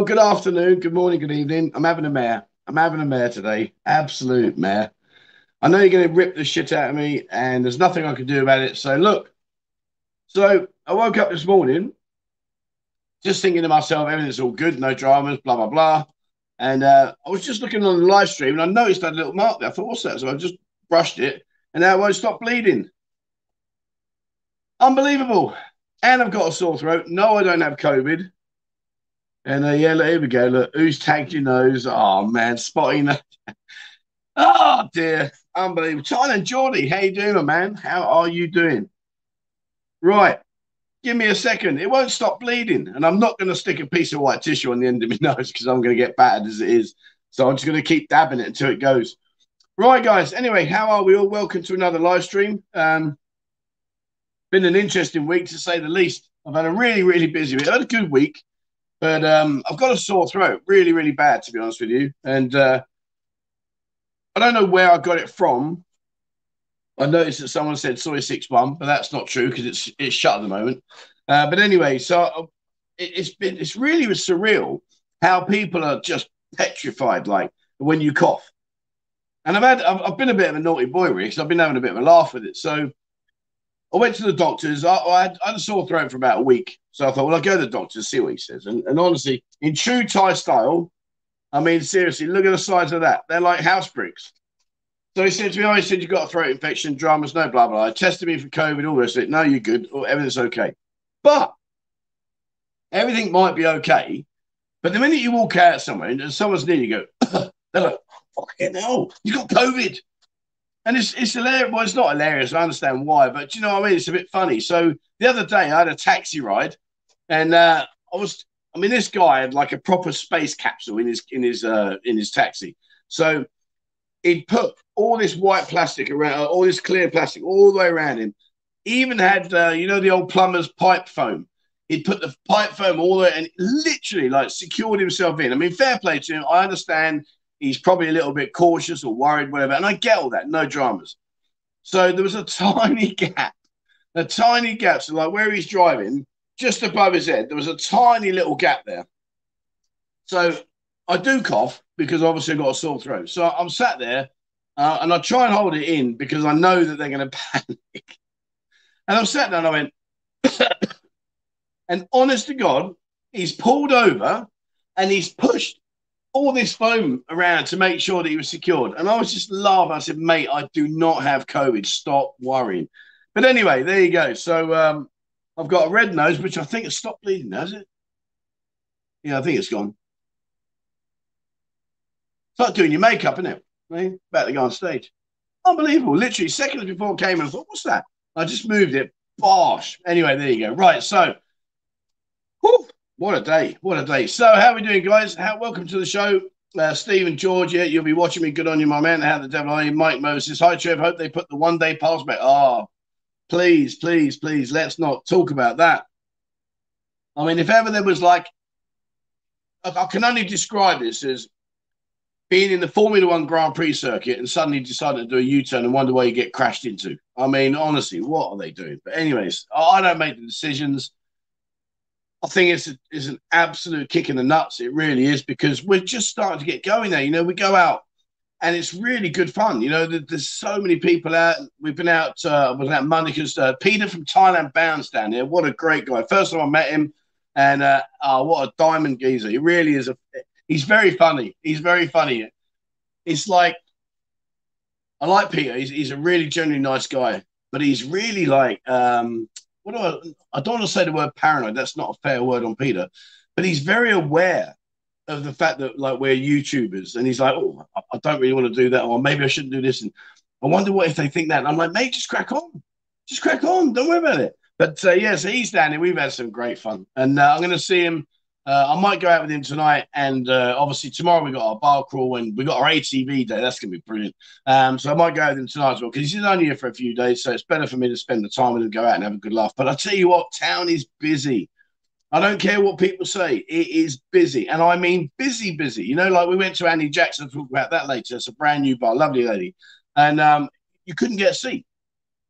Well, good afternoon, good morning, good evening. I'm having a mare. I'm having a mare today. Absolute mare. I know you're going to rip the shit out of me, and there's nothing I can do about it. So, look. So, I woke up this morning just thinking to myself, everything's all good, no dramas, blah, blah, blah. And uh, I was just looking on the live stream and I noticed that little mark there. I thought, what's that? So I just brushed it and now it won't stop bleeding. Unbelievable. And I've got a sore throat. No, I don't have COVID. And uh, yeah, look, here we go. Look, who's tagged your nose? Oh man, spotting oh dear, unbelievable. China and Geordie, how you doing, man? How are you doing? Right, give me a second. It won't stop bleeding, and I'm not going to stick a piece of white tissue on the end of my nose because I'm going to get battered as it is. So I'm just going to keep dabbing it until it goes. Right, guys. Anyway, how are we all? Welcome to another live stream. Um, been an interesting week to say the least. I've had a really, really busy week. I had a good week. But um, I've got a sore throat, really, really bad, to be honest with you. And uh, I don't know where I got it from. I noticed that someone said Soi six one, but that's not true because it's it's shut at the moment. Uh, but anyway, so uh, it, it's been it's really was surreal how people are just petrified, like when you cough. And I've had I've, I've been a bit of a naughty boy, really, I've been having a bit of a laugh with it. So I went to the doctors. I, I, had, a sore throat for about a week. So I thought, well, I'll go to the doctor, see what he says. And, and honestly, in true Thai style, I mean, seriously, look at the size of that. They're like house bricks. So he said to me, oh, he said, you've got a throat infection, dramas, no, blah, blah. I tested me for COVID, all this. No, you're good. Everything's okay. But everything might be okay. But the minute you walk out somewhere and someone's near you, go, they're like, fucking hell, you got COVID. And it's it's hilarious. Well, it's not hilarious. I understand why, but you know what I mean? It's a bit funny. So the other day I had a taxi ride, and uh, I was. I mean, this guy had like a proper space capsule in his in his uh, in his taxi. So he'd put all this white plastic around, all this clear plastic all the way around him. He even had, uh, you know, the old plumber's pipe foam. He'd put the pipe foam all the way and literally like secured himself in. I mean, fair play to him. I understand he's probably a little bit cautious or worried, whatever. And I get all that, no dramas. So there was a tiny gap, a tiny gap. So, like where he's driving, just above his head, there was a tiny little gap there. So I do cough because obviously I've got a sore throat. So I'm sat there uh, and I try and hold it in because I know that they're going to panic. And I'm sat there and I went, and honest to God, he's pulled over and he's pushed all this foam around to make sure that he was secured. And I was just laughing. I said, mate, I do not have COVID. Stop worrying. But anyway, there you go. So um, I've got a red nose, which I think has stopped bleeding, has it? Yeah, I think it's gone. It's like doing your makeup, isn't it? Right? About to go on stage. Unbelievable. Literally seconds before it came, and I thought, what's that? I just moved it. Bosh. Anyway, there you go. Right. So, whew, what a day! What a day! So, how are we doing, guys? How, welcome to the show, uh, Stephen George. Yeah, you'll be watching me. Good on you, my man. How the devil are you, Mike Moses? Hi, Trev. Hope they put the one day pass back. Oh, please, please, please. Let's not talk about that. I mean, if ever there was like, I can only describe this as being in the Formula One Grand Prix circuit and suddenly deciding to do a U turn and wonder where you get crashed into. I mean, honestly, what are they doing? But anyways, I don't make the decisions. I think it's a, it's an absolute kick in the nuts. It really is because we're just starting to get going there. You know, we go out and it's really good fun. You know, there's so many people out. We've been out. Uh, was at because Uh, Peter from Thailand Bound's down here. What a great guy! First time I met him, and uh, oh, what a diamond geezer! He really is a. He's very funny. He's very funny. It's like I like Peter. He's, he's a really genuinely nice guy, but he's really like um, what do I, I don't want to say the word paranoid. That's not a fair word on Peter, but he's very aware of the fact that like we're YouTubers, and he's like, oh, I don't really want to do that, or maybe I shouldn't do this. And I wonder what if they think that. And I'm like, mate, just crack on, just crack on. Don't worry about it. But uh, yeah, so he's down. We've had some great fun, and uh, I'm going to see him. Uh, I might go out with him tonight, and uh, obviously tomorrow we got our bar crawl and we got our ATV day. That's gonna be brilliant. Um, so I might go out with him tonight as well because he's only here for a few days, so it's better for me to spend the time with him, go out and have a good laugh. But I tell you what, town is busy. I don't care what people say; it is busy, and I mean busy, busy. You know, like we went to Annie Jackson. I'll talk about that later. It's a brand new bar, lovely lady, and um, you couldn't get a seat.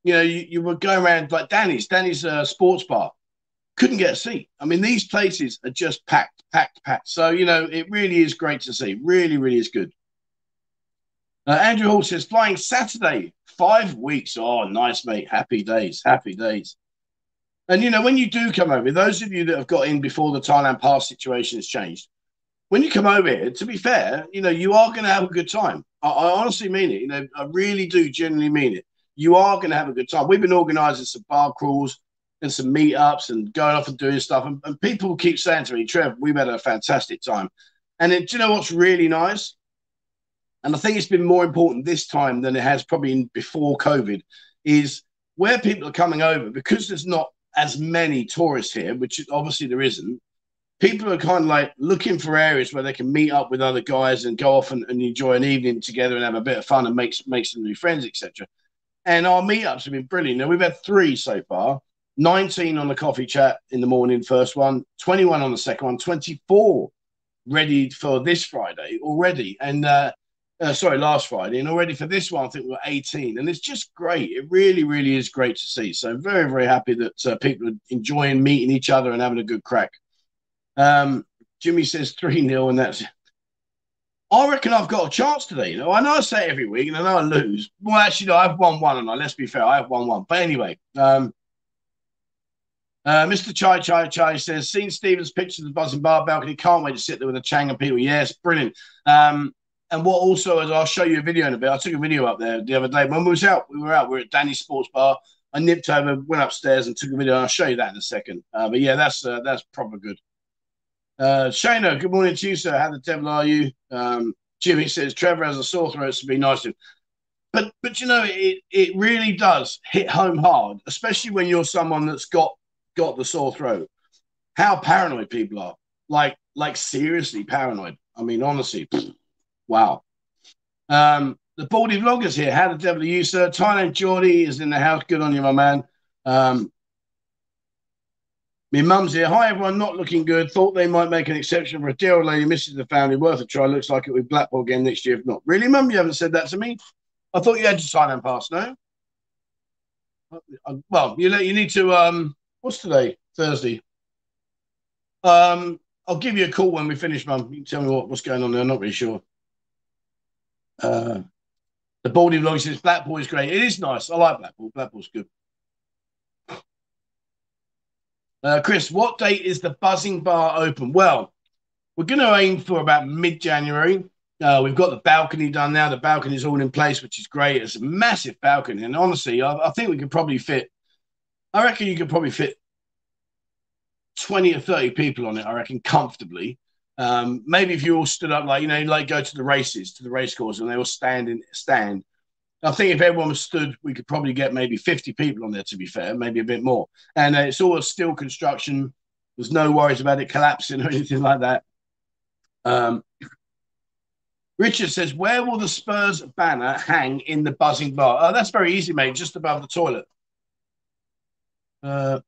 You know, you, you were going around like Danny's. Danny's a sports bar couldn't get a seat. I mean, these places are just packed, packed, packed. So, you know, it really is great to see. Really, really is good. Uh, Andrew Hall says, flying Saturday, five weeks. Oh, nice, mate. Happy days, happy days. And, you know, when you do come over, those of you that have got in before the Thailand pass situation has changed, when you come over here, to be fair, you know, you are going to have a good time. I, I, honestly mean it. You know, I really do genuinely mean it. You are going to have a good time. We've been organising some bar crawls and some meetups and going off and doing stuff. And, and people keep saying to me, Trev, we've had a fantastic time. And it, do you know what's really nice? And I think it's been more important this time than it has probably before COVID, is where people are coming over because there's not as many tourists here, which obviously there isn't people are kind of like looking for areas where they can meet up with other guys and go off and, and enjoy an evening together and have a bit of fun and make, make some new friends, etc. And our meetups have been brilliant. Now we've had three so far 19 on the coffee chat in the morning, first one, 21 on the second one, 24 ready for this Friday already. And uh, uh, sorry, last Friday, and already for this one, I think we are 18, and it's just great. It really, really is great to see. So very, very happy that uh, people are enjoying meeting each other and having a good crack. Um, Jimmy says 3 0, and that's I reckon I've got a chance today. You know, I know I say every week, and I know I lose. Well, actually, no, I've won one, and I let's be fair, I have won one. But anyway, um, uh, Mr. Chai Chai Chai says, seen Stephen's picture of the buzzin bar balcony. Can't wait to sit there with a Chang and people. Yes, brilliant. Um, and what also is, I'll show you a video in a bit. I took a video up there the other day when we was out. We were out. We were at Danny's Sports Bar. I nipped over, went upstairs, and took a video. I'll show you that in a second. Uh, but yeah, that's uh, that's proper good. Uh, Shana, good morning to you, sir. How the devil are you? Um, Jimmy says Trevor has a sore throat, so be nice to him. But but you know, it it really does hit home hard, especially when you're someone that's got got the sore throat. How paranoid people are. Like like seriously paranoid. I mean, honestly, wow. Um, the Baldy Vloggers here. How the devil are you, sir? Thailand Geordie is in the house. Good on you, my man. Um, my mum's here. Hi, everyone. Not looking good. Thought they might make an exception for a dear old lady, Mrs. the family. Worth a try. Looks like it with Blackpool again next year, if not. Really, mum? You haven't said that to me. I thought you had to sign and pass. No. Well, you you need to. Um, what's today? Thursday. Um, I'll give you a call when we finish, mum. You tell me what, what's going on there. I'm not really sure. Uh, the Baldy vlog says Blackpool is great. It is nice. I like Blackpool. Blackpool's good. Uh, Chris, what date is the Buzzin Bar open? Well, we're going to aim for about mid January. Uh, we've got the balcony done now. The balcony is all in place, which is great. It's a massive balcony. And honestly, I, I think we could probably fit, I reckon you could probably fit 20 or 30 people on it, I reckon, comfortably. Um, maybe if you all stood up, like, you know, like go to the races, to the race course, and they all stand in stand I think if everyone stood, we could probably get maybe 50 people on there, to be fair, maybe a bit more. And uh, it's all steel construction. There's no worries about it collapsing or anything like that. Um, Richard says, Where will the Spurs banner hang in the buzzin bar? Oh, that's very easy, mate, just above the toilet. Uh,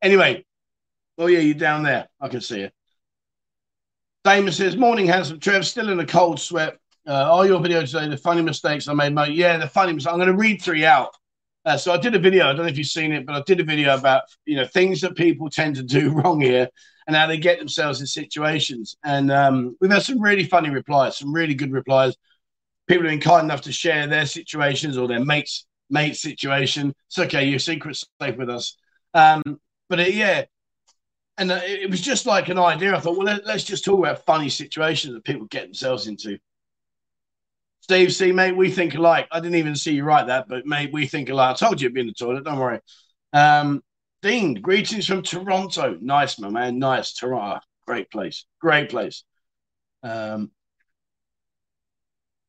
anyway, oh, yeah, you're down there. I can see it. Damon says, Morning, handsome Trev, still in a cold sweat. Uh, all your videos today, the funny mistakes I made. Mate. Yeah, the funny mistakes. I'm going to read three out. Uh, so I did a video. I don't know if you've seen it, but I did a video about you know things that people tend to do wrong here and how they get themselves in situations. And um, we've had some really funny replies, some really good replies. People have been kind enough to share their situations or their mates' mate situation. It's okay. Your secret's safe with us. Um, but it, yeah, and uh, it was just like an idea. I thought, well, let, us just talk about funny situations that people get themselves into. Steve, see, mate, we think alike. I didn't even see you write that, but mate, we think alike. I told you it'd be in the toilet. Don't worry. Um, Dean, greetings from Toronto. Nice, my man. Nice. Toronto. Great place. Great place. Um,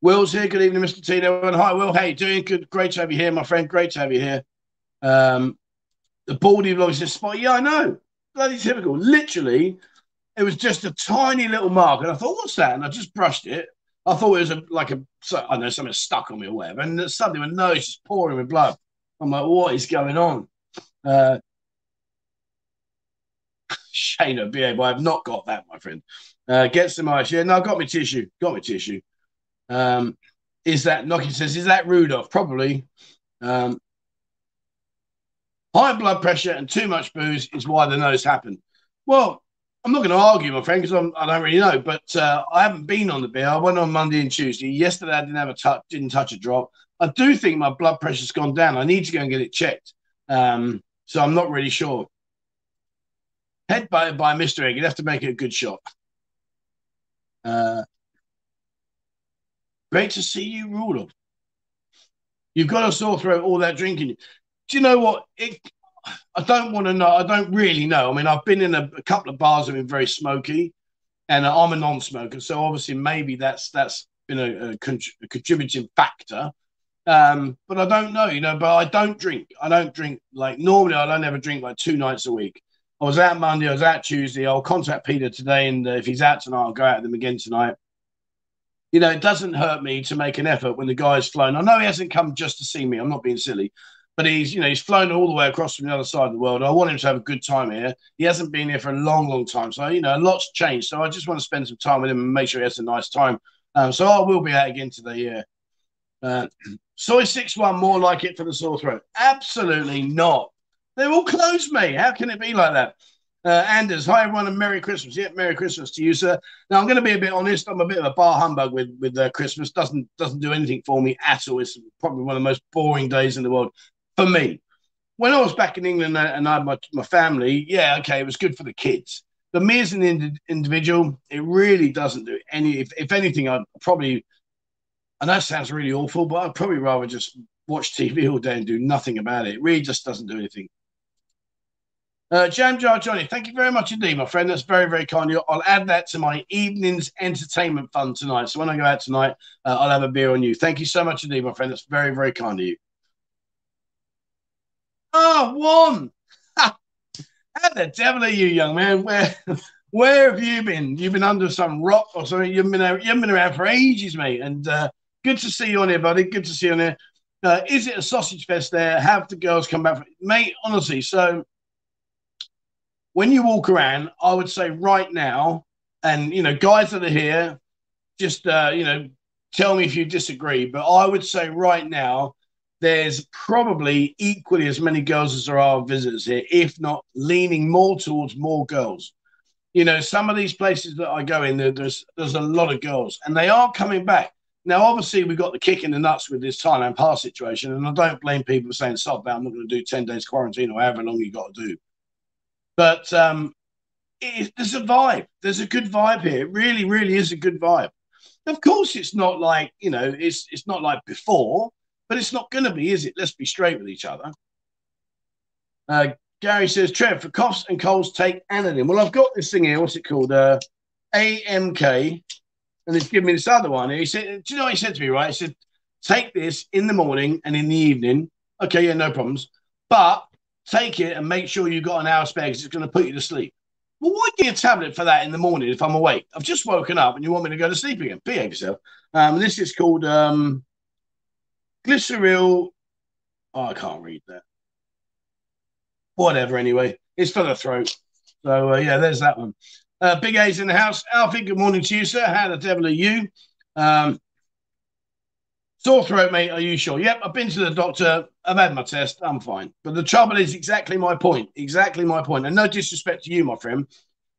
Will's here. Good evening, Mr. Tino. And hi, Will. Hey, doing good. Great to have you here, my friend. Great to have you here. Um, the baldy vlog says spot. Yeah, I know. Bloody typical. Literally, it was just a tiny little mark. And I thought, what's that? And I just brushed it. I thought it was a, like a, I know, something stuck on me or whatever. And suddenly my nose is pouring with blood. I'm like, what is going on? Uh, Shayna, behave. I have not got that, my friend. Uh, get some ice. Yeah, no, I've got my tissue. Got my tissue. Um, is that Noki says, is that Rudolph? Probably. Um, High blood pressure and too much booze is why the nose happened. Well, I'm not going to argue, my friend, because I don't really know. But uh, I haven't been on the beer. I went on Monday and Tuesday. Yesterday, I didn't have a touch, didn't touch a drop. I do think my blood pressure's gone down. I need to go and get it checked. Um, so I'm not really sure. Head by, by Mr. Egg. You'd have to make it a good shot. Uh, great to see you, Rudolph. You've got a sore throat, all that drinking. Do you know what? It, I don't want to know. I don't really know. I mean, I've been in a, a couple of bars that have been very smoky, and I'm a non-smoker, so obviously maybe that's that's been a, a, a contributing factor. Um, but I don't know, you know. But I don't drink. I don't drink like normally. I don't ever drink like two nights a week. I was out Monday. I was out Tuesday. I'll contact Peter today, and uh, if he's out tonight, I'll go out with him again tonight. You know, it doesn't hurt me to make an effort when the guy's flown. I know he hasn't come just to see me. I'm not being silly, but he's you know he's flown all the way across from the other side of the world. I want him to have a good time here. He hasn't been here for a long, long time, so you know a lot's changed. So I just want to spend some time with him and make sure he has a nice time. Um, so I will be out again today. Yeah. Uh, Soi six one more like it for the sore throat? Absolutely not. They're all closed, mate. How can it be like that? Uh, Anders, hi everyone, and Merry Christmas. Yeah, Merry Christmas to you, sir. Now I'm going to be a bit honest. I'm a bit of a bar humbug with with uh, Christmas. Doesn't doesn't do anything for me at all. It's probably one of the most boring days in the world for me. When I was back in England and I had my, my family, yeah, okay, it was good for the kids. But me as an ind- individual, it really doesn't do any. If, if anything, I'd probably, and that sounds really awful, but I'd probably rather just watch TV all day and do nothing about it. It really just doesn't do anything. Uh, Jam Jar Johnny, thank you very much indeed, my friend. That's very, very kind of you. I'll add that to my evening's entertainment fund tonight. So when I go out tonight, uh, I'll have a beer on you. Thank you so much indeed, my friend. That's very, very kind of you. Oh, one. How the devil are you, young man? Where where have you been? You've been under some rock or something. You've been you've been around for ages, mate. And uh, good to see you on here, buddy. Good to see you on here. Uh, is it a sausage fest there? Have the girls come back, mate? Honestly, so when you walk around, I would say right now, and you know, guys that are here, just uh, you know, tell me if you disagree. But I would say right now, there's probably equally as many girls as there are visitors here, if not leaning more towards more girls. You know, some of these places that I go in, there's there's a lot of girls, and they are coming back. Now, obviously, we got the kick in the nuts with this Thailand pass situation, and I don't blame people saying, "Stop that! I'm not going to do ten days quarantine or however long you got to do." But um, it, there's a vibe. There's a good vibe here. It really, really is a good vibe. Of course, it's not like you know, it's it's not like before but it's not going to be, is it? Let's be straight with each other. Uh, Gary says, Trev, for coughs and colds, take Anilin. Well, I've got this thing here. What's it called? Uh, AMK. And he's given me this other one. He said, Do you know what he said to me, right? He said, Take this in the morning and in the evening. Okay, yeah, no problems. But take it and make sure you've got an hour spare because it's going to put you to sleep. Well, why give a tablet for that in the morning if I'm awake? I've just woken up and you want me to go to sleep again. Behave yourself. Um, this is called um, Glyceril. Oh, I can't read that. Whatever, anyway. It's for the throat. So, uh, yeah, there's that one. Uh, Big A's in the house. Alfie, good morning to you, sir. How the devil are you? Um, sore throat, mate. Are you sure? Yep, I've been to the doctor. I've had my test. I'm fine. But the trouble is exactly my point. Exactly my point. And no disrespect to you, my friend.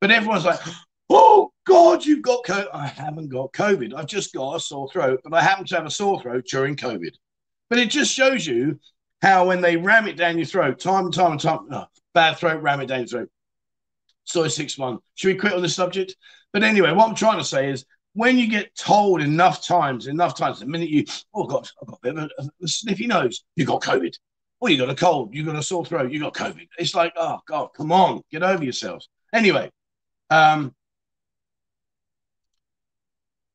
But everyone's like, oh, God, you've got COVID. I haven't got COVID. I've just got a sore throat. But I happen to have a sore throat during COVID. But it just shows you how when they ram it down your throat, time and time and time, oh, bad throat, ram it down your throat. Soi six one. Should we quit on this subject? But anyway, what I'm trying to say is when you get told enough times, enough times, the minute you, oh God, I've got a bit of a, sniffy nose, you got COVID. Well, you got a cold, you got a sore throat, you got COVID. It's like, oh God, come on, get over yourselves. Anyway, um,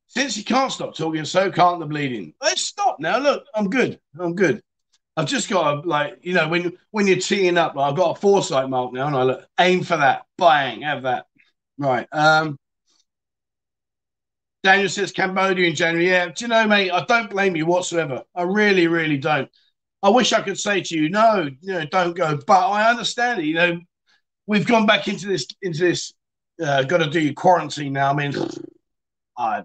since he can't stop talking, so can't the bleeding. Let's stop now. Look, I'm good. I'm good. I've just got to like, you know, when when you're teeing up, I've got a foresight mark now, and I look aim for that. Bang, have that. Right. Um Daniel says Cambodia in January. Yeah, do you know, mate? I don't blame you whatsoever. I really, really don't. I wish I could say to you, no, you know, don't go. But I understand it. You know, we've gone back into this into this. Uh, got to do quarantine now. I mean, I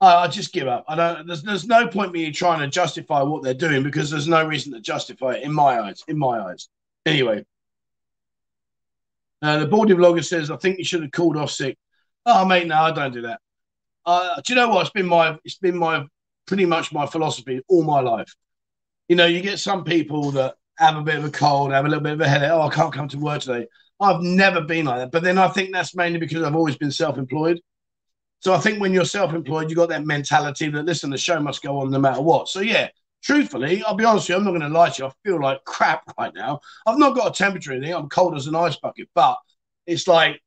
I, I just give up. I don't. There's there's no point me trying to justify what they're doing because there's no reason to justify it in my eyes. In my eyes. Anyway, uh, the boarding vlogger says, I think you should have called off sick. Oh, mate, no, I don't do that. Uh, do you know what? It's been my, it's been my, pretty much my philosophy all my life. You know, you get some people that have a bit of a cold, have a little bit of a headache. Oh, I can't come to work today. I've never been like that. But then I think that's mainly because I've always been self employed. So I think when you're self employed, you got that mentality that, listen, the show must go on no matter what. So, yeah, truthfully, I'll be honest with you, I'm not going to lie to you. I feel like crap right now. I've not got a temperature or anything. I'm cold as an ice bucket, but it's like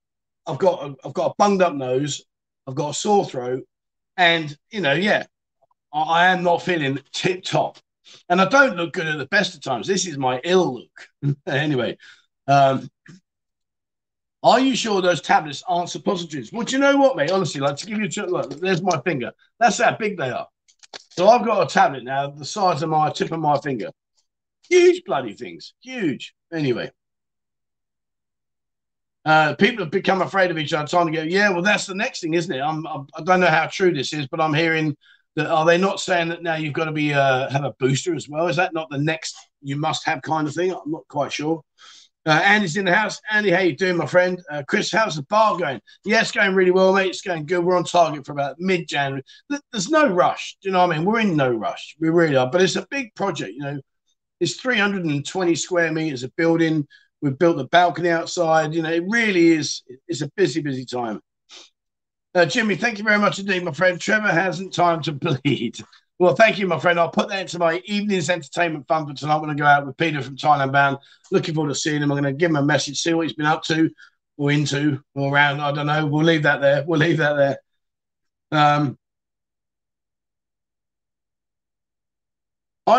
I've got a, I've got a bunged up nose, I've got a sore throat, and you know, yeah, I, I am not feeling tip top, and I don't look good at the best of times. This is my ill look. anyway, um, are you sure those tablets aren't suppositories? Well, do you know what, mate? Honestly, like to give you a look, there's my finger. That's how big they are. So I've got a tablet now, the size of my tip of my finger. Huge bloody things. Huge. Anyway. Uh, people have become afraid of each other, trying to go, yeah, well, that's the next thing, isn't it? I'm, I do not know how true this is, but I'm hearing that are they not saying that now you've got to be uh, have a booster as well? Is that not the next you must have kind of thing? I'm not quite sure. Uh, Andy's in the house. Andy, how you doing, my friend? Uh, Chris, how's the bar going? Yeah, going really well, mate. It's going good. We're on target for about mid-January. There's no rush. Do you know what I mean? We're in no rush. We really are. But it's a big project. You know, it's 320 square meters of building. We've built the balcony outside. You know, it really is. It's a busy, busy time. Uh, Jimmy, thank you very much indeed, my friend. Trevor hasn't time to bleed. Well, thank you, my friend. I'll put that into my evening's entertainment fund for tonight. I'm going to go out with Peter from Thailand Bound. Looking forward to seeing him. I'm going to give him a message, see what he's been up to or into or around. I don't know. We'll leave that there. We'll leave that there. Um,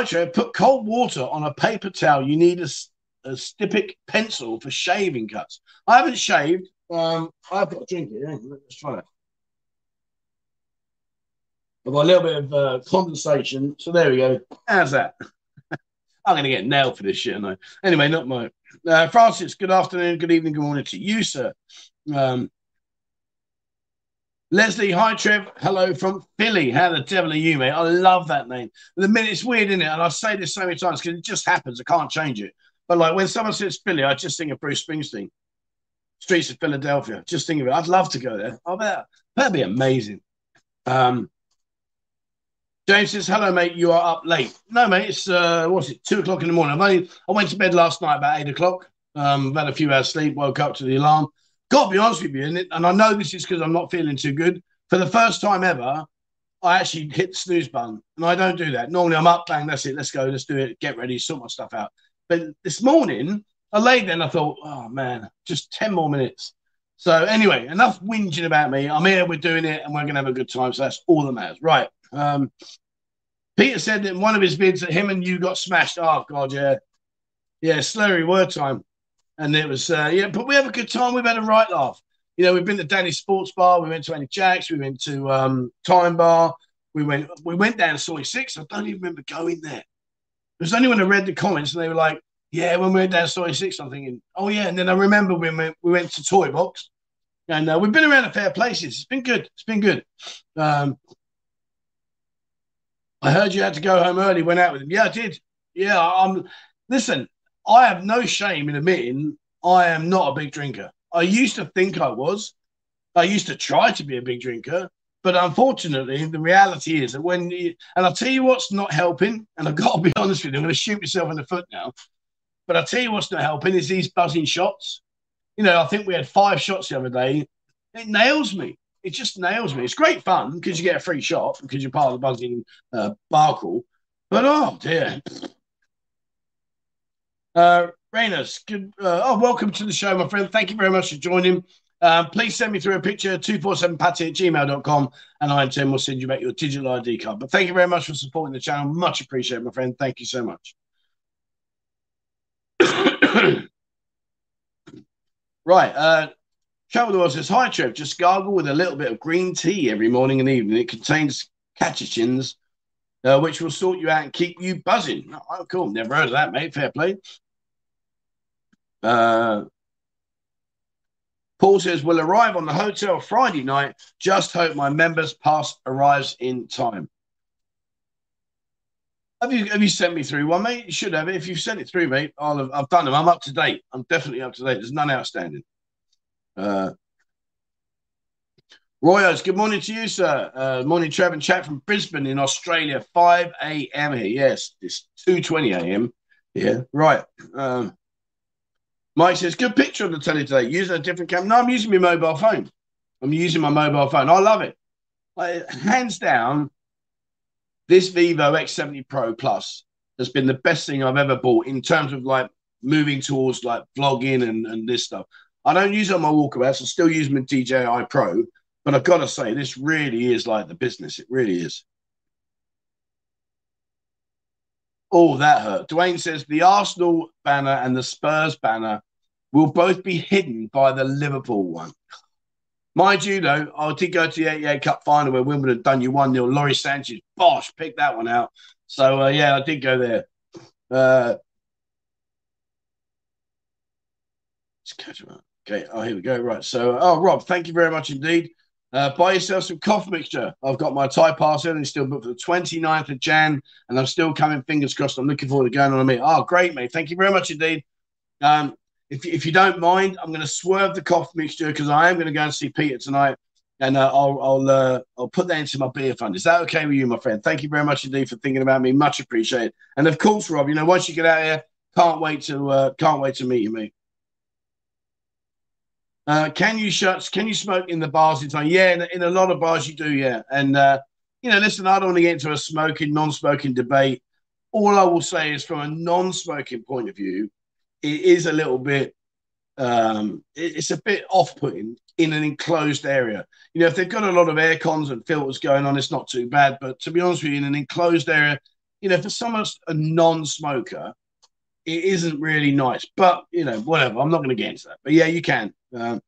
Joe, put cold water on a paper towel. You need a, a Styptic pencil for shaving cuts. I haven't shaved. Um, I've got a drink here. Let's try. I've got a little bit of uh, condensation. So there we go. How's that? I'm going to get nailed for this shit, I Anyway, not my. Uh, Francis, good afternoon, good evening, good morning to you, sir. Um, Leslie, hi, Trev. Hello from Philly. How the devil are you, mate? I love that name. The minute it's weird, isn't it? And I say this so many times because it just happens. I can't change it. But like when someone says Philly, I just think of Bruce Springsteen. Streets of Philadelphia. Just think of it. I'd love to go there. I bet that'd be amazing. Um, James says, "Hello, mate. You are up late." No, mate. It's uh, what's it? Two o'clock in the morning. I've only, I went to bed last night about eight o'clock. Um, had a few hours sleep. Woke up to the alarm. Got to be honest with you, and, it, and I know this is because I'm not feeling too good. For the first time ever, I actually hit the snooze button, and I don't do that. Normally, I'm up, bang, that's it. Let's go. Let's do it. Get ready. Sort my stuff out. But this morning, I laid there and I thought, oh man, just ten more minutes. So anyway, enough whinging about me. I'm here. We're doing it, and we're gonna have a good time. So that's all that matters, right? Um, Peter said that in one of his vids that him and you got smashed. Oh God, yeah, yeah, slurry word time, and it was uh, yeah. But we have a good time. We've had a right laugh. You know, we've been to Danny's Sports Bar. We went to Annie Jack's. We went to um, Time Bar. We went we went down to Soi Six. I don't even remember going there. Was only when I read the comments and they were like, "Yeah, when we went down to Soi Six, I'm thinking, oh yeah." And then I remember when we, we went to Toy Box, and uh, we've been around a fair places. It's been good. It's been good. Um, I heard you had to go home early, went out with him. Yeah, I did. Yeah, I'm. Listen, I have no shame in admitting I am not a big drinker. I used to think I was. I used to try to be a big drinker, but unfortunately, the reality is that when you, and I'll tell you what's not helping, and I've got to be honest with you, I'm going to shoot myself in the foot now. But I'll tell you what's not helping is these buzzing shots. You know, I think we had five shots the other day. It nails me it just nails me. It's great fun because you get a free shot because you're part of the buzzing uh, bar call. But oh dear. Uh, Rainers, good. Uh, oh, welcome to the show, my friend. Thank you very much for joining. Um, please send me through a picture, 247pattaya at gmail.com, and I, Tim, will send you back your digital ID card. But thank you very much for supporting the channel. Much appreciated, my friend. Thank you so much. right. Uh, Travel World says, Hi, Trev. Just gargle with a little bit of green tea every morning and evening. It contains catechins, uh, which will sort you out and keep you buzzing. Oh, cool. Never heard of that, mate. Fair play. Uh, Paul says, We'll arrive on the hotel Friday night. Just hope my members pass arrives in time. Have you have you sent me through one, mate? You should have it. If you've sent it through, mate, I'll have, I've done them. I'm up to date. I'm definitely up to date. There's none outstanding. Uh, Royos, good morning to you, sir. Uh, morning, Trevor and chat from Brisbane in Australia. 5 a.m. here. Yes, it's 2.20 a.m. Yeah, right. Um, Mike says, good picture on the telly today. Using a different camera. No, I'm using my mobile phone. I'm using my mobile phone. I love it. Hands down, this Vivo X70 Pro Plus has been the best thing I've ever bought in terms of like moving towards like vlogging and, and this stuff. I don't use it on my walkabouts. I still use my DJI Pro, but I've got to say, this really is like the business. It really is. Oh, that hurt. Dwayne says the Arsenal banner and the Spurs banner will both be hidden by the Liverpool one. Mind you, though, I did go to the 88 Cup final where Wimbledon had done you 1 0. Lawrie Sanchez, bosh, picked that one out. So, uh, yeah, I did go there. Uh, let's catch him up. Okay, oh, here we go. Right. So, oh, Rob, thank you very much indeed. Uh, buy yourself some cough mixture. I've got my Thai in and still booked for the 29th of Jan, and I'm still coming. Fingers crossed. I'm looking forward to going on a meet. Oh, great, mate. Thank you very much indeed. Um, if, if you don't mind, I'm going to swerve the cough mixture because I am going to go and see Peter tonight, and uh, I'll I'll uh, I'll put that into my beer fund. Is that okay with you, my friend? Thank you very much indeed for thinking about me. Much appreciated. And of course, Rob, you know, once you get out here, can't wait to uh, can't wait to meet you, mate. Uh, can you shut? Can you smoke in the bars in time? Yeah, in, in a lot of bars you do. Yeah, and uh, you know, listen, I don't want to get into a smoking, non-smoking debate. All I will say is, from a non-smoking point of view, it is a little bit. Um, it's a bit off-putting in an enclosed area. You know, if they've got a lot of air cons and filters going on, it's not too bad. But to be honest with you, in an enclosed area, you know, for someone a non-smoker, it isn't really nice. But you know, whatever. I'm not going to get into that. But yeah, you can. Um,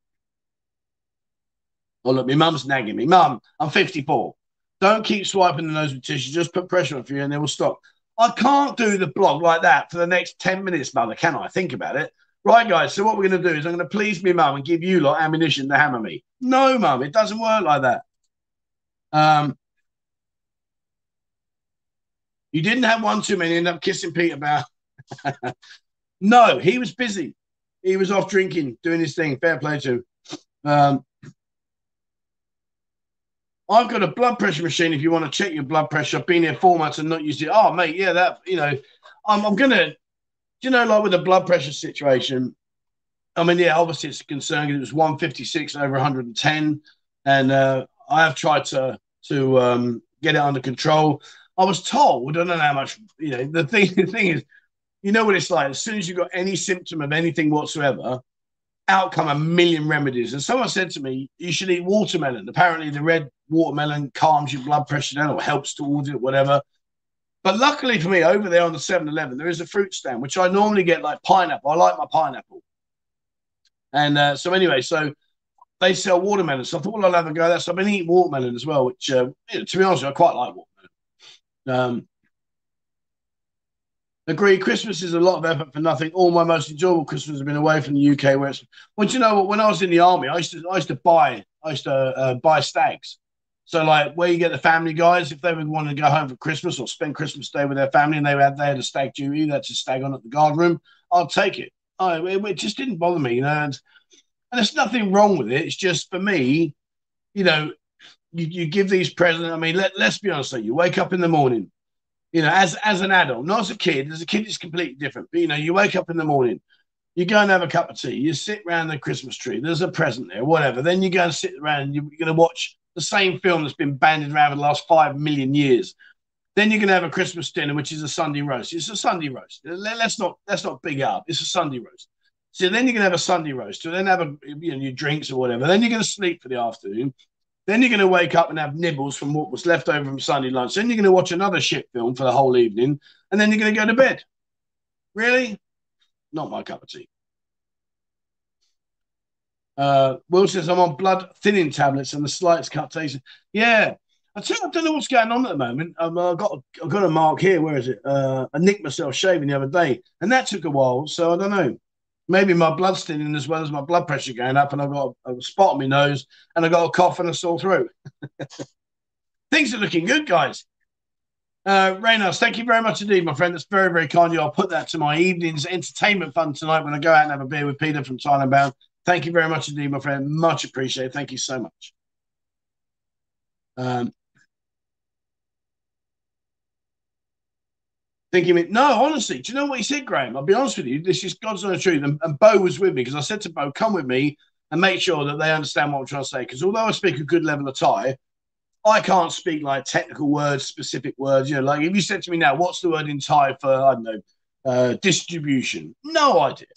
oh look, my mum's nagging me. Mum, I'm 54. Don't keep swiping the nose with tissue. Just put pressure on for you, and they will stop. I can't do the blog like that for the next 10 minutes, mother, can I? Think about it. Right, guys. So what we're going to do is I'm going to please me mum and give you lot ammunition to hammer me. No, mum, it doesn't work like that. Um, you didn't have one too many. End up kissing Peter about. no, he was busy. He was off drinking, doing his thing. Fair play to him. Um, I've got a blood pressure machine. If you want to check your blood pressure, I've been here four months and not used it. Oh, mate, yeah, that you know, I'm, I'm gonna, you know, like with the blood pressure situation. I mean, yeah, obviously it's a concern because it was 156 over 110, and uh, I have tried to to um, get it under control. I was told, I don't know how much, you know, the thing the thing is, you know what it's like. As soon as you've got any symptom of anything whatsoever, out come a million remedies. And someone said to me, you should eat watermelon. Apparently, the red watermelon calms your blood pressure down or helps towards it, whatever. But luckily for me, over there on the 7 Eleven, there is a fruit stand, which I normally get like pineapple. I like my pineapple. And uh, so, anyway, so they sell watermelon. So I thought, well, I'll have a go at that. So I've been eating watermelon as well, which, uh, you know, to be honest, I quite like watermelon. Um, Agree. Christmas is a lot of effort for nothing. All my most enjoyable Christmas have been away from the UK. Where it's well, you know what? When I was in the army, I used to I used to buy I used to uh, buy stags. So like where you get the family guys, if they would want to go home for Christmas or spend Christmas Day with their family, and they had they had a stag duty, that's a stag on at the guard room. I'll take it. I, it, it just didn't bother me, you know. And, and there's nothing wrong with it. It's just for me, you know, you, you give these presents. I mean, let, let's be honest. You wake up in the morning, you know, as as an adult, not as a kid. As a kid, it's completely different. But you know, you wake up in the morning, you go and have a cup of tea, you sit around the Christmas tree, there's a present there, whatever. Then you go and sit around, you're going to watch the same film that's been banded around for the last five million years. Then you're going to have a Christmas dinner, which is a Sunday roast. It's a Sunday roast. Let's not let's not big up. It's a Sunday roast. So then you're going to have a Sunday roast. So then have a you know your drinks or whatever. Then you're going to sleep for the afternoon. Then you're going to wake up and have nibbles from what was left over from Sunday lunch. Then you're going to watch another shit film for the whole evening, and then you're going to go to bed. Really? Not my cup of tea. Uh, Will says I'm on blood thinning tablets and the slightest captation. Yeah, I, tell, I don't know what's going on at the moment. Um, I've got I've got a mark here. Where is it? Uh, I nicked myself shaving the other day, and that took a while. So I don't know maybe my blood's thinning as well as my blood pressure going up, and I've got a, a spot on my nose, and I've got a cough and a sore throat. Things are looking good, guys. Uh, Reynolds, thank you very much indeed, my friend. That's very, very kind of you. I'll put that to my evening's entertainment fund tonight when I go out and have a beer with Peter from Thailand Bound. Thank you very much indeed, my friend. Much appreciated. Thank you so much. Um, thinking, no, honestly, do you know what he said, Graham? I'll be honest with you. This is God's honest truth. And, and Bo was with me because I said to Bo, come with me and make sure that they understand what I'm trying to say. Because although I speak a good level of Thai, I can't speak like technical words, specific words. You know, like if you said to me now, what's the word in Thai for, I don't know, uh, distribution? No idea.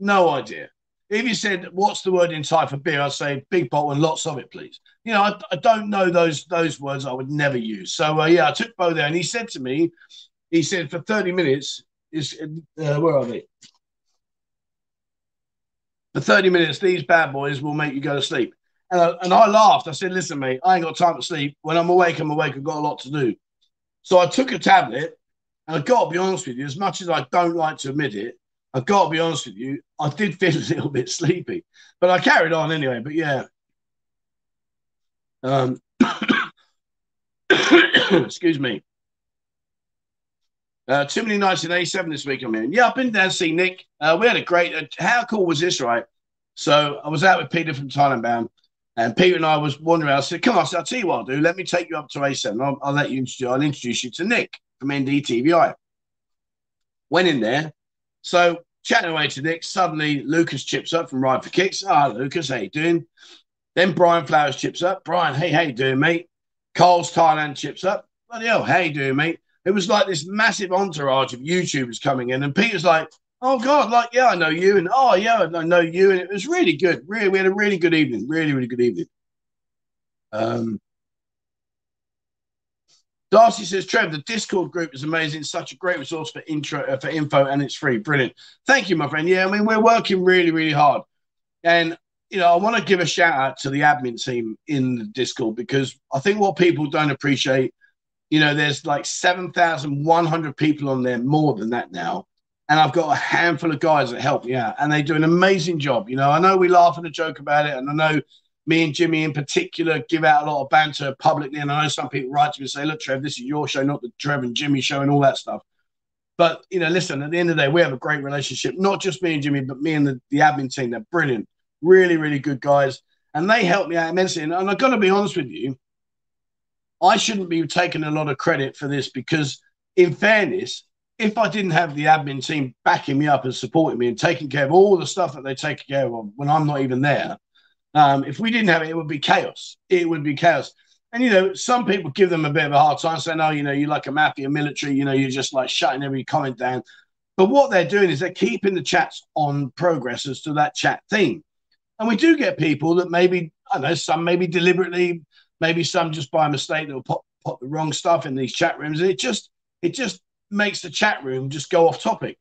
No idea. If you said, what's the word in Thai for beer? I'd say big bottle and lots of it, please. You know, I, I don't know those those words I would never use. So, uh, yeah, I took Bo there and he said to me, he said for 30 minutes, is uh, where are they? For 30 minutes, these bad boys will make you go to sleep. And I, and I laughed. I said, listen, mate, I ain't got time to sleep. When I'm awake, I'm awake. I've got a lot to do. So I took a tablet, and I've got to be honest with you, as much as I don't like to admit it, I've got to be honest with you, I did feel a little bit sleepy. But I carried on anyway. But yeah. Um, excuse me. Uh, too many nights in A7 this week. I'm in. Yeah, I've been down to see Nick. Uh, we had a great. Uh, how cool was this, right? So I was out with Peter from Thailand Bound, and Peter and I was wandering. around. I said, "Come on, I said, I'll tell you what I'll do. Let me take you up to A7. I'll, I'll let you introduce. I'll introduce you to Nick from NDTVI." Went in there. So chatting away to Nick. Suddenly, Lucas chips up from Ride for Kicks. Ah, oh, Lucas, how you doing? Then Brian Flowers chips up. Brian, hey, how you doing, mate? Cole's Thailand chips up. Bloody hell, how you doing, mate? it was like this massive entourage of YouTubers coming in, and Peter's like, "Oh God, like yeah, I know you," and "Oh yeah, I know you," and it was really good. Really, we had a really good evening. Really, really good evening. Um, Darcy says, Trev, the Discord group is amazing. Such a great resource for intro uh, for info, and it's free. Brilliant. Thank you, my friend. Yeah, I mean we're working really, really hard, and you know I want to give a shout out to the admin team in the Discord because I think what people don't appreciate you know, there's like 7,100 people on there, more than that now. And I've got a handful of guys that help me out, and they do an amazing job. You know, I know we laugh and joke about it, and I know me and Jimmy in particular give out a lot of banter publicly. And I know some people write to me and say, Look, Trev, this is your show, not the Trev and Jimmy show, and all that stuff. But, you know, listen, at the end of the day, we have a great relationship, not just me and Jimmy, but me and the, the admin team. They're brilliant, really, really good guys. And they help me out immensely. And, and I've got to be honest with you, I shouldn't be taking a lot of credit for this because, in fairness, if I didn't have the admin team backing me up and supporting me and taking care of all the stuff that they take care of when I'm not even there, um, if we didn't have it, it would be chaos. It would be chaos. And you know, some people give them a bit of a hard time, saying, "Oh, you know, you're like a mafia military. You know, you're just like shutting every comment down." But what they're doing is they're keeping the chats on progress as to that chat theme. And we do get people that maybe I know some maybe deliberately maybe some just by mistake they'll pop put the wrong stuff in these chat rooms. And it just it just makes the chat room just go off topic.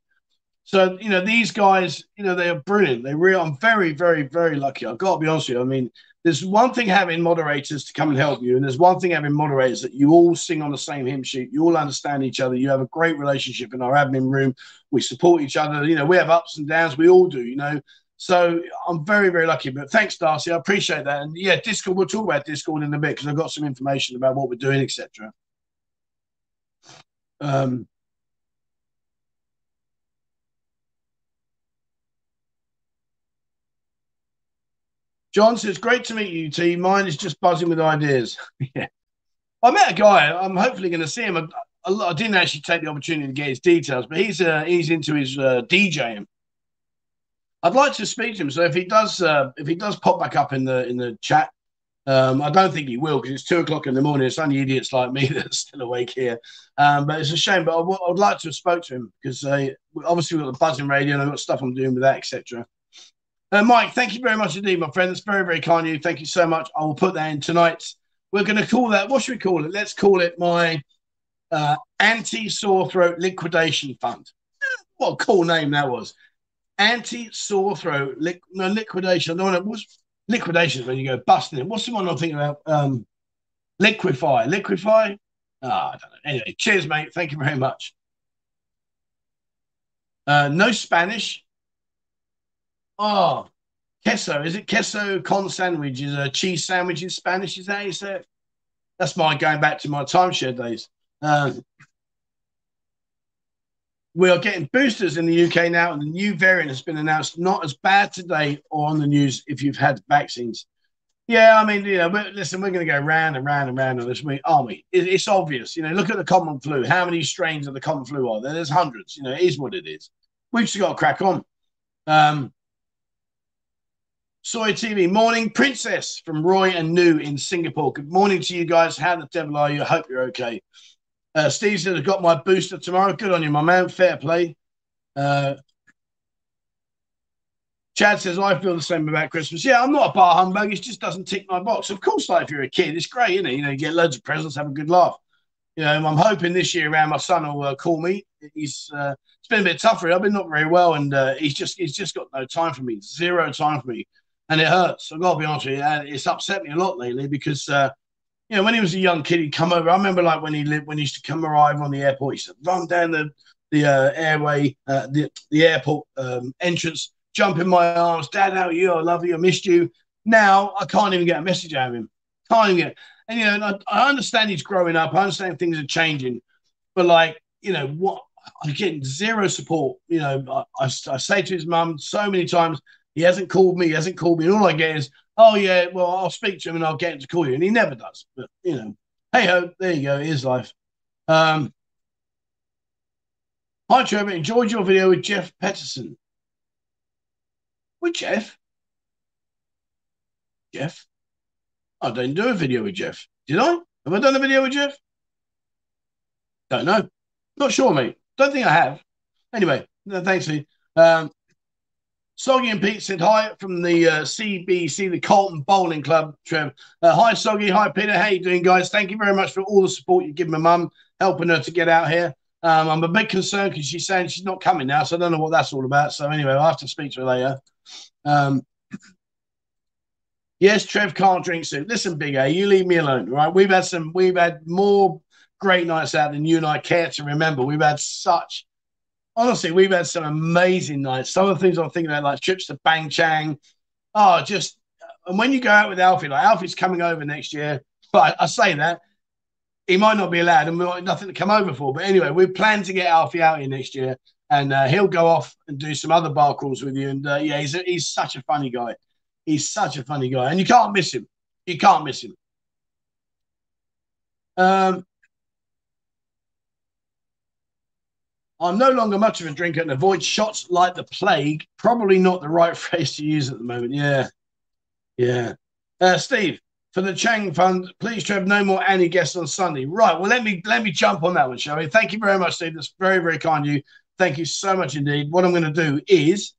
So, you know, these guys, you know, they are brilliant. They really, I'm very, very, very lucky. I've got to be honest with you. I mean, there's one thing having moderators to come and help you, and there's one thing having moderators that you all sing on the same hymn sheet. You all understand each other. You have a great relationship in our admin room. We support each other. You know, we have ups and downs. We all do, you know. So I'm very, very lucky. But thanks, Darcy. I appreciate that. And yeah, Discord, we'll talk about Discord in a bit because I've got some information about what we're doing, etc. Um, John says, great to meet you, T. Mine is just buzzing with ideas. yeah. I met a guy. I'm hopefully going to see him. I, I, didn't actually take the opportunity to get his details, but he's uh, he's into his uh, DJing. I'd like to speak to him. So if he does, uh, if he does pop back up in the in the chat, um, I don't think he will because it's two o'clock in the morning. It's only idiots like me that are still awake here. Um, but it's a shame. But I, w- I would like to have spoke to him because uh, obviously we've got the buzzing radio and I've got stuff I'm doing with that, etc. Uh, Mike, thank you very much indeed, my friend. That's very, very kind of you. Thank you so much. I will put that in tonight. We're going to call that, what should we call it? Let's call it my uh, anti sore throat liquidation fund. What a cool name that was anti sore throat, li- no liquidation. No, it was liquidation when you go busting it. What's the one I'm thinking about? Um, liquefy, liquefy. Ah, oh, I don't know. Anyway, cheers, mate. Thank you very much. Uh, no Spanish. Oh, queso. Is it queso con sandwich? Is a cheese sandwich in Spanish? Is that say it? That's my going back to my timeshare days. Uh, we are getting boosters in the UK now, and the new variant has been announced. Not as bad today or on the news if you've had vaccines. Yeah, I mean, you know, listen, we're going to go round and round and round on this, aren't we? It, it's obvious. You know, look at the common flu. How many strains of the common flu are there? There's hundreds. You know, it is what it is. We've just got to crack on. Um, Soy TV morning, Princess from Roy and New in Singapore. Good morning to you guys. How the devil are you? I hope you're okay. Uh, Steve said, I've got my booster tomorrow. Good on you, my man. Fair play. Uh, Chad says, I feel the same about Christmas. Yeah, I'm not a bar humbug. It just doesn't tick my box. Of course, like if you're a kid, it's great, isn't it? You know, you get loads of presents, have a good laugh. You know, I'm hoping this year around my son will uh, call me. He's uh, it's been a bit tough for him. I've been not very well, and uh, he's just he's just got no time for me, zero time for me, and it hurts. I've got to be honest with you, and it's upset me a lot lately because uh, you know when he was a young kid, he'd come over. I remember like when he lived when he used to come arrive on the airport, he used to run down the the uh, airway, uh, the the airport um, entrance jump in my arms, Dad, how are you? I love you. I missed you. Now I can't even get a message out of him. Can't even get. And you know, I, I understand he's growing up. I understand things are changing, but like you know, what I'm getting zero support. You know, I, I, I say to his mum so many times, he hasn't called me. He hasn't called me. And all I get is, oh yeah, well I'll speak to him and I'll get him to call you, and he never does. But you know, hey ho, there you go. Is life. Um, Hi Trevor, enjoyed your video with Jeff Peterson. With Jeff? Jeff? I didn't do a video with Jeff. Did I? Have I done a video with Jeff? Don't know. Not sure, mate. Don't think I have. Anyway, no, thanks, Lee. Um, Soggy and Pete said hi from the uh, CBC, the Colton Bowling Club. Trev. Uh, hi, Soggy. Hi, Peter. How you doing, guys? Thank you very much for all the support you give my mum, helping her to get out here. Um, I'm a bit concerned because she's saying she's not coming now, so I don't know what that's all about. So anyway, I'll have to speak to her later. Um, yes, Trev can't drink soup. Listen, Big A, you leave me alone, right? We've had some, we've had more great nights out than you and I care to remember. We've had such, honestly, we've had some amazing nights. Some of the things I'm thinking about, like trips to Bang Chang. Oh, just, and when you go out with Alfie, like Alfie's coming over next year, but I, say that he might not be allowed and we might nothing to come over for. But anyway, we plan to get Alfie out here next year and uh, he'll go off and do some other bar crawls with you. And uh, yeah, he's a, he's such a funny guy. He's such a funny guy, and you can't miss him. You can't miss him. Um, I'm no longer much of a drinker and avoid shots like the plague. Probably not the right phrase to use at the moment. Yeah, yeah. Uh, Steve, for the Chang Fund, please, to have no more Annie guests on Sunday. Right. Well, let me let me jump on that one, shall we? Thank you very much, Steve. That's very very kind of you. Thank you so much indeed. What I'm going to do is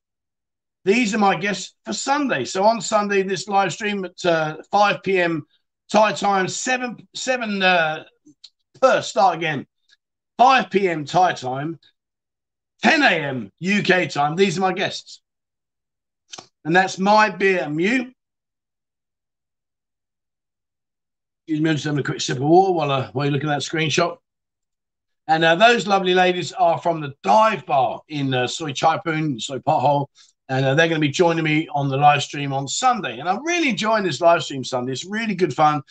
these are my guests for Sunday. So on Sunday, this live stream at uh, 5 p.m. Thai time, 7 7 uh, per start again. 5 p.m. Thai time, 10 a.m. UK time. These are my guests. And that's my beer and you. Excuse me, I'm just having a quick sip of water while, I, while you look at that screenshot. And uh, those lovely ladies are from the dive bar in uh, Soi Chai Poon, Soi Pothole. And uh, they're going to be joining me on the live stream on Sunday. And I'm really enjoying this live stream Sunday. It's really good fun.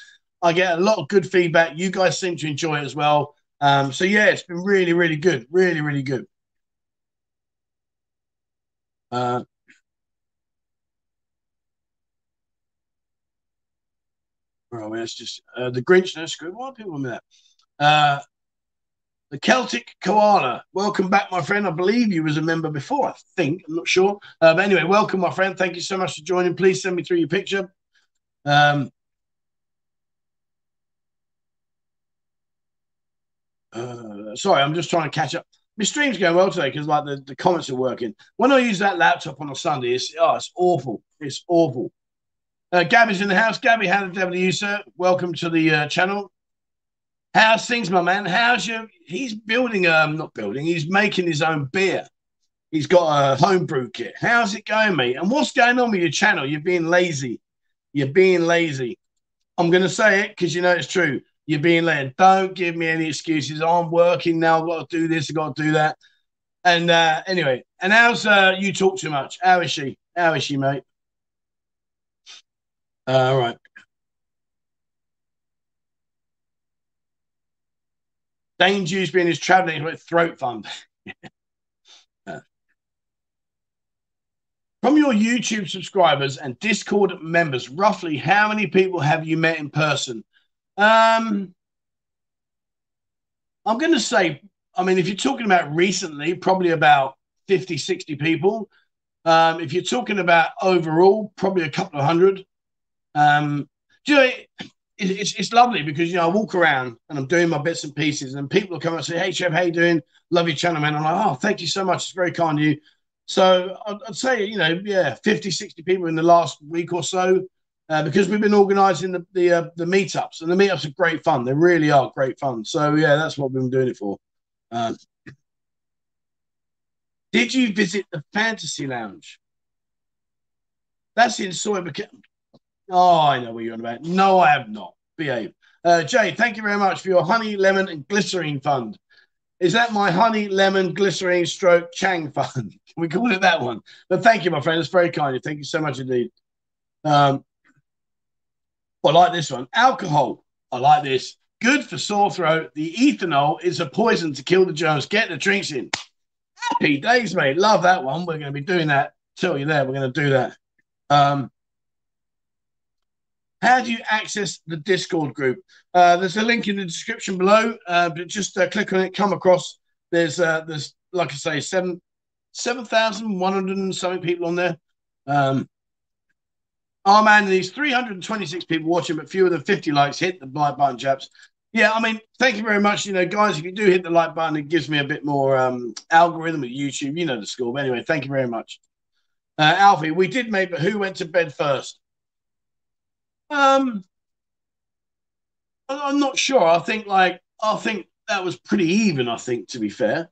I get a lot of good feedback. You guys seem to enjoy it as well. Um, so, yeah, it's been really, really good. Really, really good. Uh, Oh, it's just uh, the Grinch. No screw. Why people on that? Uh, the Celtic Koala. Welcome back, my friend. I believe you was a member before. I think I'm not sure. Uh, but anyway, welcome, my friend. Thank you so much for joining. Please send me through your picture. Um, uh, sorry, I'm just trying to catch up. My stream's going well today because like the, the comments are working. When I use that laptop on a Sunday, it's oh, it's awful. It's awful. Uh, Gabby's in the house. Gabby, how the devil are you, sir? Welcome to the uh, channel. How's things, my man? How's your? He's building, um, not building. He's making his own beer. He's got a homebrew kit. How's it going, mate? And what's going on with your channel? You're being lazy. You're being lazy. I'm going to say it because you know it's true. You're being lazy. Don't give me any excuses. I'm working now. I've got to do this. I've got to do that. And uh, anyway, and how's uh, you talk too much? How is she? How is she, mate? Uh, all right. Dewsbury and his traveling with throat fund. From your YouTube subscribers and Discord members, roughly how many people have you met in person? Um, I'm going to say, I mean, if you're talking about recently, probably about 50, 60 people. Um, if you're talking about overall, probably a couple of hundred. Um, you know, it, it's, it's lovely because, you know, I walk around and I'm doing my bits and pieces and people come and say, hey, Chef, how you doing? Love your channel, man. I'm like, oh, thank you so much. It's very kind of you. So I'd, I'd say, you know, yeah, 50, 60 people in the last week or so. Uh, because we've been organising the the, uh, the meetups, and the meetups are great fun. They really are great fun. So yeah, that's what we've been doing it for. Uh, did you visit the Fantasy Lounge? That's in Soi Oh, I know what you're on about. No, I have not. Behave. Uh, Jay, thank you very much for your honey, lemon, and glycerine fund. Is that my honey, lemon, glycerine, stroke, Chang fund? Can we call it that one. But thank you, my friend. It's very kind of you. Thank you so much indeed. Um, I like this one. Alcohol. I like this. Good for sore throat. The ethanol is a poison to kill the germs. Get the drinks in. Happy days, mate. Love that one. We're going to be doing that. Tell you there, we're going to do that. Um, how do you access the Discord group? Uh, there's a link in the description below. Uh, but just uh, click on it, come across. There's uh, there's like I say, seven seven thousand one hundred and something people on there. Um, oh man, these 326 people watching, but fewer than 50 likes. Hit the like button, chaps. Yeah, I mean, thank you very much. You know, guys, if you do hit the like button, it gives me a bit more um, algorithm at YouTube. You know the score. But anyway, thank you very much. Uh, Alfie, we did make, but who went to bed first? Um, I'm not sure. I think like I think that was pretty even. I think to be fair,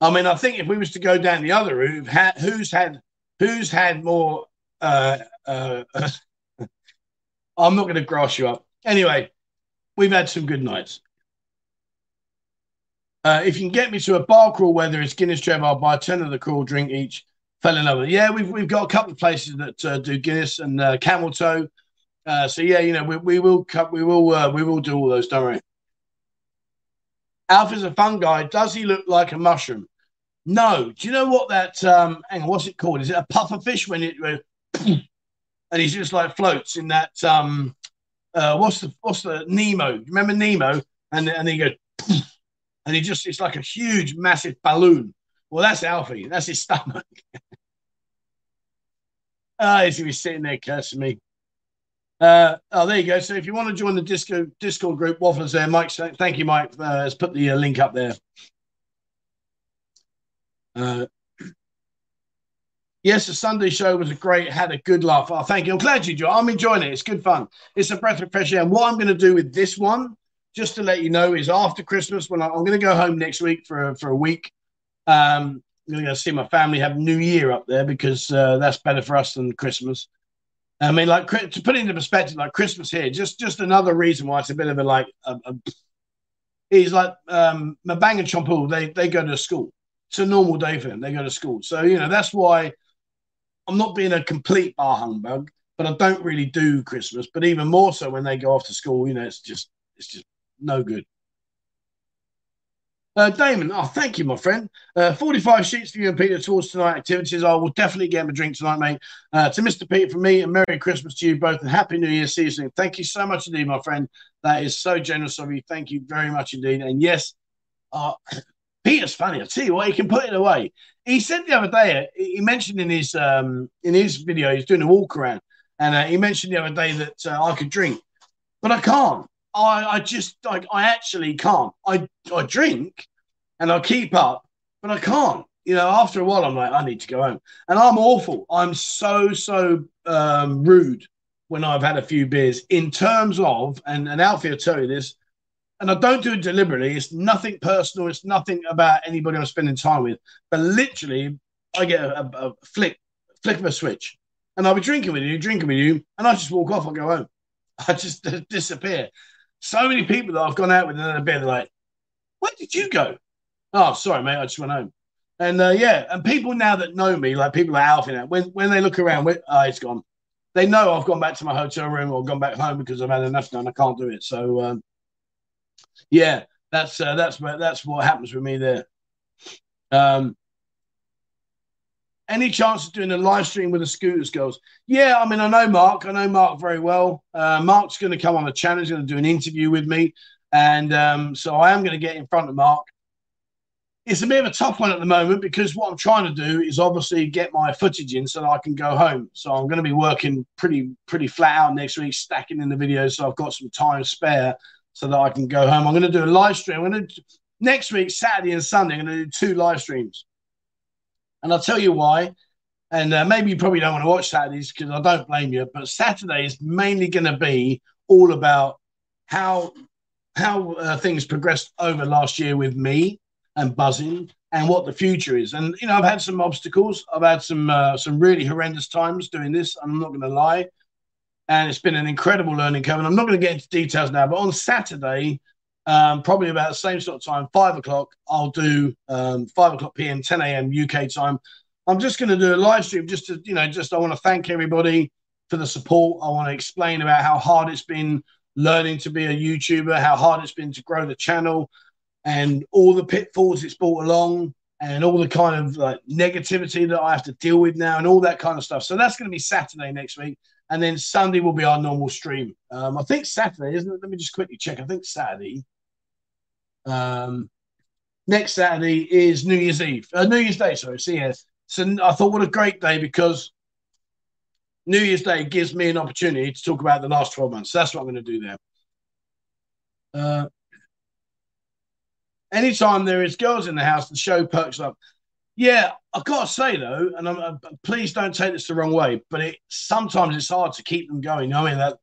I mean, I think if we was to go down the other route, who's had who's had more. Uh, uh, I'm not going to grass you up. Anyway, we've had some good nights. Uh, if you can get me to a bar crawl where there is Guinness Trevor, I'll buy 10 of the crawl, drink each. Fell in love with it. Yeah, we've, we've got a couple of places that uh, do Guinness and uh, Camel Toe. Uh, so yeah, you know, we, we will cut, we will uh, we will do all those. Don't worry. Alpha's a fun guy. Does he look like a mushroom? No. Do you know what that? Um, hang on, what's it called? Is it a puffer fish when it and he just like floats in that? Um, uh, what's the what's the Nemo? Remember Nemo? And and he goes, and he just it's like a huge, massive balloon. Well, that's Alfie. That's his stomach. Ah, uh, he's gonna be sitting there cursing me. Uh, oh, there you go. So if you want to join the disco Discord group, Waffles there, Mike. Thank you, Mike. Uh, has put the uh, link up there. Uh, yes, the Sunday show was a great, had a good laugh. Oh, thank you. I'm glad you joined. I'm enjoying it. It's good fun. It's a breath of fresh air. And what I'm going to do with this one, just to let you know, is after Christmas, when I, am going to go home next week for, for a week. Um, I'm going to see my family have New Year up there because uh, that's better for us than Christmas. I mean, like to put it into perspective, like Christmas here, just just another reason why it's a bit of a like. A, a, he's like um, Mabang and Chompul. They they go to school. It's a normal day for them. They go to school, so you know that's why I'm not being a complete bar humbug, but I don't really do Christmas. But even more so when they go off to school, you know, it's just it's just no good. Uh, Damon, oh, thank you, my friend. Uh, 45 sheets for you and Peter towards tonight activities. I will definitely get him a drink tonight, mate. Uh, to Mr. Peter, from me, and Merry Christmas to you both, and Happy New Year. season. Thank you so much indeed, my friend. That is so generous of you. Thank you very much indeed. And yes, uh, Peter's funny. I tell you what, he can put it away. He said the other day, he mentioned in his um, in his video, he's doing a walk around, and uh, he mentioned the other day that uh, I could drink, but I can't. I, I just like I actually can't. I I drink and I keep up, but I can't. You know, after a while, I'm like, I need to go home, and I'm awful. I'm so so um, rude when I've had a few beers. In terms of, and and Alfie will tell you this, and I don't do it deliberately. It's nothing personal. It's nothing about anybody I'm spending time with. But literally, I get a, a, a flick flick of a switch, and I'll be drinking with you, drinking with you, and I just walk off. I go home. I just disappear so many people that I've gone out with in a bit, they're like, where did you go? Oh, sorry, mate, I just went home. And uh, yeah, and people now that know me, like people like Alfie now, when, when they look around, oh, it's gone. They know I've gone back to my hotel room or gone back home because I've had enough and I can't do it. So, um, yeah, That's uh, that's that's what happens with me there. Um, any chance of doing a live stream with the Scooters girls? Yeah, I mean, I know Mark. I know Mark very well. Uh, Mark's going to come on the channel. He's going to do an interview with me. And um, so I am going to get in front of Mark. It's a bit of a tough one at the moment because what I'm trying to do is obviously get my footage in so that I can go home. So I'm going to be working pretty pretty flat out next week, stacking in the videos so I've got some time spare so that I can go home. I'm going to do a live stream. I'm going to next week, Saturday and Sunday. I'm going to do two live streams. And I'll tell you why. And uh, maybe you probably don't want to watch Saturdays because I don't blame you. But Saturday is mainly going to be all about how how uh, things progressed over last year with me and Buzzin and what the future is. And you know, I've had some obstacles. I've had some uh, some really horrendous times doing this. I'm not going to lie. And it's been an incredible learning curve. And I'm not going to get into details now, but on Saturday, um, probably about the same sort of time, five o'clock. I'll do um, five o'clock PM, 10 a.m. UK time. I'm just going to do a live stream just to, you know, just I want to thank everybody for the support. I want to explain about how hard it's been learning to be a YouTuber, how hard it's been to grow the channel, and all the pitfalls it's brought along, and all the kind of like negativity that I have to deal with now, and all that kind of stuff. So that's going to be Saturday next week and then Sunday will be our normal stream. Um, I think Saturday, isn't it? Let me just quickly check. I think Saturday. Um, next Saturday is New Year's Eve, uh, New Year's Day. Sorry, so yeah. So I thought, what a great day because New Year's Day gives me an opportunity to talk about the last twelve months. So that's what I'm going to do there. Uh, anytime there is girls in the house, the show perks up. Yeah, I've got to say though, and I'm, uh, please don't take this the wrong way, but it sometimes it's hard to keep them going. I mean that,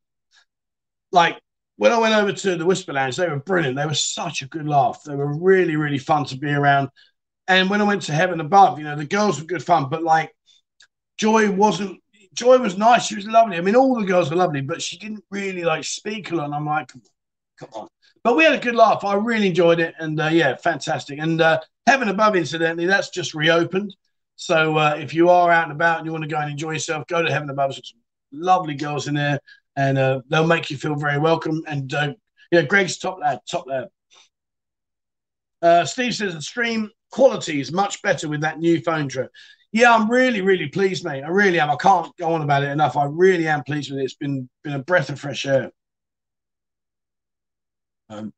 like when I went over to the Whisper Lounge, they were brilliant. They were such a good laugh. They were really, really fun to be around. And when I went to Heaven Above, you know, the girls were good fun, but like Joy wasn't. Joy was nice. She was lovely. I mean, all the girls were lovely, but she didn't really like speak a lot. And I'm like, come on. But we had a good laugh. I really enjoyed it, and uh, yeah, fantastic. And uh, Heaven Above, incidentally, that's just reopened. So uh, if you are out and about and you want to go and enjoy yourself, go to Heaven Above. There's some lovely girls in there, and uh, they'll make you feel very welcome. And uh, yeah, Greg's top lad, top lad. Uh, Steve says the stream quality is much better with that new phone trip. Yeah, I'm really, really pleased, mate. I really am. I can't go on about it enough. I really am pleased with it. It's been been a breath of fresh air. Um,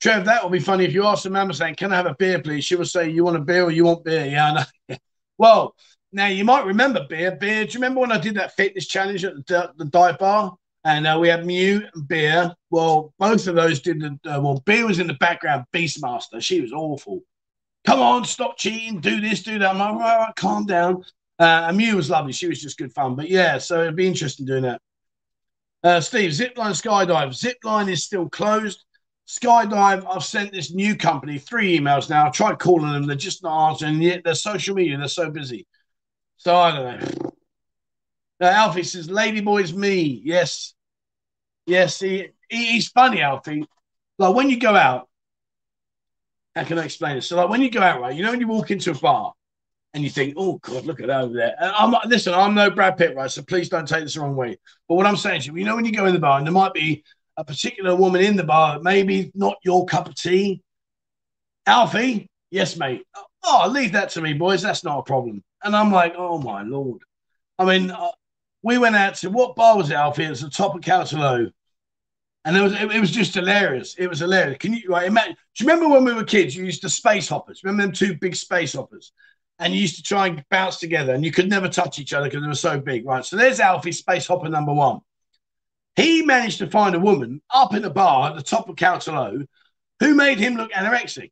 Trev, that will be funny if you ask the mama saying, Can I have a beer, please? She will say, You want a beer or you want beer? Yeah, I know. well, now you might remember beer. Beer. Do you remember when I did that fitness challenge at the, the dive bar? And uh, we had Mew and beer. Well, both of those did the uh, well, beer was in the background, Beastmaster. She was awful. Come on, stop cheating, do this, do that. I'm like, calm down. Uh, and Mew was lovely. She was just good fun. But yeah, so it'd be interesting doing that. Uh, Steve, Zipline Skydive. Zipline is still closed. Skydive, I've sent this new company three emails now. I've tried calling them, they're just not answering. Yet their social media, they're so busy. So I don't know. Now, Alfie says, Ladyboy's me. Yes. Yes, he, he, he's funny, Alfie. Like when you go out, how can I explain it? So, like when you go out, right, you know, when you walk into a bar and you think, oh, God, look at that over there. And I'm listen, I'm no Brad Pitt, right? So please don't take this the wrong way. But what I'm saying to you, you know, when you go in the bar and there might be a particular woman in the bar maybe not your cup of tea. Alfie, yes, mate. Oh, leave that to me, boys. That's not a problem. And I'm like, oh my lord. I mean, uh, we went out to what bar was it, Alfie? It was the top of Khao Talo. And it was it, it, was just hilarious. It was hilarious. Can you like imagine? Do you remember when we were kids? You used to space hoppers. Remember them two big space hoppers? And you used to try and bounce together, and you could never touch each other because they were so big, right? So there's Alfie, space hopper number one. He managed to find a woman up in a bar at the top of Khao Talo who made him look anorexic.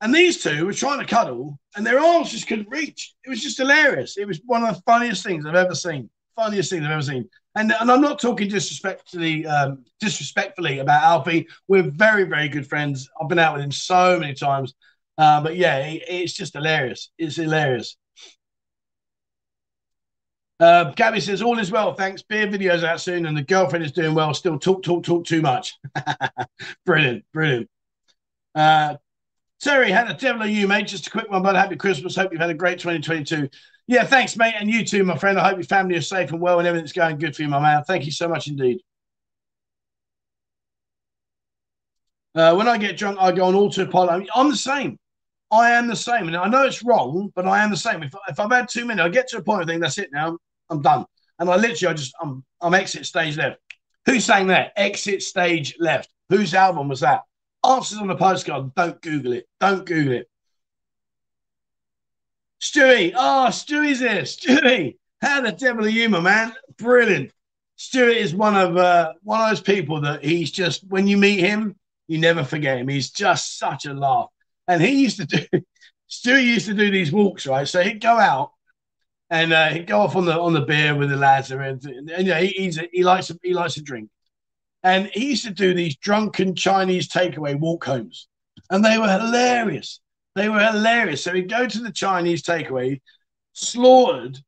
And these two were trying to cuddle, and their arms just couldn't reach. It was just hilarious. It was one of the funniest things I've ever seen. Funniest things I've ever seen. And, and I'm not talking disrespectfully, um, disrespectfully about Alfie. We're very, very good friends. I've been out with him so many times. Uh, but yeah, it, it's just hilarious. It's hilarious. Uh, Gabby says, All is well, thanks. Beer videos out soon, and the girlfriend is doing well. Still talk, talk, talk too much. brilliant, brilliant. Uh, Terry, how the devil are you, mate. Just a quick one, but happy Christmas. Hope you've had a great 2022. Yeah, thanks, mate. And you too, my friend. I hope your family is safe and well and everything's going good for you, my man. Thank you so much indeed. Uh, when I get drunk, I go on autopilot. I'm the same. I am the same. And I know it's wrong, but I am the same. If, if I've had too many, I get to a point I think that's it now. I'm done. And I literally, I just, I'm, I'm exit stage left. Who's saying that? Exit stage left. Whose album was that? Answers on the postcard. Don't Google it. Don't Google it. Stewie. Oh, Stewie's here. Stewie. How the devil are you, my man? Brilliant. Stuart is one of uh, one of those people that he's just when you meet him, you never forget him. He's just such a laugh. And he used to do Stuart used to do these walks, right? So he'd go out and uh, go off on the on the beer with the lads and, and, and yeah, he, he's he likes he likes to drink. And he used to do these drunken Chinese takeaway walk homes. And they were hilarious. They were hilarious. So he'd go to the Chinese takeaway, slaughtered,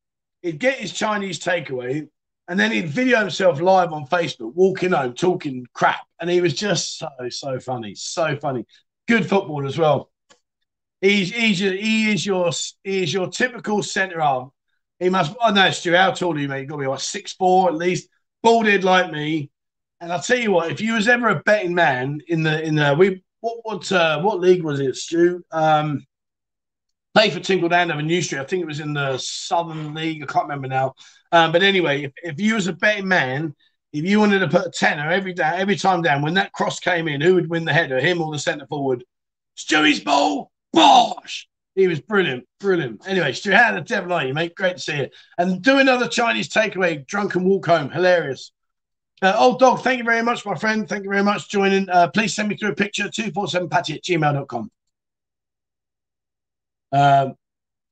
he'd get his Chinese takeaway, and then he'd video himself live on Facebook, walking home, talking crap. And he was just so, so funny. So funny. Good football as well. He's, he's your, he is your he is your typical centre arm. He must I know Stu, how tall are you, mate? You gotta be what six four at least, balded like me. And I'll tell you what, if you was ever a betting man in the in the we what what uh, what league was it, Stu? Um played for Tinkle Down over New Street. I think it was in the Southern League. I can't remember now. Um, but anyway, if, if you was a betting man, if you wanted to put a tenner every day, every time down, when that cross came in, who would win the header, him or the centre forward? Stewie's ball, bosh! He was brilliant, brilliant. Anyway, Stu, how the devil are you, mate? Great to see you. And do another Chinese takeaway, drunken walk home, hilarious. Uh, old dog, thank you very much, my friend. Thank you very much for joining. Uh, please send me through a picture, 247pattaya at gmail.com. Um,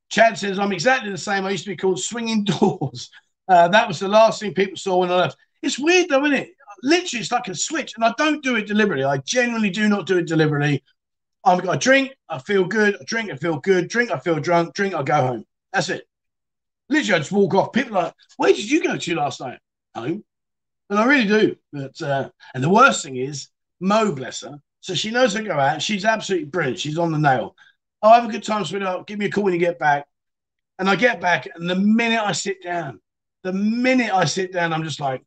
Chad says, I'm exactly the same. I used to be called Swinging Doors. Uh, that was the last thing people saw when I left. It's weird though, isn't it? Literally, it's like a switch. And I don't do it deliberately. I genuinely do not do it deliberately. I've got a drink, I feel good. I drink, I feel good. Drink, I feel drunk. Drink, I go home. That's it. Literally, I just walk off. People like, where did you go to last night? Home. And I really do. But uh, and the worst thing is, Mo, bless her. So she knows I go out. She's absolutely brilliant. She's on the nail. Oh, have a good time, sweetheart. Give me a call when you get back. And I get back, and the minute I sit down, the minute I sit down, I'm just like,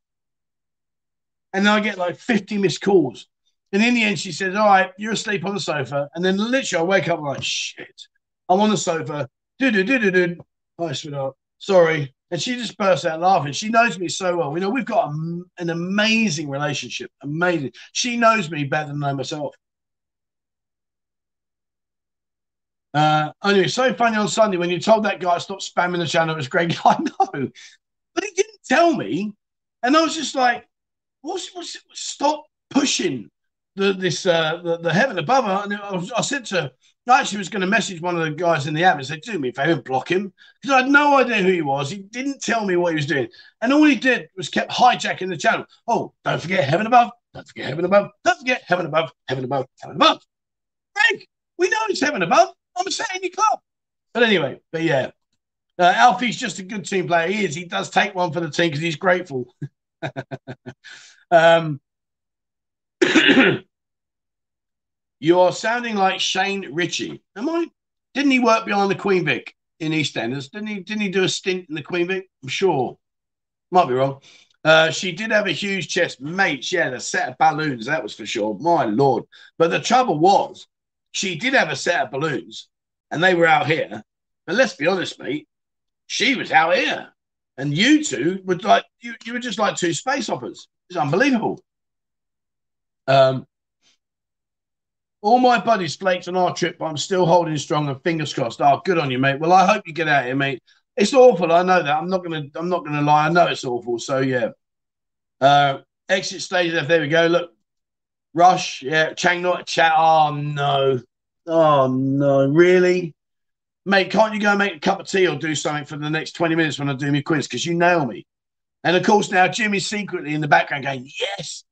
and then I get like 50 missed calls. And in the end, she says, All right, you're asleep on the sofa. And then literally, I wake up like, Shit, I'm on the sofa. Do, do, do, do, do. Hi, sweetheart. Sorry. And she just bursts out laughing. She knows me so well. You know, we've got a, an amazing relationship. Amazing. She knows me better than I know myself. Uh, anyway, so funny on Sunday when you told that guy to stop spamming the channel. It was Greg. I know, but he didn't tell me, and I was just like, "What's, what's stop pushing the this uh, the, the heaven above her?" And I, was, I said to her, I actually was going to message one of the guys in the app and say, "Do me a favor, block him," because I had no idea who he was. He didn't tell me what he was doing, and all he did was kept hijacking the channel. Oh, don't forget heaven above. Don't forget heaven above. Don't forget heaven above. Heaven above. Heaven above. Greg, we know it's heaven above. I'm saying you can't. But anyway, but yeah, uh, Alfie's just a good team player. He is. He does take one for the team because he's grateful. um, you are sounding like Shane Richie. Am I? Didn't he work behind the Queen Vic in EastEnders? Didn't he? Didn't he do a stint in the Queen Vic? I'm sure. Might be wrong. Uh, she did have a huge chest, mate. She had a set of balloons, that was for sure. My lord! But the trouble was, she did have a set of balloons and they were out here. But let's be honest, mate, she was out here. And you two were like, you, you were just like two space hoppers. It's unbelievable. Um, all my buddies flaked on our trip, but I'm still holding strong and fingers crossed. Oh, good on you, mate. Well, I hope you get out here, mate. It's awful. I know that. I'm not gonna. I'm not gonna lie. I know it's awful. So yeah. Uh, exit stage left. There we go. Look, Rush, yeah, Chang not chat. Oh no, oh no, really, mate? Can't you go make a cup of tea or do something for the next twenty minutes when I do my quiz? Because you nail me. And of course, now Jimmy's secretly in the background going, "Yes,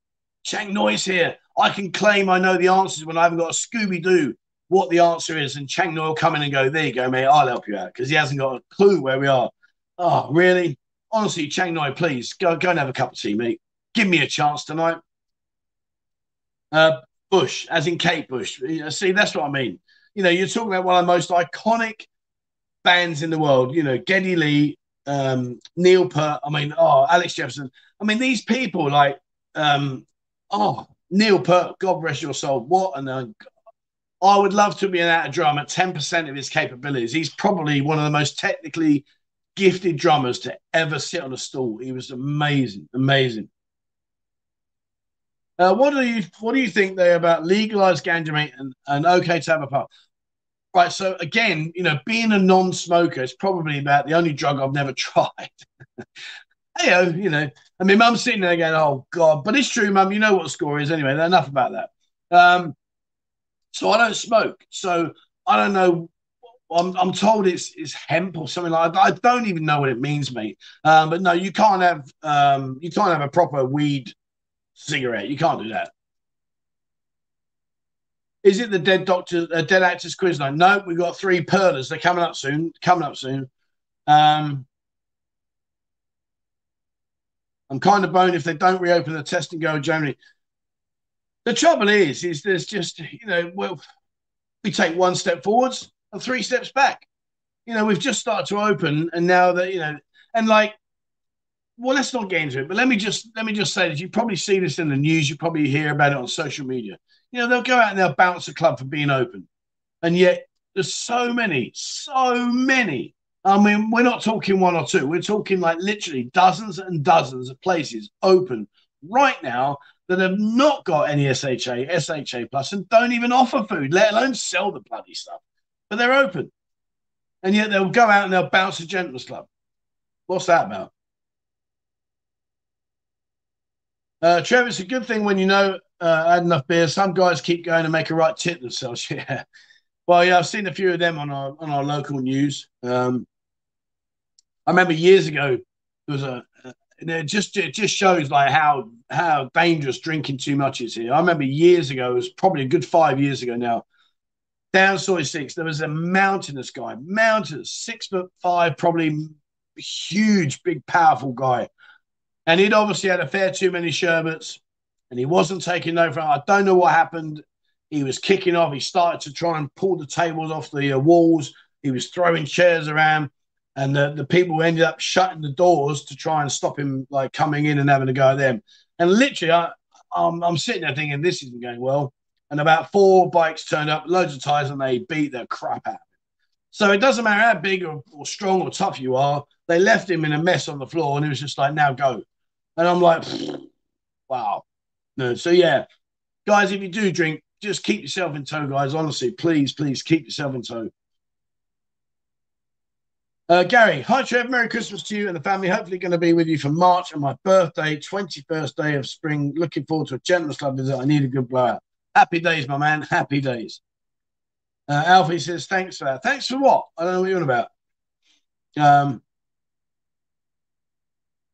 Chang Noi's here. I can claim I know the answers when I haven't got a Scooby Doo what the answer is." And Chang Noi will come in and go, "There you go, mate. I'll help you out," because he hasn't got a clue where we are. Oh, really? Honestly, Chang Noi, please go go and have a cup of tea, mate. Give me a chance tonight. Uh, Bush, as in Kate Bush. See, that's what I mean. You know, you're talking about one of the most iconic bands in the world. You know, Geddy Lee, um, Neil Peart. I mean, oh, Alex Jefferson. I mean, these people, like, um, oh, Neil Peart, God rest your soul. What and I would love to be an out of drum at 10% of his capabilities. He's probably one of the most technically gifted drummers to ever sit on a stool. He was amazing, amazing. Uh, what do you what do you think there about legalized ganja and, and okay to have a puff? Right. So again, you know, being a non-smoker is probably about the only drug I've never tried. hey, you know, I mean, mum's sitting there going, "Oh God," but it's true, mum. You know what the score is anyway. Enough about that. Um, so I don't smoke. So I don't know. I'm, I'm told it's it's hemp or something like that. I don't even know what it means, mate. Um, but no, you can't have um, you can't have a proper weed cigarette. You can't do that. Is it the dead doctor, uh, dead actors quiz night? No, we've got three perlers. They're coming up soon. Coming up soon. Um, I'm kind of bone if they don't reopen the test and go in Germany. The trouble is, is there's just you know, well, we take one step forwards and three steps back. You know, we've just started to open, and now that you know, and like well, let's not get into it, but let me just let me just say that you probably see this in the news. You probably hear about it on social media. You know, they'll go out and they'll bounce a club for being open, and yet there's so many, so many. I mean, we're not talking one or two. We're talking like literally dozens and dozens of places open right now that have not got any SHA, SHA plus, and don't even offer food, let alone sell the bloody stuff. But they're open, and yet they'll go out and they'll bounce a gentleman's club. What's that about? Uh, Trevor, it's a good thing when you know uh, had enough beer. Some guys keep going and make a right tit themselves. Yeah. Well, yeah, I've seen a few of them on our on our local news. Um, I remember years ago there was a. it just it just shows like how how dangerous drinking too much is here. I remember years ago, it was probably a good five years ago now. Down Soi Six, there was a mountainous guy, mountainous, six foot five, probably huge, big, powerful guy and he'd obviously had a fair too many sherbets and he wasn't taking no for I don't know what happened. He was kicking off. He started to try and pull the tables off the uh, walls. He was throwing chairs around, and the, the people ended up shutting the doors to try and stop him like coming in and having a go at them. And literally, I, I'm, I'm sitting there thinking this isn't going well. And about four bikes turned up, loads of tires, and they beat the crap out. So it doesn't matter how big or, or strong or tough you are. They left him in a mess on the floor, and it was just like, now go. And I'm like, wow. No, so yeah, guys, if you do drink, just keep yourself in tow, guys. Honestly, please, please keep yourself in tow. Uh, Gary, hi Trev, Merry Christmas to you and the family. Hopefully, going to be with you for March and my birthday, 21st day of spring. Looking forward to a gentleman's club visit. I need a good blowout. Happy days, my man. Happy days. Uh, Alfie says, thanks for that. Thanks for what? I don't know what you're on about. Um,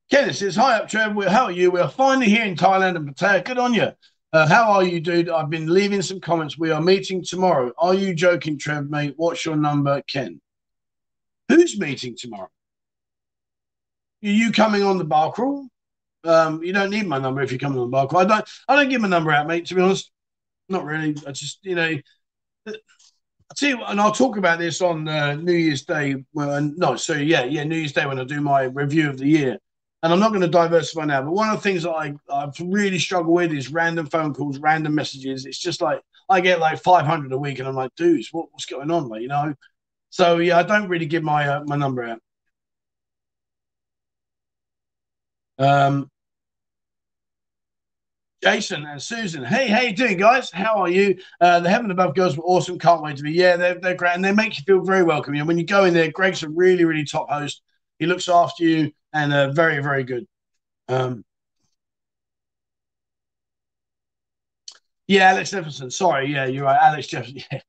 Kenneth says, Hi up, Trev. How are you? We are finally here in Thailand and Pattaya. Good on you. Uh, how are you, dude? I've been leaving some comments. We are meeting tomorrow. Are you joking, Trev, mate? What's your number, Ken? Who's meeting tomorrow? Are you coming on the bar crawl? Um, you don't need my number if you're coming on the bar crawl. I don't. I don't give my number out, mate. To be honest, not really. I just, you know, I'll tell you, and I'll talk about this on uh, New Year's Day. When, no, so yeah, yeah, New Year's Day when I do my review of the year and I'm not going to diversify now, but one of the things that I, I've really struggled with is random phone calls, random messages. It's just like I get like 500 a week, and I'm like, dudes, what, what's going on? Like, you know. So yeah, I don't really give my uh, my number out. Um, Jason and Susan, hey, how you doing, guys? How are you? Uh, the Heaven Above girls were awesome. Can't wait to be. Yeah, they're, they're great, and they make you feel very welcome. Know, when you go in there, Greg's a really, really top host. He looks after you and uh, very, very good. Um, yeah, Alex Lifeson. Sorry, yeah, you're right, Alex Lifeson. Yeah,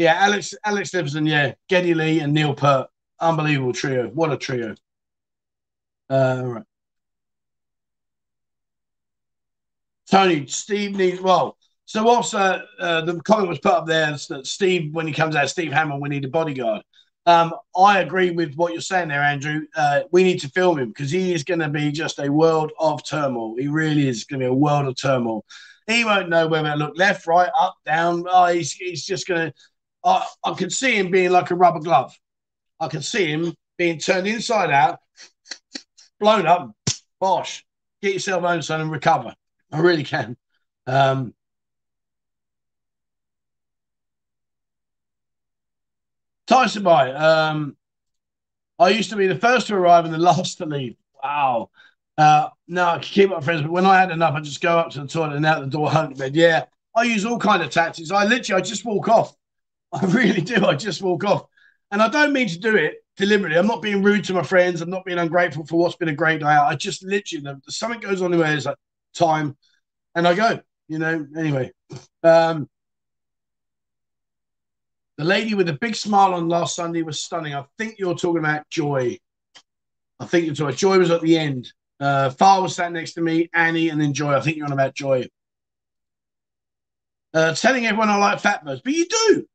yeah, Alex, Alex Lifeson. Yeah, Geddy Lee and Neil Peart, Unbelievable trio. What a trio. Uh, right. Tony, Steve needs well. So also uh, the comment was put up there that Steve, when he comes out, Steve Hammond, we need a bodyguard. Um, I agree with what you're saying there, Andrew. Uh, we need to film him because he is going to be just a world of turmoil. He really is going to be a world of turmoil. He won't know whether to look left, right, up, down. Oh, he's, he's just going to. I, I can see him being like a rubber glove. I can see him being turned inside out, blown up. Bosh, get yourself home, son, and recover. I really can. Um, Tyson by. Um, I used to be the first to arrive and the last to leave. Wow. Uh, no, I keep up friends, but when I had enough, I just go up to the toilet and out the door, home bed. Yeah, I use all kind of tactics. I literally, I just walk off. I really do. I just walk off, and I don't mean to do it deliberately. I'm not being rude to my friends. I'm not being ungrateful for what's been a great day out. I just literally, something goes on in there's like time, and I go. You know. Anyway, um, the lady with the big smile on last Sunday was stunning. I think you're talking about Joy. I think you're talking. Joy was at the end. Uh, Far was sat next to me, Annie, and then Joy. I think you're on about Joy. Uh, telling everyone I like fat birds, but you do.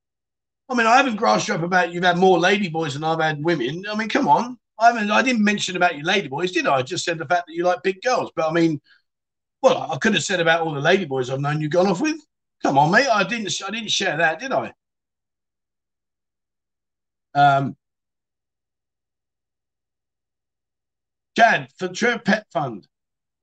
I mean, I haven't grassed you up about you've had more ladyboys than I've had women. I mean, come on. I mean, I didn't mention about your ladyboys, did I? I just said the fact that you like big girls. But I mean, well, I could have said about all the ladyboys I've known you've gone off with. Come on, mate. I didn't. I didn't share that, did I? Um, Chad for Trev Pet Fund.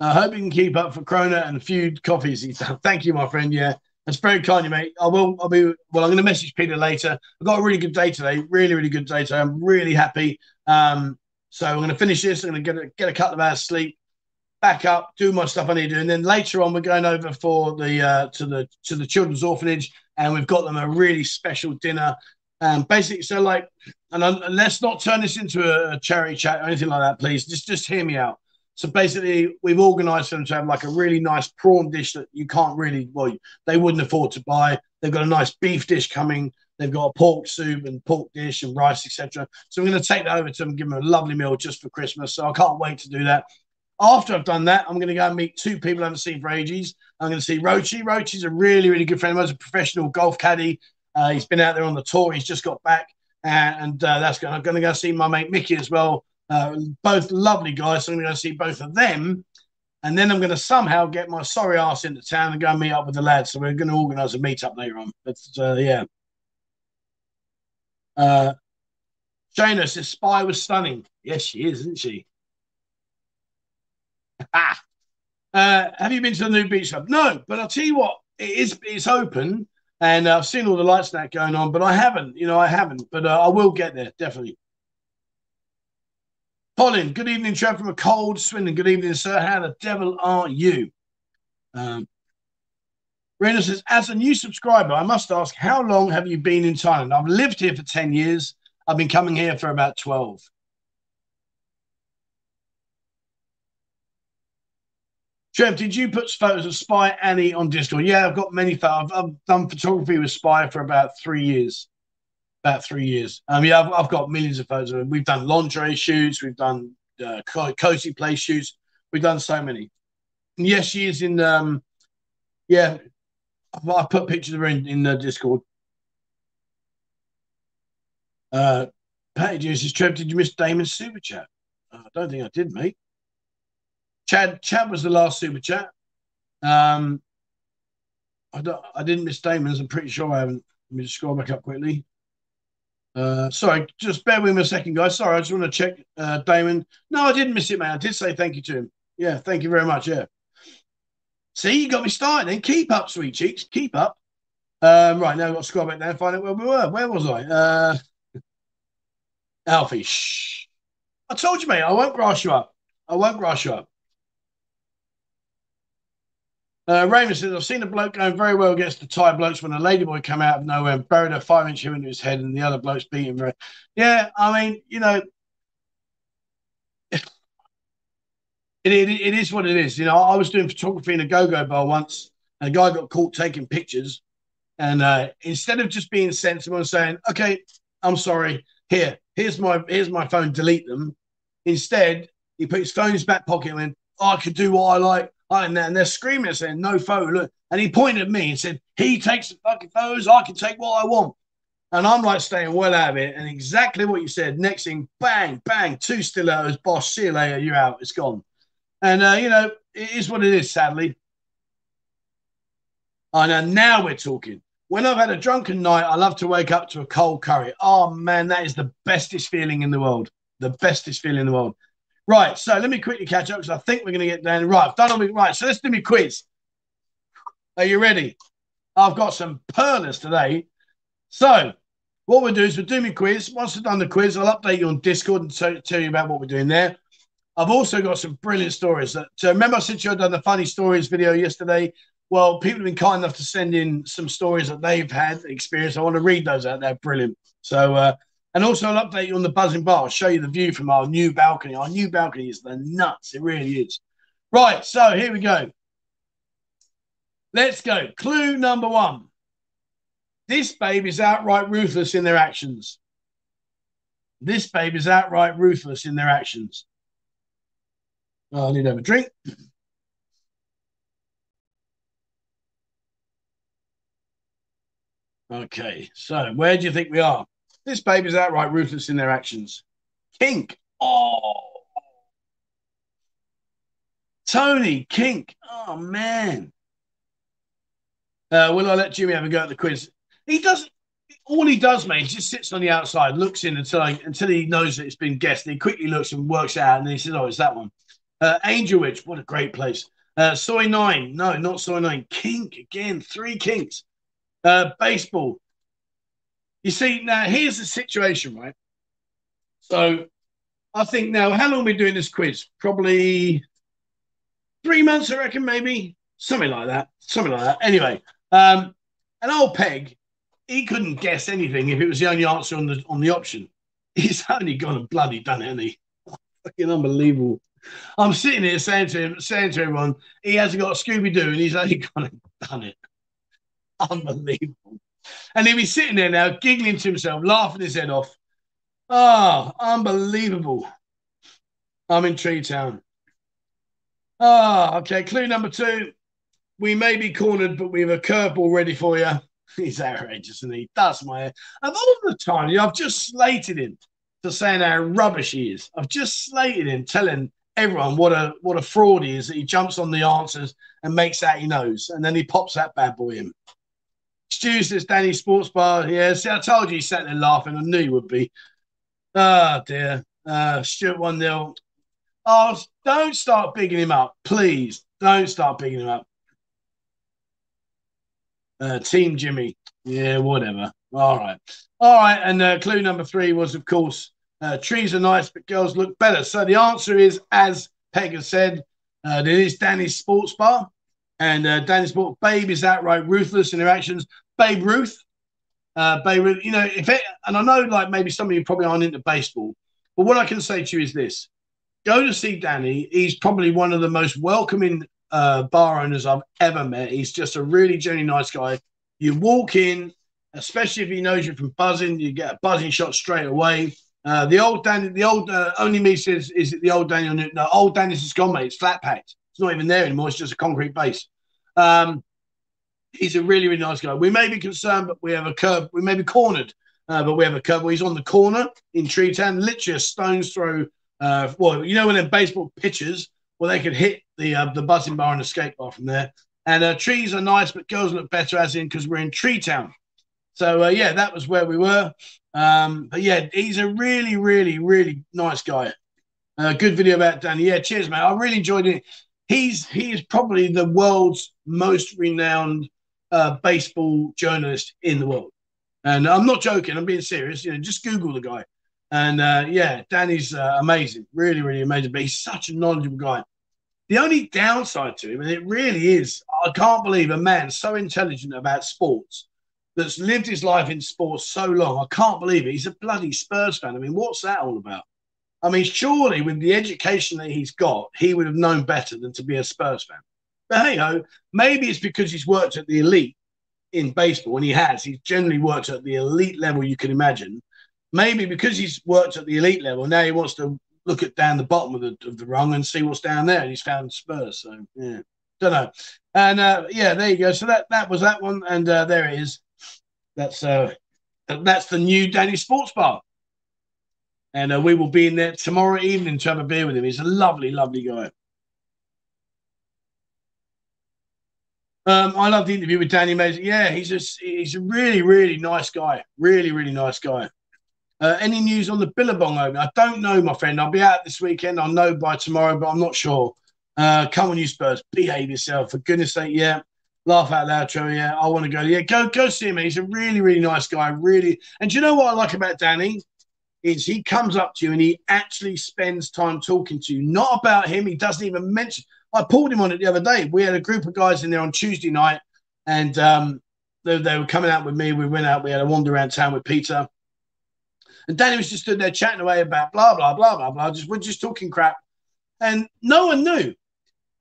I hope you can keep up for Corona and feud coffees. Thank you, my friend. Yeah, that's very kind of you, mate. I will. I'll be. Well, I'm going to message Peter later. I've got a really good day today. Really, really good day today. I'm really happy. Um, so I'm going to finish this. I'm going to get a, get a couple of hours sleep, back up, do my stuff I need to do, and then later on we're going over for the uh, to the to the children's orphanage, and we've got them a really special dinner um, basically, so like, and I'm, let's not turn this into a, a charity chat or anything like that, please. Just just hear me out. So basically, we've organised them to have like a really nice prawn dish that you can't really, well, they wouldn't afford to buy. They've got a nice beef dish coming. They've got a pork soup and pork dish and rice, etc. So I'm going to take that over to them give them a lovely meal just for Christmas. So I can't wait to do that. After I've done that, I'm going to go and meet two people I haven't seen for ages. I'm going to see Rochi. Rochi's a really, really good friend of mine. He's a professional golf caddy. Uh, he's been out there on the tour. He's just got back, and uh, that's going. I'm going to go see my mate Mickey as well. Uh, both lovely guys. So I'm going to go see both of them, and then I'm going to somehow get my sorry ass into town and go and meet up with the lads. So we're going to organise a meet up later on. But uh, yeah. Uh, Shayna says Spy was stunning. Yes, she is, isn't she? ah. Uh, have you been to the new beach club? No, but I'll tell you what, it is it's open and I've seen all the lights that going on, but I haven't. You know, I haven't. But uh, I will get there definitely. Colin, good evening, Trev from a cold Swindon. Good evening, sir. How the devil are you? Um, Rena says, as a new subscriber, I must ask, how long have you been in Thailand? I've lived here for 10 years. I've been coming here for about 12. Trev, did you put photos of Spy Annie on Discord? Yeah, I've got many photos. I've, I've, done photography with Spy for about three years. About three years. Um, yeah, I've, I've got millions of photos of him. We've done lingerie shoots. We've done uh, cosplay shoots. We've done so many. And yes, she is in. Um, yeah, I put pictures of her in, in the Discord. Uh, Patty says, Trev, did you miss Damon's super chat? Uh, I don't think I did, mate. Chad Chad was the last super chat. Um, I don't, I didn't miss Damon's. I'm pretty sure I haven't. Let me just scroll back up quickly. Uh, sorry, just bear with me a second, guys. Sorry, I just want to check uh, Damon. No, I didn't miss it, man. I did say thank you to him. Yeah, thank you very much. Yeah. See, you got me started. Then keep up, sweet cheeks. Keep up. Um, right now, I've got to scroll back down and find out where we were. Where was I? Uh, Alfie. Shh. I told you, mate. I won't grass you up. I won't grass you up. Uh, Raymond says, I've seen a bloke going very well against the Thai blokes when a ladyboy come out of nowhere and buried a five inch hole into his head and the other blokes beat him very. Yeah, I mean, you know, it, it, it is what it is. You know, I was doing photography in a go go bar once and a guy got caught taking pictures. And uh, instead of just being sensible and saying, okay, I'm sorry, here, here's my here's my phone, delete them. Instead, he put his phone in his back pocket and went, oh, I can do what I like and and they're screaming saying, no photo. Look. And he pointed at me and said, he takes the fucking photos. I can take what I want. And I'm like staying well out of it. And exactly what you said. Next thing, bang, bang, two stilettos. Boss, see you later. You're out. It's gone. And, uh, you know, it is what it is, sadly. And now we're talking. When I've had a drunken night, I love to wake up to a cold curry. Oh, man, that is the bestest feeling in the world. The bestest feeling in the world. Right, so let me quickly catch up because I think we're going to get down. Right, I've done all my, right. So let's do me quiz. Are you ready? I've got some pearlers today. So, what we'll do is we'll do my quiz. Once I've done the quiz, I'll update you on Discord and t- tell you about what we're doing there. I've also got some brilliant stories. That, so remember, said you I'd done the funny stories video yesterday. Well, people have been kind enough to send in some stories that they've had experience. I want to read those out. They're brilliant. So, uh, and also I'll update you on the buzzin bar. I'll show you the view from our new balcony. Our new balcony is the nuts. It really is. Right. So here we go. Let's go. Clue number one. This babe is outright ruthless in their actions. This babe is outright ruthless in their actions. Oh, I need to have a drink. Okay, so where do you think we are? This baby's outright ruthless in their actions. Kink. Oh. Tony, kink. Oh, man. Uh, will I let Jimmy have a go at the quiz? He doesn't. All he does, mate, he just sits on the outside, looks in until I, until he knows that it's been guessed. He quickly looks and works out, and he says, "Oh, it's that one." Uh, Angel Witch, what a great place. Uh, Soi Nine, no, not Soi Nine. Kink again, three kinks. Uh, baseball. You see, now here's the situation, right? So I think now, how long we doing this quiz? Probably three months, I reckon, maybe something like that. Something like that. Anyway, um, an old peg, he couldn't guess anything if it was the only answer on the on the option. He's only gone and bloody done it, hasn't he? Fucking unbelievable. I'm sitting here saying to him, saying to everyone, he hasn't got a Scooby Doo, and he's only gone and done it. Unbelievable. And he'll be sitting there now, giggling to himself, laughing his head off. Ah, oh, unbelievable. I'm in Tree Town. Ah, oh, okay. Clue number two. We may be cornered, but we have a curveball ready for you. He's outrageous, and he does my head. And all the time, you know, I've just slated him for saying how rubbish he is. I've just slated him, telling everyone what a what a fraud he is. That he jumps on the answers and makes out he knows, and then he pops that bad boy in. Stu says Danny Sports Bar. Yeah, see, I told you he sat there laughing. I knew he would be. Oh dear. Uh, Stuart 1 0. Oh, don't start bigging him up. Please. Don't start bigging him up. Uh, Team Jimmy. Yeah, whatever. All right. All right. And uh, clue number three was, of course, uh, trees are nice, but girls look better. So the answer is, as Peg has said, uh, it is Danny's Sports Bar. And uh, Danny's Sports Babe is outright ruthless in her actions. Babe Ruth. Uh, Babe Ruth, you know, if it, and I know like maybe some of you probably aren't into baseball, but what I can say to you is this go to see Danny. He's probably one of the most welcoming uh, bar owners I've ever met. He's just a really genuinely nice guy. You walk in, especially if he knows you from buzzin, you get a buzzin shot straight away. Uh, the old Danny, the old uh, only me says is it the old Daniel? No, old Danny's is gone, mate. It's flat packed. It's not even there anymore. It's just a concrete base. Um, he's a really, really nice guy. We may be concerned, but we have a curb. We may be cornered, uh, but we have a curb. Well, he's on the corner in Treetown, literally a stone's throw. Uh, well, you know when they're baseball pitchers, well, they could hit the uh, the buzzin bar and escape bar from there. And uh, trees are nice, but girls look better, as in because we're in Treetown. So uh, yeah, that was where we were. Um, but yeah, he's a really, really, really nice guy. Uh, good video about Danny. Yeah, cheers, mate. I really enjoyed it. He's he is probably the world's most renowned uh, baseball journalist in the world. And I'm not joking. I'm being serious. You know, just Google the guy. And uh, yeah, Danny's uh, amazing, really, really amazing. But he's such a knowledgeable guy. The only downside to him, and it really is, I can't believe a man so intelligent about sports that's lived his life in sports so long. I can't believe it. He's a bloody Spurs fan. I mean, what's that all about? I mean, surely with the education that he's got, he would have known better than to be a Spurs fan. But hey ho, maybe it's because he's worked at the elite in baseball, and he has. He's generally worked at the elite level you can imagine. Maybe because he's worked at the elite level, now he wants to look at down the bottom of the of the rung and see what's down there. And he's found Spurs. So yeah, don't know. And uh, yeah, there you go. So that that was that one, and uh, there it is. That's uh, that's the new Danny Sports Bar. And uh, we will be in there tomorrow evening to have a beer with him. He's a lovely, lovely guy. Um, I love the interview with Danny Mays. Yeah, he's a he's a really really nice guy. Really really nice guy. Uh, any news on the Billabong open? I don't know, my friend. I'll be out this weekend. I'll know by tomorrow, but I'm not sure. Uh, come on, you Spurs, behave yourself for goodness sake. Yeah, laugh out loud, Trevor. Yeah, I want to go. Yeah, go go see him. He's a really, really nice guy. Really, and do you know what I like about Danny? Is he comes up to you and he actually spends time talking to you, not about him. He doesn't even mention. I pulled him on it the other day. We had a group of guys in there on Tuesday night, and um, they, they were coming out with me. We went out. We had a wander around town with Peter, and Danny was just stood there chatting away about blah blah blah blah blah. Just we're just talking crap, and no one knew.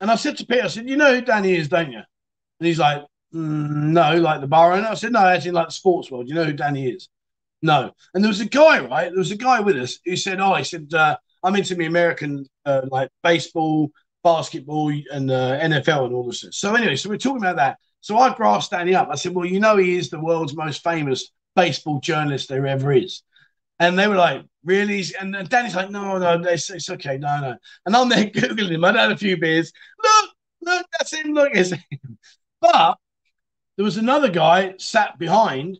And I said to Peter, I said, "You know who Danny is, don't you?" And he's like, mm, "No, like the bar owner." I said, "No, actually, like the sports world. You know who Danny is?" No. And there was a guy, right? There was a guy with us who said, "Oh, he said uh, I'm into the American uh, like baseball, basketball, and uh, NFL and all this." So anyway, so we're talking about that. So I grasped Danny up. I said, "Well, you know, he is the world's most famous baseball journalist there ever is." And they were like, really? And, Danny's like, no, no, it's, it's okay, no, no. And I'm there Googling him. I'd had a few beers. Look, look, that's him, look, it's him. But there was another guy sat behind,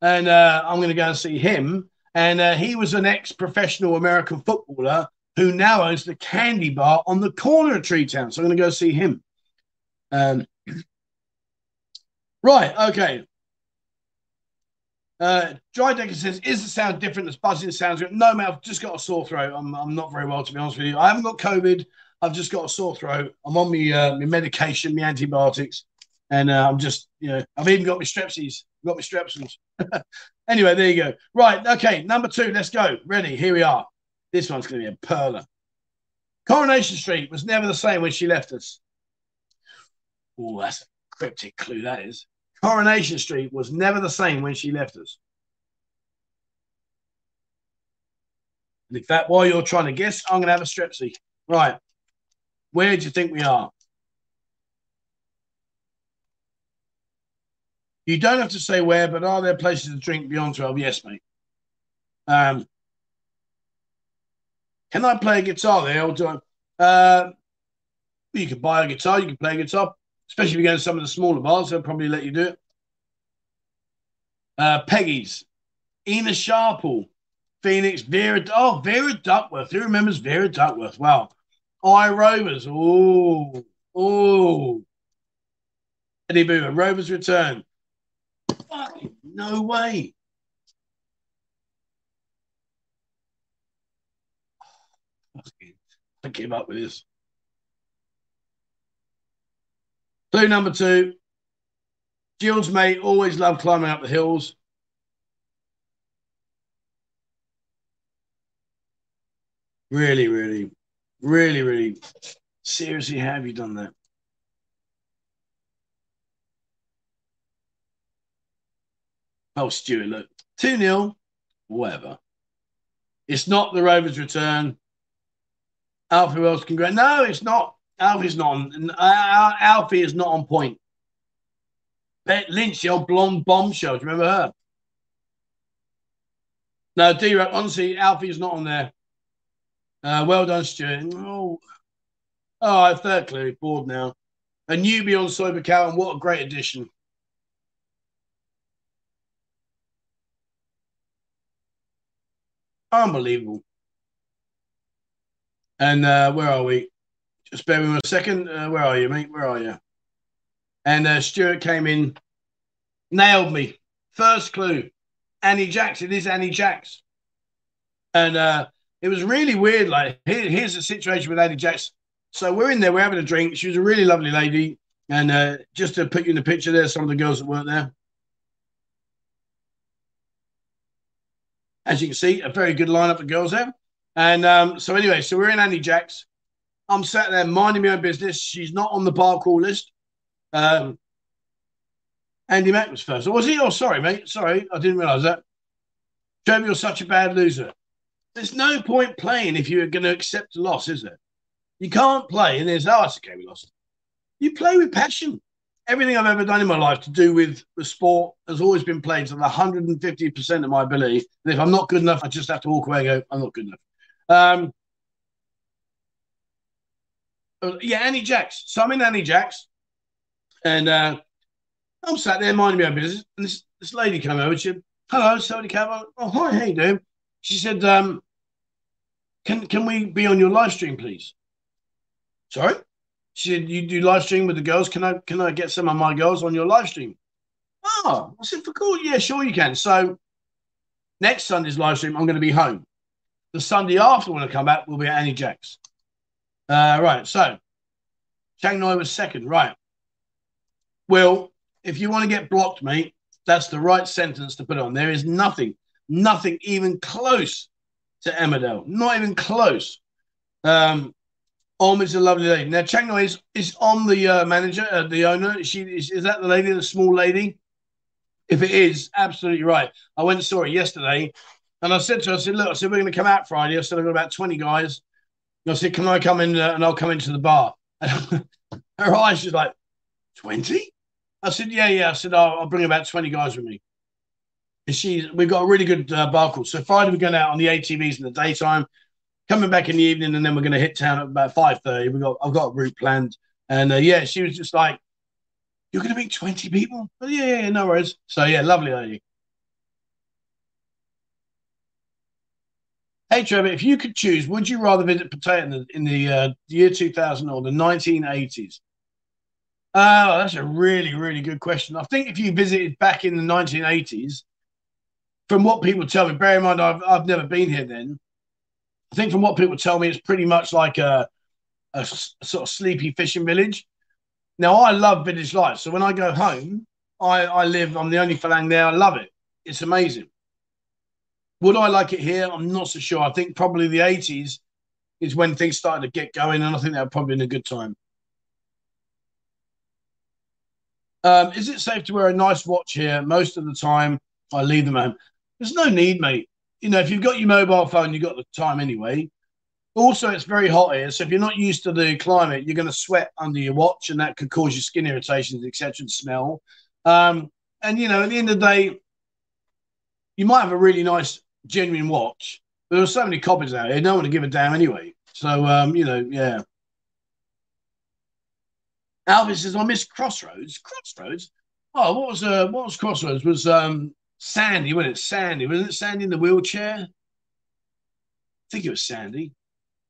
and uh, I'm going to go and see him. And uh, he was an ex professional American footballer who now owns the candy bar on the corner of Tree Town. So I'm going to go see him. Um, right, okay. Uh, Dry Decker says, "Is the sound different? This buzzing sounds good." No, mate. I've just got a sore throat. I'm, I'm not very well, to be honest with you. I haven't got COVID. I've just got a sore throat. I'm on my uh, my medication, my antibiotics, and uh, I'm just, you know, I've even got my strepsies. got my strepsils. anyway, there you go. Right. Okay. Number two. Let's go. Ready? Here we are. This one's going to be a perler. Coronation Street was never the same when she left us. Oh, that's a cryptic clue. That is. Coronation Street was never the same when she left us. And if that while you're trying to guess, I'm going to have a strepsy. Right. Where do you think we are? You don't have to say where, but are there places to drink beyond 12? Yes, mate. Um, can I play a guitar there? Or do I, uh, you can buy a guitar, you can play a guitar especially if you go to some of the smaller bars, they'll probably let you do it. Uh, Peggy's, Ena Sharples, Phoenix, Vera. Oh, Vera Duckworth. Who remembers Vera Duckworth? Wow. I Rovers. Oh, oh. Eddie Boomer, Rovers return. Fucking no way. I give up with this. Clue number two. Jill's mate always loved climbing up the hills. Really, really, really, really. Seriously, have you done that? Oh, Stuart, look. 2 0, whatever. It's not the Rovers' return. Alfie Wells, can go. No, it's not. Alfie's not on. Uh, Alfie is not on point. Bet Lynch, the old blonde bombshell. Do you remember her? No, D honestly, Alfie's not on there. Uh, well done, Stuart. Oh, oh, I third clue. Bored now. A newbie on Soi Buakhao, and what a great addition. Unbelievable. And uh, where are we? Just bear with me a second. Uh, where are you, mate? Where are you? And uh, Stuart came in, nailed me. First clue, Annie Jacks. It is Annie Jacks. And uh, it was really weird. Like, here, here's the situation with Annie Jacks. So we're in there, we're having a drink. She was a really lovely lady. And uh, just to put you in the picture, there, some of the girls that weren't there. As you can see, a very good lineup of girls there. And um, so, anyway, so we're in Annie Jacks. I'm sat there minding my own business. She's not on the bar call list. Um, Andy Mack was first. Or was he? Oh, sorry, mate. Sorry, I didn't realise that. Trevor, you're such a bad loser. There's no point playing if you're going to accept a loss, is there? You can't play and there's, oh, it's okay, we lost. You play with passion. Everything I've ever done in my life to do with the sport has always been played to the 150% of my ability. And if I'm not good enough, I just have to walk away and go, I'm not good enough. Um, yeah, Annie Jacks. So I'm in Annie Jacks, and uh, I'm sat there minding my own business, and this, this lady came over. She said, "Hello, Sony Cab. Oh, hi, how you doing?" She said, um, "Can can we be on your live stream, please?" Sorry. She said, "You do live stream with the girls? Can I can I get some of my girls on your live stream?" Oh, I said, "For cool, yeah, sure you can." So next Sunday's live stream, I'm going to be home. The Sunday after when I come back, we'll be at Annie Jack's. Uh, right, so Chang Noi was second, right? Well, if you want to get blocked, mate, that's the right sentence to put on. There is nothing, nothing even close to Emmerdale, not even close. Um, Om is a lovely lady. Now, Chang Noi is, is on the uh, manager, uh, the owner. She is, is that the lady, the small lady? If it is, absolutely right. I went and saw her yesterday, and I said to her, I said, look, I said we're going to come out Friday. I said I've got about twenty guys. And I said, can I come in uh, and I'll come into the bar? And her eyes she's like, twenty? I said, yeah, yeah. I said, I'll, I'll, bring about 20 guys with me. And she, we've got a really good uh, bar call. So Friday we're going out on the ATVs in the daytime, coming back in the evening, and then we're going to hit town at about 5.30. We got, I've got a route planned. And uh, yeah, she was just like, you're going to meet 20 people? Oh, yeah, yeah, no worries. So yeah, lovely lady. Hey Trevor, if you could choose, would you rather visit Pattaya in the, uh, year 2000 or the 1980s? Oh, that's a really, really good question. I think if you visited back in the 1980s, from what people tell me, bear in mind I've, I've never been here then. I think from what people tell me, it's pretty much like a, a sort of sleepy fishing village. Now, I love village life. So when I go home, I, I live, I'm the only Falang there. I love it. It's amazing. Would I like it here? I'm not so sure. I think probably the 80s is when things started to get going, and I think that would probably been a good time. Um, is it safe to wear a nice watch here? Most of the time, I leave them home. There's no need, mate. You know, if you've got your mobile phone, you've got the time anyway. Also, it's very hot here, so if you're not used to the climate, you're going to sweat under your watch, and that could cause you skin irritations, etc., and smell. Um, and you know, at the end of the day, you might have a really nice, genuine watch, There there's so many copies out here, no one to give a damn anyway. So, um, you know, yeah. Alvin says, "I miss Crossroads." Crossroads. Oh, what was uh, what was Crossroads? Was um, Sandy? Wasn't it Sandy? Wasn't it Sandy in the wheelchair? I think it was Sandy.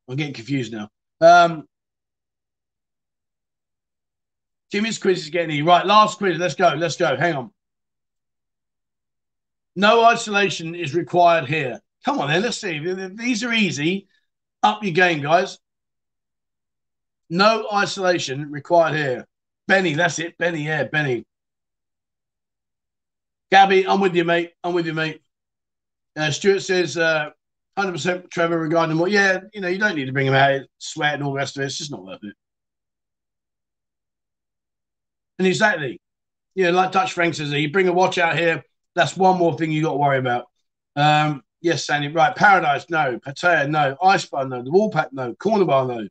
I'm getting confused now. Um, Jimmy's quiz is getting easy. Right, last quiz. Let's go. Let's go. Hang on. No isolation is required here. Come on, then. Let's see. These are easy. Up your game, guys. No isolation required here. Benny, that's it. Benny, yeah, Benny. Gabby, I'm with you, mate. I'm with you, mate. Uh, Stuart says, uh, 100% Trevor regarding what, yeah, you know, you don't need to bring him out, sweat and all the rest of it. It's just not worth it. And exactly, know, like Dutch Frank says, you bring a watch out here, that's one more thing you got to worry about. Um, yes, Sandy, right. Paradise, no. Pattaya, no. Ice bar, no. The Woolpack, no. Corner bar, no.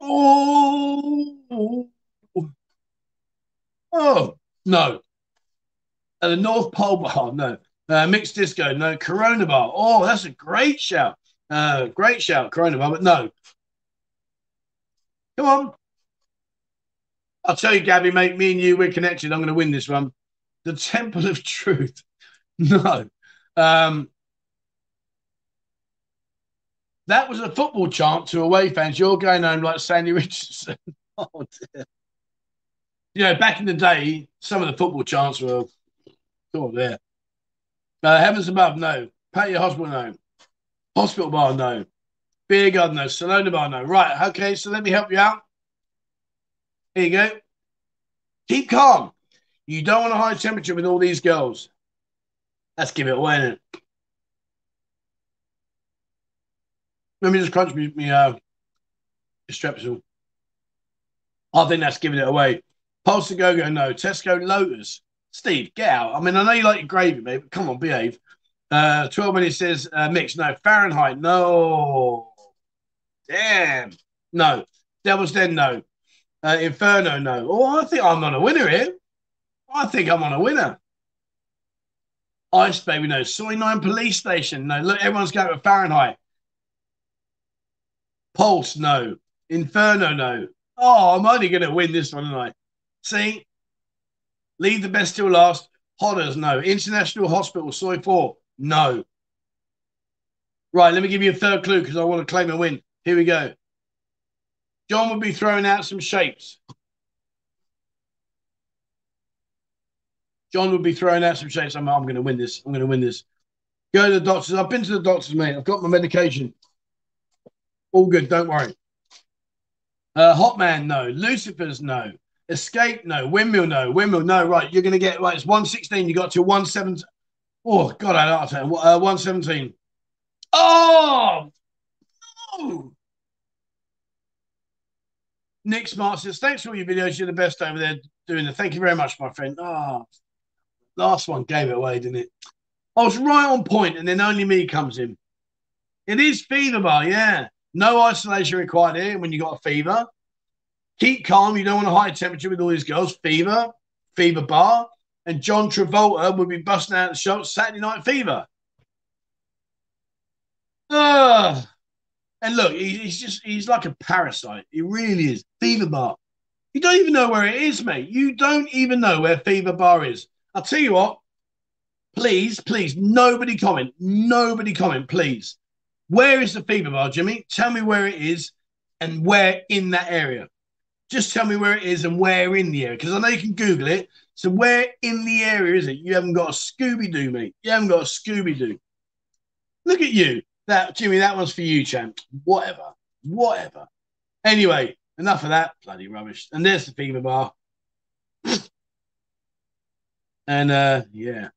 Oh, oh no. And the North Pole Bar, no. Uh, mixed disco, no. Corona Bar. Oh, that's a great shout. Uh, great shout, Corona Bar, but no. Come on. I'll tell you, Gabby, mate, me and you, we're connected. I'm going to win this one. The Temple of Truth. No. Um, that was a football chant to away fans. You're going home like Sandy Richardson. oh, dear. You know, back in the day, some of the football chants were, oh, there. Uh, Heavens Above, no. Pattaya Hospital, no. Hospital Bar, no. Beer Garden, no. Salona Bar, no. Right, okay, so let me help you out. Here you go. Keep calm. You don't want a high temperature with all these girls. Let's give it away, innit? Let me just crunch me, me uh, strepsil. I think that's giving it away. Pulse to go go no. Tesco Lotus. Steve, get out. I mean, I know you like your gravy, mate, come on, behave. Uh, 12 minutes says uh, mix. No. Fahrenheit. No. Damn. No. Devil's Den. No. Uh, Inferno. No. Oh, I think I'm on a winner here. I think I'm on a winner. Ice Baby. No. Soi 9 Police Station. No. Look, everyone's going with Fahrenheit. Pulse, no. Inferno, no. Oh, I'm only going to win this one tonight. See? Leave the best till last. Hodders, no. International Hospital, Soi 4, no. Right, let me give you a third clue because I want to claim a win. Here we go. John will be throwing out some shapes. John would be throwing out some shapes. I'm, I'm going to win this. I'm going to win this. Go to the doctors. I've been to the doctors, mate. I've got my medication. All good. Don't worry. Uh, Hotman, no. Lucifer's, no. Escape, no. Windmill, no. Windmill, no. Right. You're going to get, right. It's 116. You got to 117. Oh, God, I don't know. Uh, 117. Oh, no. Nick Smart says, thanks for all your videos. You're the best over there doing it. Thank you very much, my friend. Oh, last one gave it away, didn't it? I was right on point, and then only me comes in. It is fever bar, yeah. No isolation required here when you got a fever. Keep calm. You don't want a high temperature with all these girls. Fever, fever bar. And John Travolta will be busting out the shots Saturday Night Fever. Uh, and look, he, he's just, he's like a parasite. He really is. Fever bar. You don't even know where it is, mate. You don't even know where Fever Bar is. I'll tell you what, please, please, nobody comment. Nobody comment, please. Where is the Fever Bar, Jimmy? Tell me where it is and where in that area. Just tell me where it is and where in the area, because I know you can Google it. So where in the area is it? You haven't got a Scooby Doo, mate. You haven't got a Scooby Doo. Look at you. That Jimmy, that one's for you, champ. Whatever. Whatever. Anyway, enough of that. Bloody rubbish. And there's the fever bar. And uh yeah.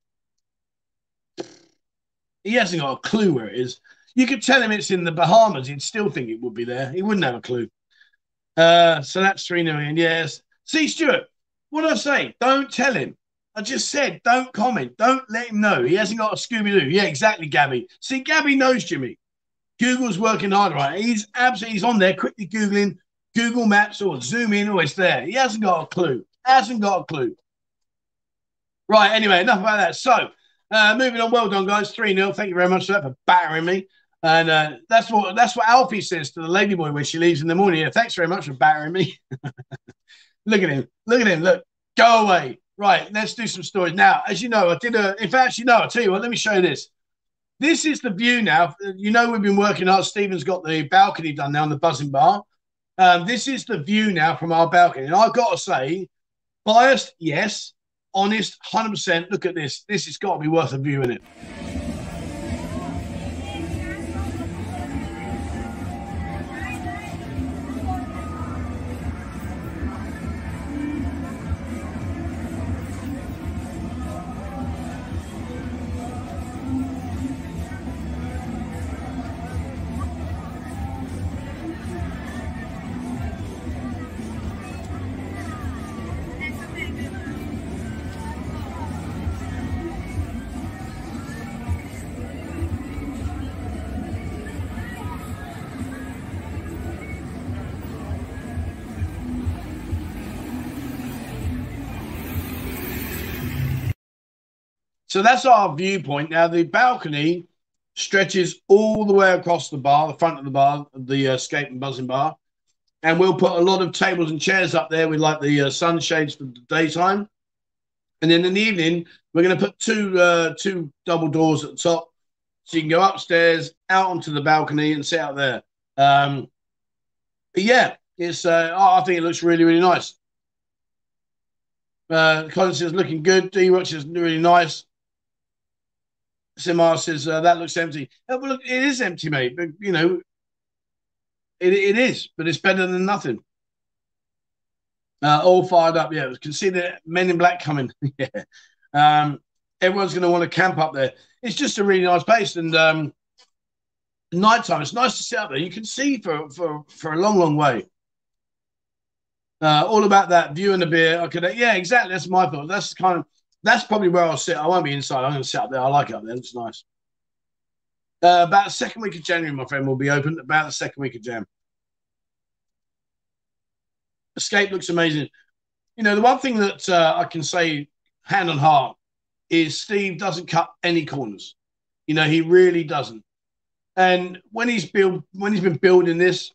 He hasn't got a clue where it is. You could tell him it's in the Bahamas, he'd still think it would be there. He wouldn't have a clue. Uh, so that's three million. Yes. See, Stuart, what did I say? Don't tell him. I just said, don't comment. Don't let him know. He hasn't got a Scooby Doo. Yeah, exactly, Gabby. See, Gabby knows Jimmy. Google's working hard, right? He's absolutely he's on there, quickly Googling Google Maps or zoom in, or it's there. He hasn't got a clue. Hasn't got a clue. Right, anyway, enough about that. So, uh, moving on. Well done, guys. 3 0. Thank you very much for for battering me. And uh, that's what that's what Alfie says to the ladyboy when she leaves in the morning. Yeah, thanks very much for battering me. look at him. Look at him. Look, go away. Right, let's do some stories. Now, as you know, I did a, in fact, you know, I'll tell you what, let me show you this. This is the view now. You know, we've been working hard. Stephen's got the balcony done now on the buzzin bar. Um, this is the view now from our balcony. And I've got to say, biased, yes. Honest, 100%. Look at this. This has got to be worth a view in it. So that's our viewpoint. Now the balcony stretches all the way across the bar, the front of the bar, the uh, escape and buzzin bar, and we'll put a lot of tables and chairs up there with like the uh, sunshades for the daytime, and then in the evening we're going to put two uh, two double doors at the top, so you can go upstairs out onto the balcony and sit out there. Um, but yeah, it's uh, oh, I think it looks really really nice. Uh, Collins is looking good. D Roach is really nice. Simar says uh, that looks empty. Oh, well, look, it is empty, mate. But you know, it, it is, but it's better than nothing. Uh, all fired up. Yeah, we can see the Men in Black coming. yeah, um, everyone's going to want to camp up there. It's just a really nice place, and um, nighttime. It's nice to sit up there. You can see for for for a long, long way. Uh, all about that view and the beer. I could, yeah, exactly. That's my thought. That's kind of that's probably where I'll sit. I won't be inside. I'm going to sit up there. I like it up there. It's nice. Uh, about the second week of January, my friend will be open. About the second week of Jan. Escape looks amazing. You know, the one thing that uh, I can say hand on heart is Steve doesn't cut any corners. You know, he really doesn't. And when he's built, when he's been building this,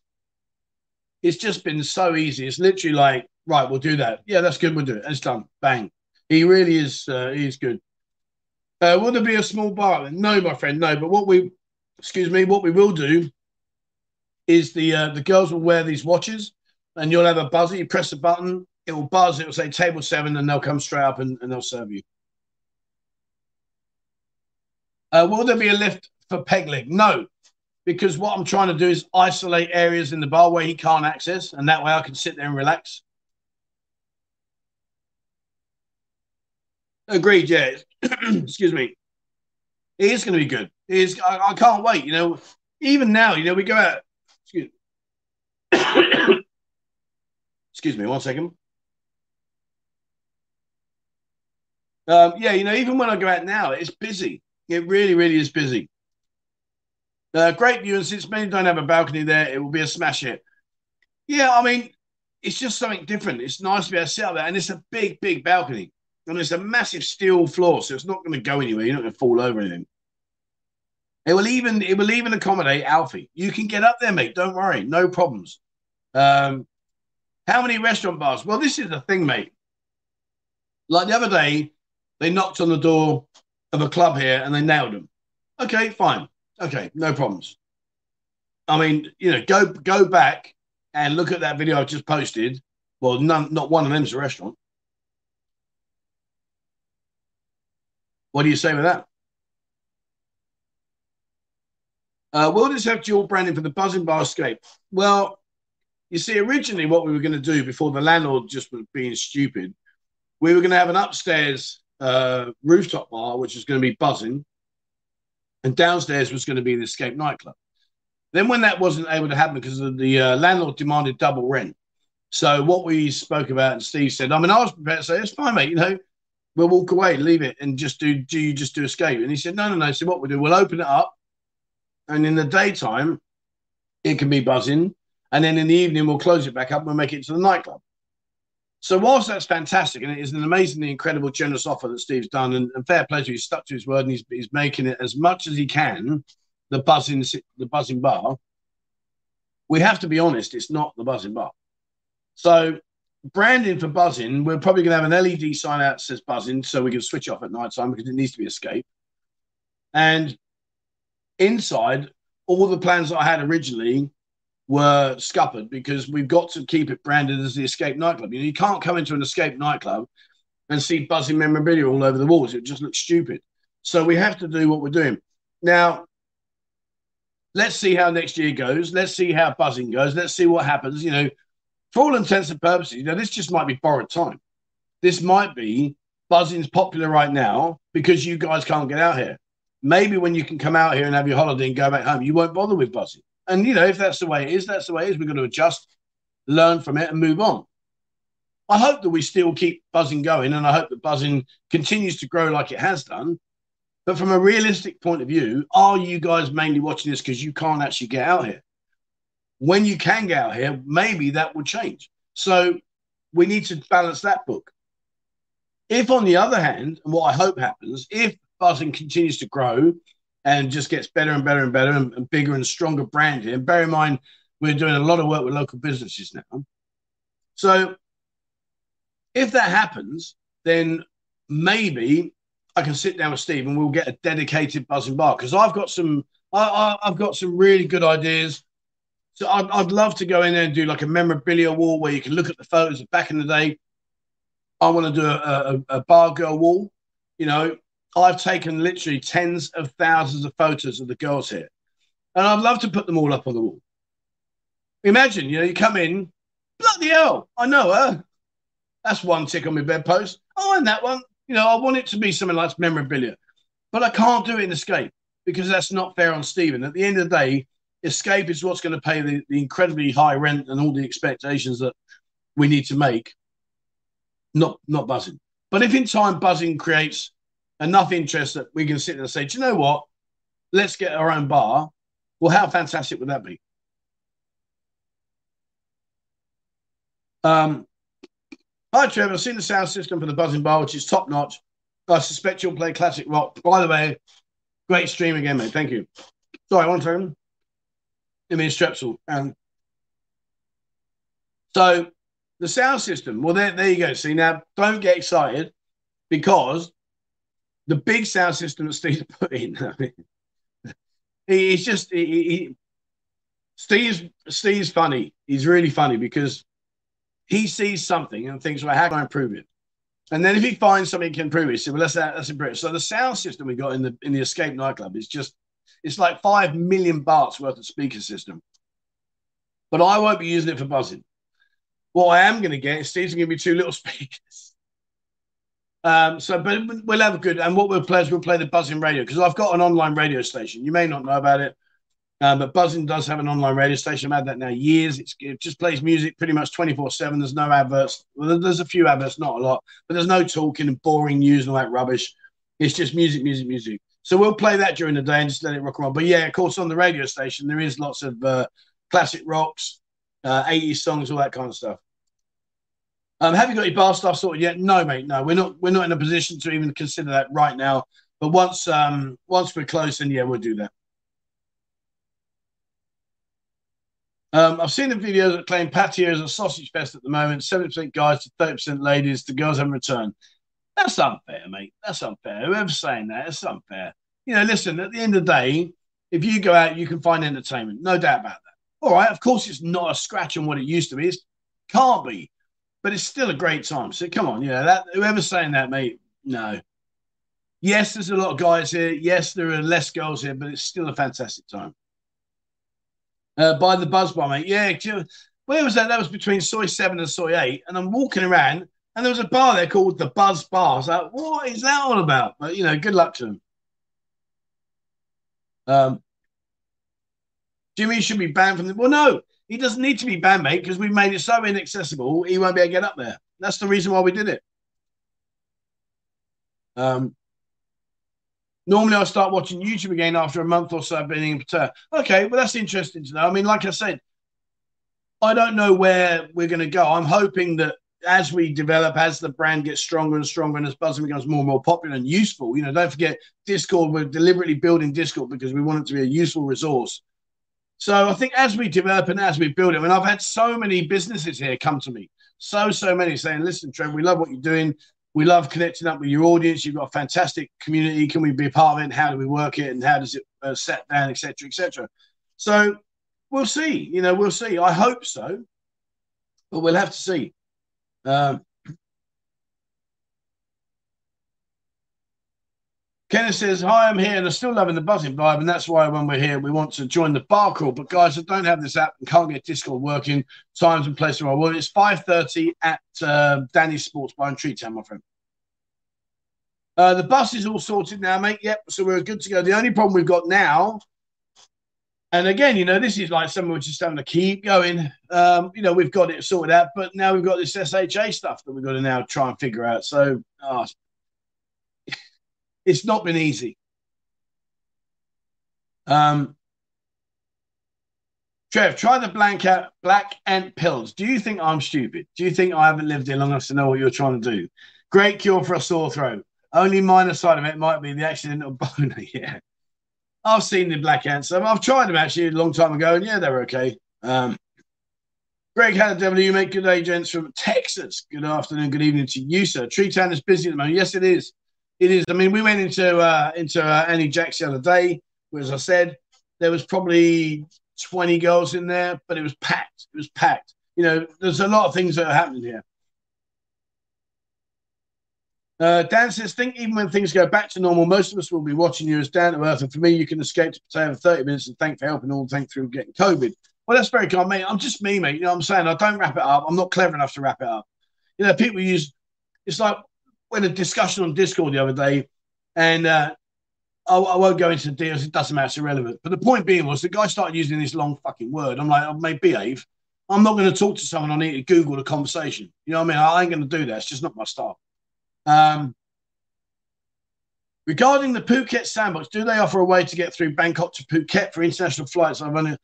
it's just been so easy. It's literally like, right, we'll do that. Yeah, that's good. We'll do it. And it's done. Bang. He really is. Uh, he is good. Uh, will there be a small bar? No, my friend, no. But what we, excuse me, what we will do is the uh, the girls will wear these watches, and you'll have a buzzer. You press the button, it will buzz. It will say table seven, and they'll come straight up and, and they'll serve you. Uh, will there be a lift for peg leg? No, because what I'm trying to do is isolate areas in the bar where he can't access, and that way I can sit there and relax. Agreed. Yeah. Excuse me. It is going to be good. It is. I, I, can't wait. You know, even now, you know, we go out. Excuse. excuse me. One second. Um, yeah, you know, even when I go out now, it's busy. It really, really is busy. Uh, great view, and since many don't have a balcony there, it will be a smash hit. Yeah, I mean, it's just something different. It's nice to be able to sit there, and it's a big, big balcony, and it's a massive steel floor, so it's not going to go anywhere. You're not going to fall over anything. It will even it will even accommodate Alfie. You can get up there, mate. Don't worry, no problems. Um, how many restaurant bars? Well, this is the thing, mate. Like the other day, they knocked on the door of a club here and they nailed them. Okay, fine. Okay, no problems. I mean, you know, go go back and look at that video I just posted. Well, none, not one of them's a restaurant. What do you say with that? Uh, will this have dual branding for the buzzin bar escape? Well, you see, originally what we were going to do before the landlord just was being stupid, we were going to have an upstairs uh, rooftop bar, which is going to be buzzin, and downstairs was going to be the Escape nightclub. Then, when that wasn't able to happen because the uh, landlord demanded double rent, so what we spoke about, and Steve said, I mean, I was prepared to say, it's fine, mate, you know, we'll walk away, leave it, and just do, do you just do Escape? And he said, no, no, no. So, what we'll do, we'll open it up, and in the daytime, it can be buzzin, and then in the evening, we'll close it back up and we'll make it to the nightclub. So whilst that's fantastic, and it is an amazingly incredible, generous offer that Steve's done, and, and fair pleasure, he's stuck to his word and he's, he's making it as much as he can, the buzzin, the buzzin bar. We have to be honest, it's not the buzzin bar. So branding for buzzin, we're probably going to have an LED sign out that says buzzin, so we can switch off at night time because it needs to be escape. And inside, all the plans that I had originally were scuppered because we've got to keep it branded as the Escape nightclub. You know, you can't come into an Escape nightclub and see buzzin memorabilia all over the walls. It just looks stupid. So we have to do what we're doing. Now, let's see how next year goes. Let's see how buzzin goes. Let's see what happens. You know, for all intents and purposes, you know, this just might be borrowed time. This might be buzzin's popular right now because you guys can't get out here. Maybe when you can come out here and have your holiday and go back home, you won't bother with buzzin. And you know, if that's the way it is, that's the way it is. We've got to adjust, learn from it, and move on. I hope that we still keep buzzin going, and I hope that buzzin continues to grow like it has done. But from a realistic point of view, are you guys mainly watching this because you can't actually get out here? When you can get out here, maybe that will change. So we need to balance that book. If, on the other hand, and what I hope happens, if buzzin continues to grow and just gets better and better and better and, and bigger and stronger branding. And bear in mind, we're doing a lot of work with local businesses now. So if that happens, then maybe I can sit down with Steve and we'll get a dedicated buzzin bar because I've got some I, have got some really good ideas. So I'd, I'd, love to go in there and do like a memorabilia wall where you can look at the photos of back in the day. I want to do a, a, a bar girl wall, you know, I've taken literally tens of thousands of photos of the girls here, and I'd love to put them all up on the wall. Imagine, you know, you come in, bloody hell, I know her. That's one tick on my bedpost. Oh, and that one. You know, I want it to be something like memorabilia, but I can't do it in Escape because that's not fair on Stephen. At the end of the day, Escape is what's going to pay the, the incredibly high rent and all the expectations that we need to make. Not not buzzin. But if in time buzzin creates enough interest that we can sit there and say, do you know what? Let's get our own bar. Well, how fantastic would that be? Um, hi, Trevor. I've seen the sound system for the Buzzin Bar, which is top notch. I suspect you'll play classic rock. By the way, great stream again, mate. Thank you. Sorry, one second. Give mean, strepsil. Um, so the sound system, well, there, there you go. See, now don't get excited because the big sound system that Steve's put in. I mean, he's just he, he, Steve's Steve's funny. He's really funny because he sees something and thinks, well, how can I improve it? And then if he finds something he can improve it, he says, well, let's, let's improve it. So the sound system we got in the in the Escape nightclub is just, it's like five million bahts worth of speaker system. But I won't be using it for buzzin. What I am going to get is Steve's going to be two little speakers. Um, so, but we'll have a good, and what we'll play is we'll play the buzzin radio because I've got an online radio station. You may not know about it. Um, but Buzzin does have an online radio station. I've had that now years. It's, it just plays music pretty much 24 7. There's no adverts. Well, there's a few adverts, not a lot, but there's no talking and boring news and all that rubbish. It's just music, music, music. So we'll play that during the day and just let it rock and roll. But yeah, of course, on the radio station, there is lots of uh, classic rocks, uh, 80s songs, all that kind of stuff. Um, have you got your bar stuff sorted yet? No, mate. No, we're not. We're not in a position to even consider that right now. But once, um, once we're close, then yeah, we'll do that. Um, I've seen the videos that claim Pattaya is a sausage fest at the moment. 70% guys to 30% ladies. The girls haven't returned. That's unfair, mate. That's unfair. Whoever's saying that, it's unfair. You know, listen, at the end of the day, if you go out, you can find entertainment. No doubt about that. All right. Of course, it's not a scratch on what it used to be. It can't be, but it's still a great time. So come on, you know, that whoever's saying that, mate, no. Yes, there's a lot of guys here. Yes, there are less girls here, but it's still a fantastic time uh, by the Buzz Bar, mate. Yeah, where was that? That was between Soi 7 and Soi 8. And I'm walking around and there was a bar there called the Buzz Bar. Was like, what is that all about? But, you know, good luck to him. Um, Jimmy should be banned from the. Well, no, he doesn't need to be banned, mate, because we've made it so inaccessible, he won't be able to get up there. That's the reason why we did it. Um, Normally, I start watching YouTube again after a month or so of being in Pattaya. Okay, well, that's interesting to know. I mean, like I said, I don't know where we're going to go. I'm hoping that as we develop, as the brand gets stronger and stronger, and as Buzzin becomes more and more popular and useful, you know, don't forget Discord. We're deliberately building Discord because we want it to be a useful resource. So I think as we develop and as we build it, I mean, I've had so many businesses here come to me, so so many saying, "Listen, Trev, we love what you're doing. We love connecting up with your audience. You've got a fantastic community. Can we be a part of it? How do we work it? And how does it uh, set down, etc., etc. So we'll see. You know, we'll see. I hope so, but we'll have to see. Um, Kenneth says, Hi, I'm here and I'm still loving the buzzin vibe. And that's why when we're here, we want to join the bar crawl. But guys, I don't have this app and can't get Discord working. Times and place where I will. It's 5.30 at uh, Danny's Sports Bar and in Treetown, my friend. Uh, the bus is all sorted now, mate. Yep. So we're good to go. The only problem we've got now, and again, you know, this is like something we're just having to keep going. Um, you know, we've got it sorted out, but now we've got this SHA stuff that we've got to now try and figure out. So, oh, it's not been easy. Um, Trev, try the blank out, black ant pills. Do you think I'm stupid? Do you think I haven't lived here long enough to know what you're trying to do? Great cure for a sore throat. Only minor side of it might be the accidental boner. yeah. I've seen the black ants. I've tried them actually a long time ago, and yeah, they're okay. Um, Greg Hannah, you make good day, gents from Texas. Good afternoon, good evening to you, sir. Tree Town is busy at the moment. Yes, it is it is. I mean, we went into uh, into uh, Annie Jacks the other day. As I said, there was probably twenty girls in there, but it was packed. It was packed. You know, there's a lot of things that are happening here. Uh, Dan says, think even when things go back to normal, most of us will be watching you as down to earth. And for me, you can escape to Pattaya for 30 minutes and thank for helping all the thank through getting COVID. Well, that's very kind, mate. I'm just me, mate. You know what I'm saying? I don't wrap it up. I'm not clever enough to wrap it up. You know, people use it's like when a discussion on Discord the other day, and uh, I, I, won't go into the details. It doesn't matter. It's irrelevant. But the point being was the guy started using this long fucking word. I'm like, I may behave. I'm not going to talk to someone. I need to Google the conversation. You know what I mean? I ain't going to do that. It's just not my style. Um, regarding the Phuket sandbox, do they offer a way to get through Bangkok to Phuket for international flights? I've only,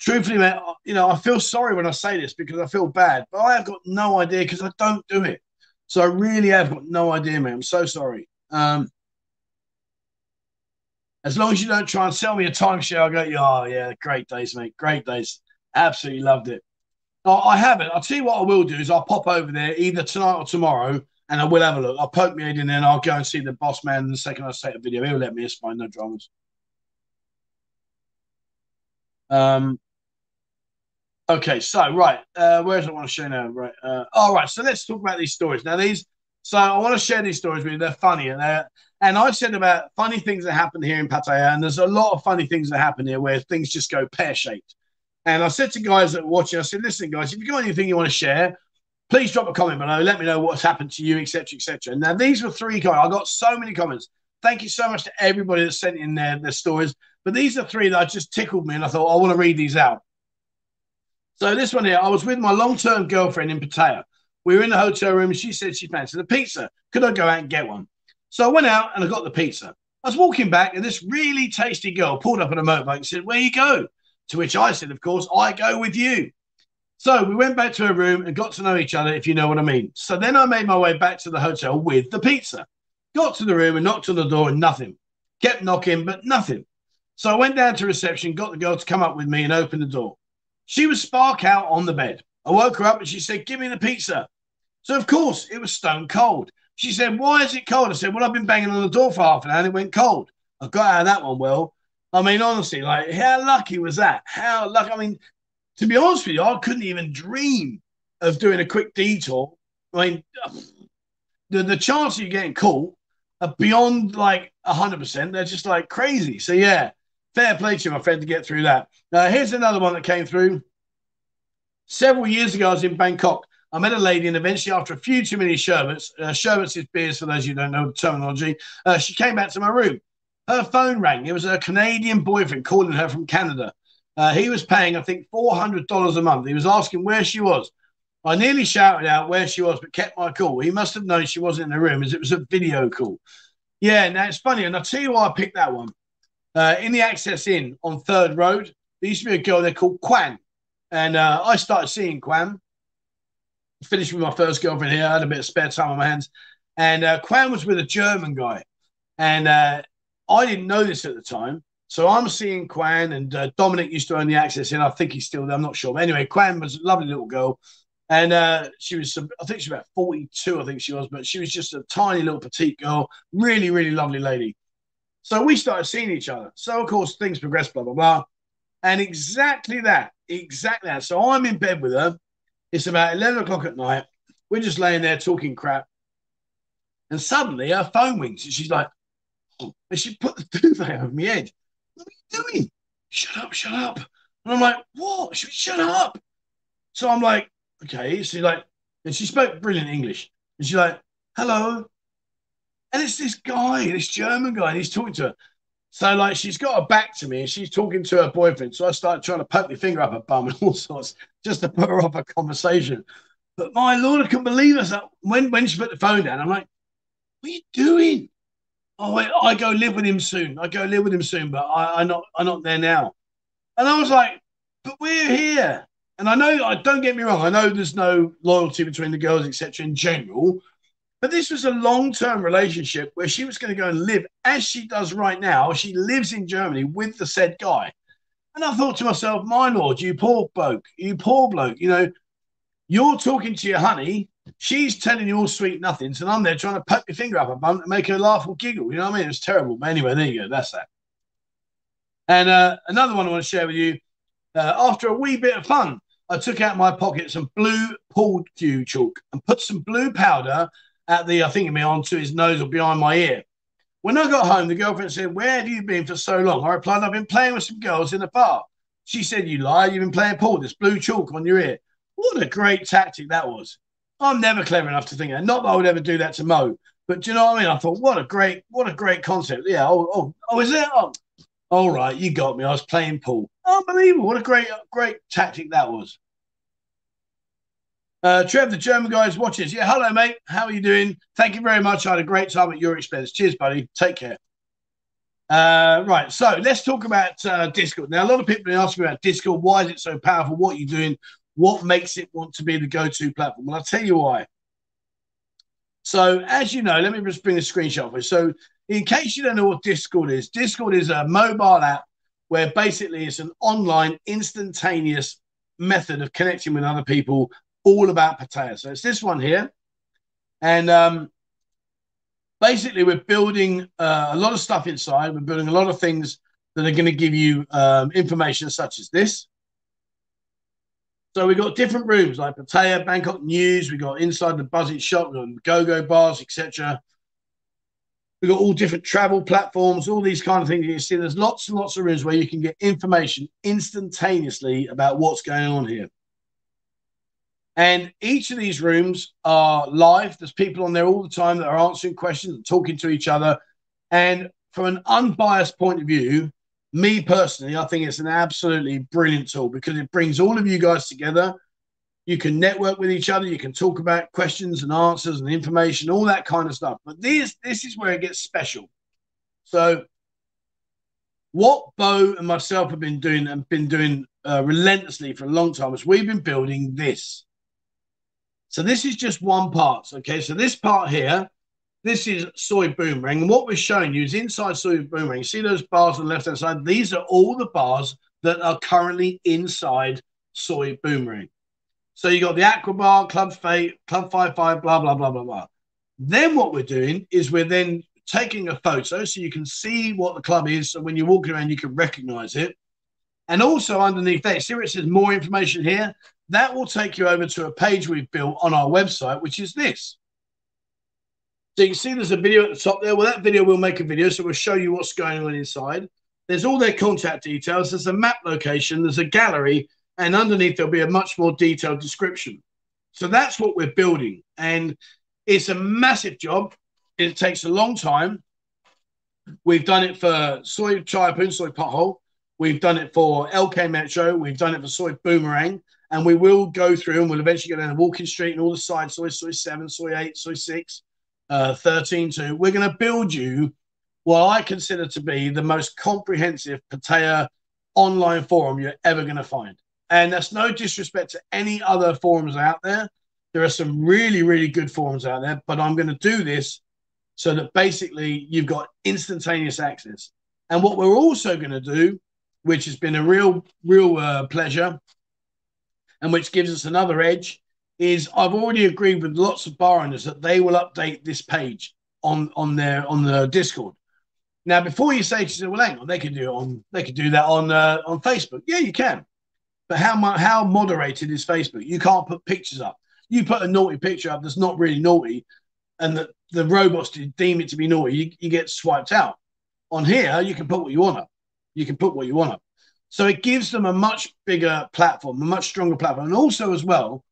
truthfully, man, you know, I feel sorry when I say this because I feel bad, but I have got no idea because I don't do it. So I really have got no idea, man. I'm so sorry. Um, as long as you don't try and sell me a timeshare, I'll go, oh, yeah, great days, mate. Great days. Absolutely loved it. I haven't. I'll tell you what I will do is I'll pop over there either tonight or tomorrow and I will have a look. I'll poke my head in and I'll go and see the boss man the second I take a video. He'll let me. It's fine. No dramas. Um, Okay, so right, uh, where do I want to show now? Right, uh, all right. So let's talk about these stories now. These, so I want to share these stories with you. They're funny, and they're and I've said about funny things that happen here in Pattaya, and there's a lot of funny things that happen here where things just go pear shaped. And I said to guys that are watching, I said, listen, guys, if you've got anything you want to share, please drop a comment below. Let me know what's happened to you, etc., etc. Now these were three guys. I got so many comments. Thank you so much to everybody that sent in their, their stories. But these are three that just tickled me, and I thought I want to read these out. So this one here, I was with my long-term girlfriend in Pattaya. We were in the hotel room, and she said she fancied a pizza. Could I go out and get one? So I went out and I got the pizza. I was walking back, and this really tasty girl pulled up on a motorbike and said, "Where you go?" To which I said, "Of course, I go with you." So we went back to her room and got to know each other, if you know what I mean. So then I made my way back to the hotel with the pizza. Got to the room and knocked on the door and nothing. Kept knocking, but nothing. So I went down to reception, got the girl to come up with me and open the door. She was spark out on the bed. I woke her up and she said, Give me the pizza. So, of course, it was stone cold. She said, Why is it cold? I said, Well, I've been banging on the door for half an hour and it went cold. I got out of that one well. I mean, honestly, like, how lucky was that? How lucky? I mean, to be honest with you, I couldn't even dream of doing a quick detour. I mean, the, the chance of you getting caught are beyond like 100%. They're just like crazy. So, yeah, fair play to you, my friend, to get through that. Now, here's another one that came through. Several years ago, I was in Bangkok. I met a lady, and eventually, after a few too many sherbets, uh, sherbets is beers for those who don't know the terminology, uh, she came back to my room. Her phone rang. It was her Canadian boyfriend calling her from Canada. Uh, he was paying, I think, $400 a month. He was asking where she was. I nearly shouted out where she was, but kept my cool. He must have known she wasn't in the room as it was a video call. Yeah, now it's funny. And I'll tell you why I picked that one. Uh, in the Access Inn on Third Road, there used to be a girl there called Kwan. And uh, I started seeing Kwan. Finished with my first girlfriend here. I had a bit of spare time on my hands. And uh, Kwan was with a German guy. And uh, I didn't know this at the time. So I'm seeing Kwan and uh, Dominic used to own the access, and I think he's still there. I'm not sure. But anyway, Kwan was a lovely little girl. And uh, she was, I think she was about 42, I think she was, but she was just a tiny little petite girl, really, really lovely lady. So we started seeing each other. So, of course, things progressed, blah, blah, blah. And exactly that, exactly that. So I'm in bed with her. It's about 11 o'clock at night. We're just laying there talking crap. And suddenly her phone rings and she's like, oh, and she put the duvet over my head. What are you doing? Shut up, shut up. And I'm like, what? She shut up. So I'm like, okay. She's like, and she spoke brilliant English. And she's like, hello. And it's this guy, this German guy, and he's talking to her. So, like, she's got her back to me and she's talking to her boyfriend. So I started trying to poke my finger up her bum and all sorts just to put her off a conversation. But my Lord, I couldn't believe it. When, when she put the phone down, I'm like, what are you doing? Oh, I, I go live with him soon. I go live with him soon, but I, I'm not. I'm not there now. And I was like, but we're here. And I know. I don't get me wrong. I know there's no loyalty between the girls, etc. In general, but this was a long-term relationship where she was going to go and live as she does right now. She lives in Germany with the said guy. And I thought to myself, my lord, you poor bloke, you poor bloke. You know, you're talking to your honey She's telling you all sweet nothings, and I'm there trying to poke your finger up her bum make her laugh or giggle. You know what I mean? It's terrible. But anyway, there you go. That's that. And uh, another one I want to share with you. Uh, after a wee bit of fun, I took out my pocket some blue pool cue chalk and put some blue powder at the, I think, me onto his nose or behind my ear. When I got home, the girlfriend said, Where have you been for so long? I replied, I've been playing with some girls in the park. She said, You lie, you've been playing pool, there's blue chalk on your ear. What a great tactic that was. I'm never clever enough to think that. Not that I would ever do that to Mo, but do you know what I mean? I thought, what a great, what a great concept. Yeah. Oh, oh, oh is it? Oh, all right, you got me. I was playing pool. Unbelievable. What a great, great tactic that was. Uh, Trev, the German guy is watching. Yeah, hello, mate. How are you doing? Thank you very much. I had a great time at your expense. Cheers, buddy. Take care. Uh, right, so let's talk about uh, Discord. Now, a lot of people are asking about Discord. Why is it so powerful? What are you doing? What makes it want to be the go to platform? Well, I'll tell you why. So, as you know, let me just bring a screenshot for you. So, in case you don't know what Discord is, Discord is a mobile app where basically it's an online, instantaneous method of connecting with other people, all about Pattaya. So, it's this one here. And um, basically, we're building uh, a lot of stuff inside. We're building a lot of things that are going to give you um, information such as this. So we've got different rooms like Pattaya, Bangkok News, we've got inside the Buzzit shop, go-go bars, etc. We've got all different travel platforms, all these kind of things. You see, there's lots and lots of rooms where you can get information instantaneously about what's going on here. And each of these rooms are live. There's people on there all the time that are answering questions and talking to each other. And from an unbiased point of view, me personally, I think it's an absolutely brilliant tool because it brings all of you guys together. You can network with each other. You can talk about questions and answers and information, all that kind of stuff. But this this is where it gets special. So, what Bo and myself have been doing and been doing uh, relentlessly for a long time is we've been building this. So this is just one part. Okay, so this part here this is Soi Boomerang. And what we're showing you is inside Soi Boomerang. See those bars on the left hand side? These are all the bars that are currently inside Soi Boomerang. So you got the Aqua Bar, Club Fate, Club Five Five, blah blah blah blah blah. Then what we're doing is we're then taking a photo so you can see what the club is. So when you're walking around, you can recognize it. And also underneath that, see where it says more information here? That will take you over to a page we've built on our website, which is this. So you see there's a video at the top there. Well, that video will make a video, so we'll show you what's going on inside. There's all their contact details. There's a map location. There's a gallery, and underneath there'll be a much more detailed description. So that's what we're building, and it's a massive job. It takes a long time. We've done it for Soi Chaiyapoon, Soi Pothole. We've done it for LK Metro. We've done it for Soi Boomerang. And we will go through and we'll eventually go down the Walking Street and all the side soy, Soi 7, Soi 8, Soi 6 uh, 13 to, we're going to build you what I consider to be the most comprehensive Pattaya online forum you're ever going to find. And that's no disrespect to any other forums out there. There are some really, really good forums out there, but I'm going to do this so that basically you've got instantaneous access. And what we're also going to do, which has been a real, real uh, pleasure, and which gives us another edge, is I've already agreed with lots of bar owners that they will update this page on on their on the Discord. Now, before you say to them, well, hang on, they can do it on they can do that on uh, on Facebook. Yeah, you can. But how how moderated is Facebook? You can't put pictures up. You put a naughty picture up that's not really naughty, and the, the robots deem it to be naughty, you, you get swiped out. On here, you can put what you want up. You can put what you want up. So it gives them a much bigger platform, a much stronger platform. And also, as well,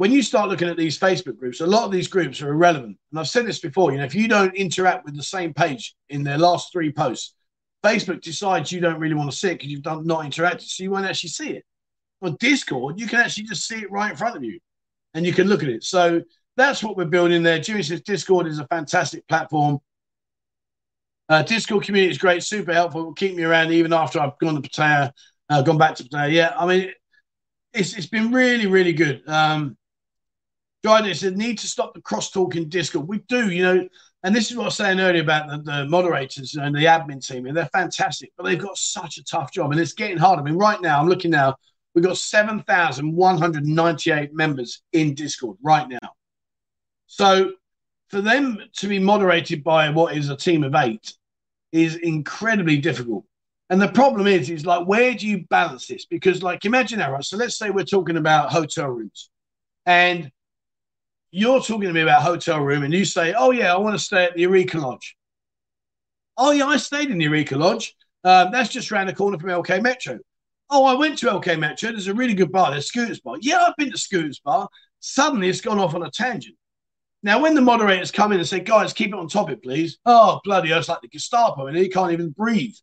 when you start looking at these Facebook groups, a lot of these groups are irrelevant. And I've said this before, you know, if you don't interact with the same page in their last three posts, Facebook decides you don't really want to see it because you've done not interacted, so you won't actually see it. On Discord, you can actually just see it right in front of you and you can look at it. So that's what we're building there. Jimmy says Discord is a fantastic platform. Uh, Discord community is great, super helpful. Will keep me around even after I've gone to Pattaya, uh, gone back to Pattaya. Yeah, I mean, it's it's been really, really good. Um, Dryden said, need to stop the crosstalk in Discord. We do, you know, and this is what I was saying earlier about the, the moderators and the admin team. And they're fantastic, but they've got such a tough job and it's getting hard. I mean, right now, I'm looking now, we've got 7,198 members in Discord right now. So for them to be moderated by what is a team of eight is incredibly difficult. And the problem is, is like, where do you balance this? Because, like, imagine that, right? So let's say we're talking about hotel rooms and you're talking to me about hotel room and you say, oh, yeah, I want to stay at the Eureka Lodge. Oh, yeah, I stayed in the Eureka Lodge. Um, that's just around the corner from LK Metro. Oh, I went to LK Metro. There's a really good bar. There's Scooters Bar. Yeah, I've been to Scooters Bar. Suddenly it's gone off on a tangent. Now, when the moderators come in and say, guys, keep it on topic, please. Oh, bloody hell, it's like the Gestapo, and he can't even breathe.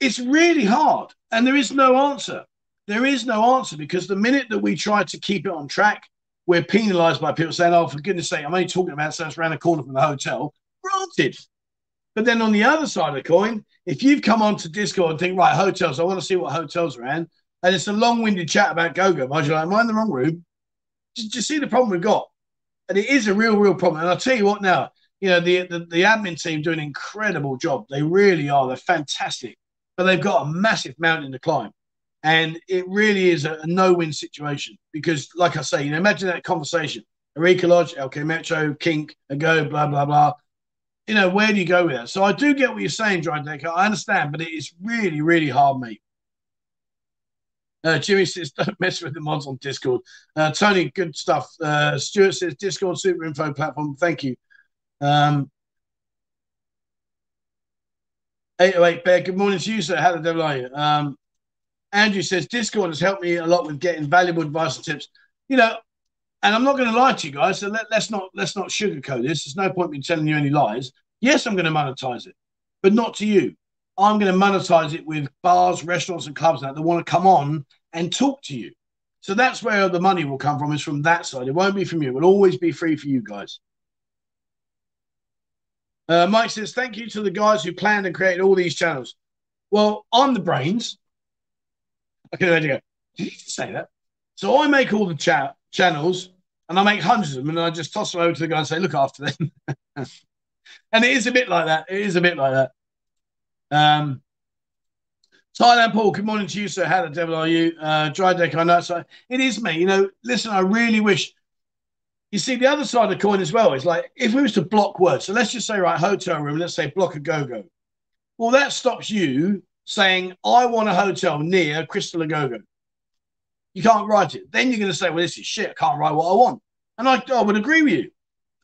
It's really hard. And there is no answer. There is no answer because the minute that we try to keep it on track, we're penalised by people saying, "Oh, for goodness' sake, I'm only talking about so it's around the corner from the hotel." Granted, but then on the other side of the coin, if you've come onto Discord and think, "Right, hotels, I want to see what hotels are in," and it's a long-winded chat about go-go, but you're like, "Am I in the wrong room?" Just, just see the problem we've got, and it is a real, real problem. And I'll tell you what, now you know the, the the admin team do an incredible job. They really are. They're fantastic, but they've got a massive mountain to climb. And it really is a, a no-win situation because, like I say, you know, imagine that conversation: Eureka Lodge, LK Metro, Kink, Ago, blah blah blah. You know, where do you go with that? So I do get what you're saying, Dry Decker. I understand, but it is really, really hard, mate. Uh, Jimmy says, don't mess with the mods on Discord. Uh, Tony, good stuff. Uh, Stuart says, Discord super info platform. Thank you. Um, 808 Bear, good morning to you, sir. How the devil are you? Um, Andrew says, Discord has helped me a lot with getting valuable advice and tips. You know, and I'm not going to lie to you guys. So let, us not let's not sugarcoat this. There's no point in telling you any lies. Yes, I'm going to monetize it, but not to you. I'm going to monetize it with bars, restaurants, and clubs that, want to come on and talk to you. So that's where the money will come from, is from that side. It won't be from you. It will always be free for you guys. Uh, Mike says, thank you to the guys who planned and created all these channels. Well, I'm the brains. Okay, there you go. Did you say that? So I make all the chat channels and I make hundreds of them and I just toss them over to the guy and say, look after them. and it is a bit like that. It is a bit like that. Um, Thailand Paul, good morning to you, sir. How the devil are you? Uh, dry deck, I know. So it is me. You know, listen, I really wish. You see, the other side of the coin as well is like if we was to block words. So let's just say, right, hotel room, let's say block a go go. Well, that stops you saying, I want a hotel near Crystal. You can't write it. Then you're going to say, well, this is shit. I can't write what I want. And I, I would agree with you.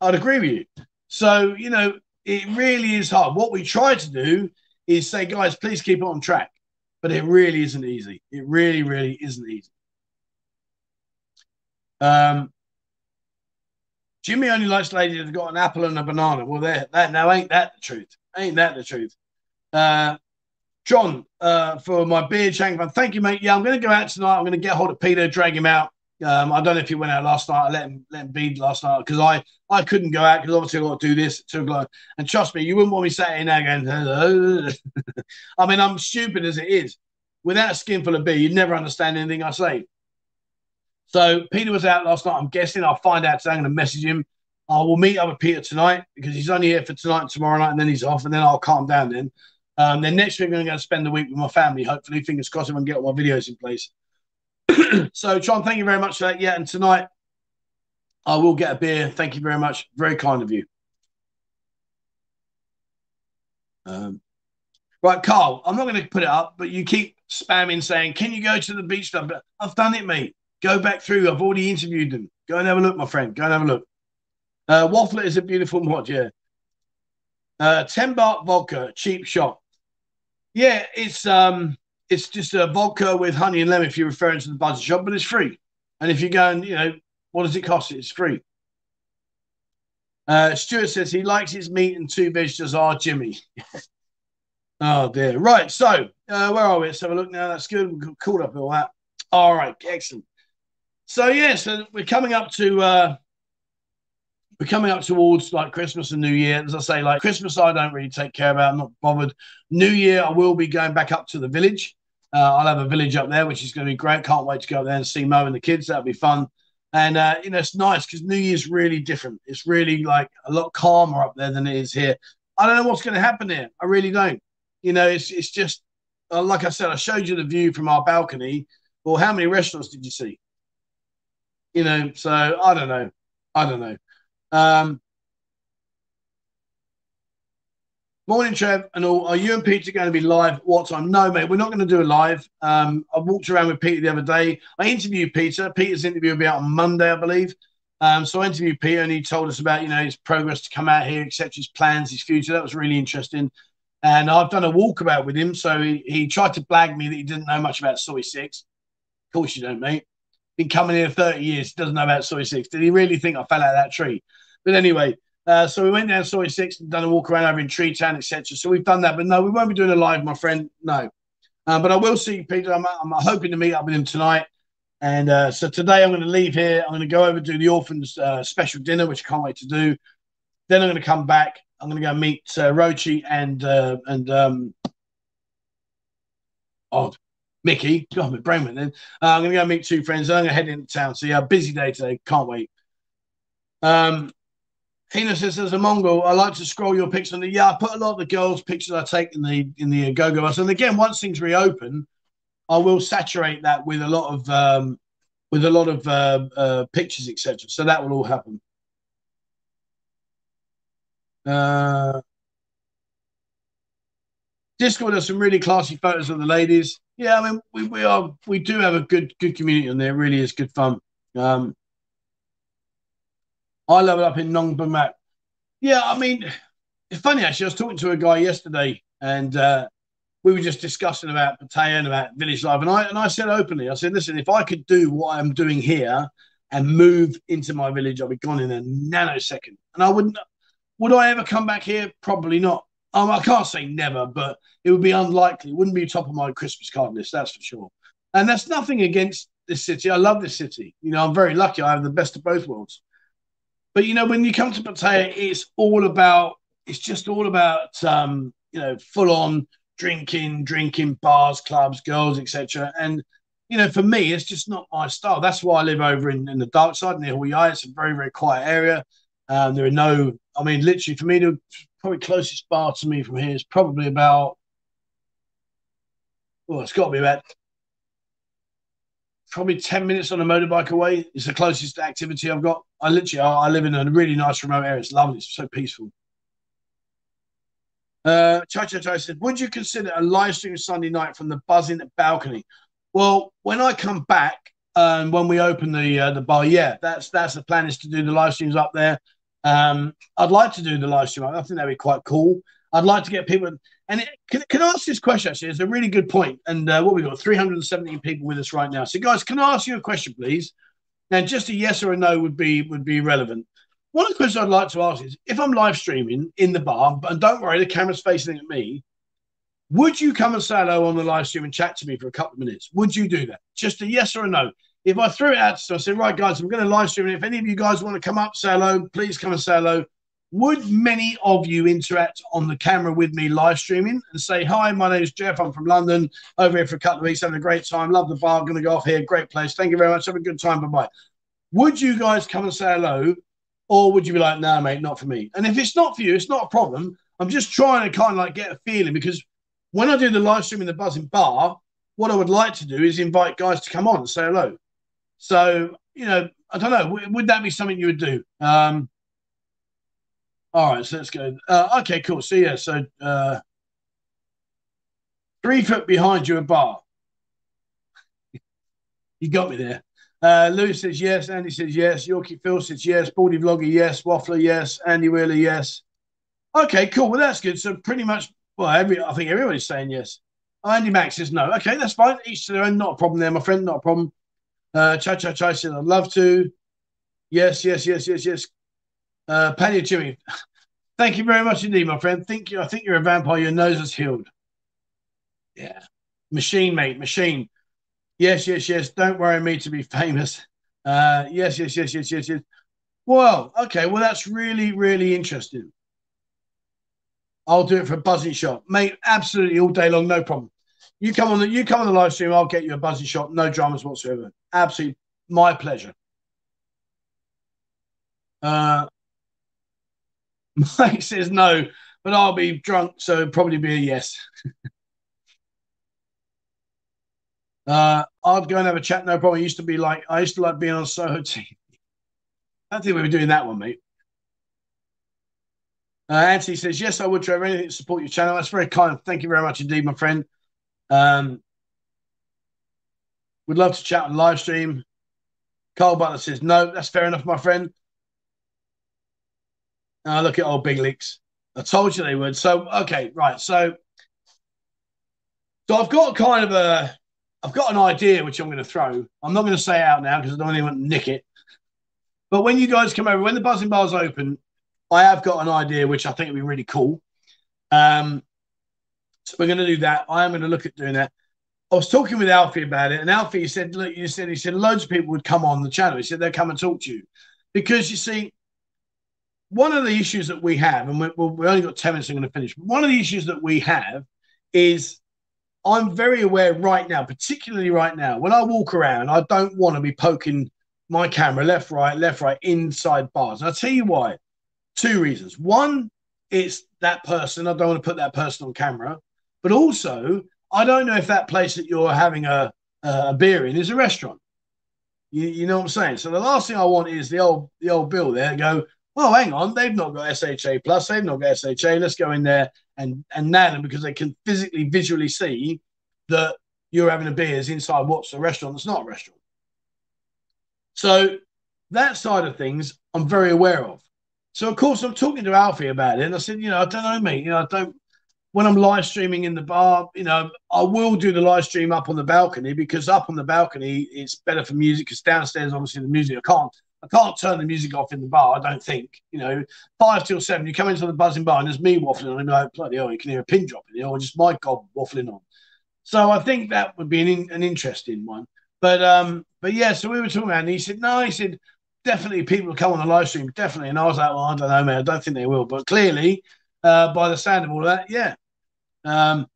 I'd agree with you. So, you know, it really is hard. What we try to do is say, guys, please keep it on track. But it really isn't easy. It really, really isn't easy. Um, Jimmy only likes ladies that got an apple and a banana. Well, there, that now ain't that the truth? Ain't that the truth? Uh, John, uh, for my beer Chang Thank you, mate. Yeah, I'm going to go out tonight. I'm going to get hold of Peter, drag him out. Um, I don't know if he went out last night. I let him let him be last night because I I couldn't go out because obviously I got to do this at two o'clock. And trust me, you wouldn't want me sat in there going. I mean, I'm stupid as it is. Without a skin full of beer, you'd never understand anything I say. So Peter was out last night. I'm guessing I'll find out today. I'm going to message him. I will meet up with Peter tonight because he's only here for tonight and tomorrow night, and then he's off, and then I'll calm down then. Um, then next week, I'm going to spend the week with my family. Hopefully, fingers crossed, I can get all my videos in place. so, John, thank you very much for that. Yeah, and tonight I will get a beer. Thank you very much. Very kind of you. Um, right, Carl, I'm not going to put it up, but you keep spamming saying, Can you go to the beach club? I've done it, mate. Go back through. I've already interviewed them. Go and have a look, my friend. Go and have a look. Uh, is a beautiful mod, yeah. Uh, 10 baht vodka, cheap shot. Yeah, it's um, it's just a vodka with honey and lemon if you're referring to the budget shop, but it's free. And if you go and you know, what does it cost? It's free. Uh, Stuart says he likes his meat and two vegetables are Jimmy. oh dear. Right. So uh, where are we? Let's have a look now. That's good. We've caught up all that. All right. Excellent. So yeah, so we're coming up to uh, we're coming up towards like Christmas and New Year. As I say, like Christmas, I don't really take care about. I'm not bothered. New Year, I will be going back up to the village. Uh, I'll have a village up there, which is going to be great. Can't wait to go up there and see Mo and the kids. That'll be fun. And uh, you know, it's nice because New Year's really different. It's really like a lot calmer up there than it is here. I don't know what's going to happen here. I really don't. You know, it's it's just uh, like I said. I showed you the view from our balcony. Well, how many restaurants did you see? You know, so I don't know. I don't know. Um, morning, Trev, and all. Are you and Peter going to be live? What time? No, mate, we're not going to do a live. Um, I walked around with Peter the other day. I interviewed Peter. Peter's interview will be out on Monday, I believe. Um, so I interviewed Peter, and he told us about you know his progress to come out here, etc., his plans, his future. That was really interesting. And I've done a walkabout with him. So he, he tried to blag me that he didn't know much about Soi Six. Of course you don't, mate been coming here 30 years, doesn't know about Soi 6. Did he really think I fell out of that tree? But anyway, uh, so we went down Soi 6 and done a walk around over in Tree Town, etc. So we've done that. But no, we won't be doing a live, my friend. No. Uh, but I will see Peter. I'm, I'm, hoping to meet up with him tonight. And uh, so today I'm going to leave here. I'm going to go over to the orphans uh, special dinner, which I can't wait to do. Then I'm going to come back. I'm going to go meet uh, Rochi and uh, and um, oh, Mickey. God, my brain went then. Uh, I'm going to go meet two friends. I'm going to head into town. So, yeah, busy day today. Can't wait. Um, Hina says, "As a Mongol, I like to scroll your pictures on the yeah. I put a lot of the girls' pictures I take in the in the go go bus, and again, once things reopen, I will saturate that with a lot of um, with a lot of uh, uh, pictures, etc. So that will all happen. Uh, Discord has some really classy photos of the ladies. Yeah, I mean, we, we are we do have a good good community on there. It really is good fun. Um, I it up in Nong Bumat. Yeah, I mean, it's funny actually. I was talking to a guy yesterday, and uh, we were just discussing about Pattaya and about village life, and I and I said openly, I said, listen, if I could do what I'm doing here and move into my village, I'd be gone in a nanosecond, and I wouldn't. Would I ever come back here? Probably not. Um, I can't say never, but it would be unlikely. It wouldn't be top of my Christmas card list, that's for sure. And that's nothing against this city. I love this city. You know, I'm very lucky. I have the best of both worlds. But you know, when you come to Pattaya, it's all about. It's just all about um, you know, full on drinking, drinking, bars, clubs, girls, etc. And you know, for me, it's just not my style. That's why I live over in, in the dark side near Hua Sai. It's a very, very quiet area. Um, there are no, I mean, literally for me, the probably closest bar to me from here is probably about, well, it's got to be about probably 10 minutes on a motorbike away. It's the closest activity I've got. I literally, I live in a really nice remote area. It's lovely. It's so peaceful. Uh, Cha Cha Cha said, Would you consider a live stream Sunday night from the buzzing balcony? Well, when I come back, um, when we open the uh, the bar, yeah, that's that's the plan is to do the live streams up there. Um, I'd like to do the live stream. I think that'd be quite cool. I'd like to get people. And it, can, can I ask this question? Actually, it's a really good point. And uh, what we got 317 people with us right now. So, guys, can I ask you a question, please? Now, just a yes or a no would be would be relevant. One of the questions I'd like to ask is if I'm live streaming in the bar, and don't worry, the camera's facing at me, would you come and say hello on the live stream and chat to me for a couple of minutes? Would you do that? Just a yes or a no. If I threw it out to I said, right, guys, I'm going to live stream. And if any of you guys want to come up, say hello, please come and say hello. Would many of you interact on the camera with me live streaming and say, Hi, my name is Jeff. I'm from London, over here for a couple of weeks, having a great time. Love the bar. Going to go off here. Great place. Thank you very much. Have a good time. Bye bye. Would you guys come and say hello or would you be like, nah, mate, not for me? And if it's not for you, it's not a problem. I'm just trying to kind of like get a feeling because when I do the live stream in the Buzzin Bar, what I would like to do is invite guys to come on and say hello. So, you know, I don't know. Would that be something you would do? Um, all right, so let's go. Uh, okay, cool. So, yeah, so uh, three foot behind you a bar. you got me there. Uh, Lou says yes. Andy says yes. Yorkie Phil says yes. Baldy Vlogger, yes. Waffler, yes. Andy Wheeler, yes. Okay, cool. Well, that's good. So pretty much, well, every I think everybody's saying yes. Andy Max says no. Okay, that's fine. Each to their own. Not a problem there, my friend. Not a problem. Uh, Cha Cha Cha said I'd love to. Yes, yes, yes, yes, yes. Uh, Paddy Jimmy, thank you very much indeed, my friend. Think you. I think you're a vampire. Your nose is healed. Yeah, machine, mate, machine. Yes, yes, yes. Don't worry me to be famous. Uh, yes, yes, yes, yes, yes, yes. Well, okay. Well, that's really, really interesting. I'll do it for a buzzing shot, mate. Absolutely, all day long, no problem. You come on the you come on the live stream. I'll get you a buzzing shot, no dramas whatsoever. Absolutely, my pleasure. Uh, Mike says no, but I'll be drunk, so probably be a yes. Uh, I'd go and have a chat, no problem. I used to be like, I used to like being on Soho TV. I don't think we were doing that one, mate. Uh, Anthony says, Yes, I would, Trevor. Anything to support your channel. That's very kind. Thank you very much indeed, my friend. Um, would love to chat on live stream. Carl Butler says, No, that's fair enough, my friend. Uh, look at old big leaks. I told you they would. So, okay, right. So, so I've got kind of a I've got an idea which I'm going to throw. I'm not going to say out now because I don't want anyone to nick it. But when you guys come over, when the buzzin bar's open, I have got an idea which I think would be really cool. Um, so we're going to do that. I am going to look at doing that. I was talking with Alfie about it, and Alfie said, "Look, you said he said loads of people would come on the channel. He said they'll come and talk to you because you see, one of the issues that we have, and we, we only got ten minutes. I'm going to finish. One of the issues that we have is I'm very aware right now, particularly right now, when I walk around, I don't want to be poking my camera left, right, left, right, inside bars. And I'll tell you why. Two reasons. One, it's that person. I don't want to put that person on camera. But also, I don't know if that place that you're having a, a beer in is a restaurant. You, you know what I'm saying? So the last thing I want is the old the old bill there go, well, hang on, they've not got SHA plus, they've not got SHA. Let's go in there and and nail them because they can physically, visually see that you're having a beer is inside what's a restaurant that's not a restaurant. So that side of things, I'm very aware of. So of course, I'm talking to Alfie about it, and I said, you know, I don't know, mate. You know, I don't. When I'm live streaming in the bar, you know, I will do the live stream up on the balcony because up on the balcony it's better for music. Because downstairs, obviously, the music I can't I can't turn the music off in the bar. I don't think. You know, five till seven, you come into the buzzin bar and there's me waffling on. I'm like, bloody hell, you can hear a pin drop in there, or just my gob waffling on. So I think that would be an, an interesting one. But um, but yeah, so we were talking about, and he said, no, he said definitely people will come on the live stream, definitely. And I was like, well, I don't know, man, I don't think they will. But clearly, uh, by the sound of all that, yeah. Um,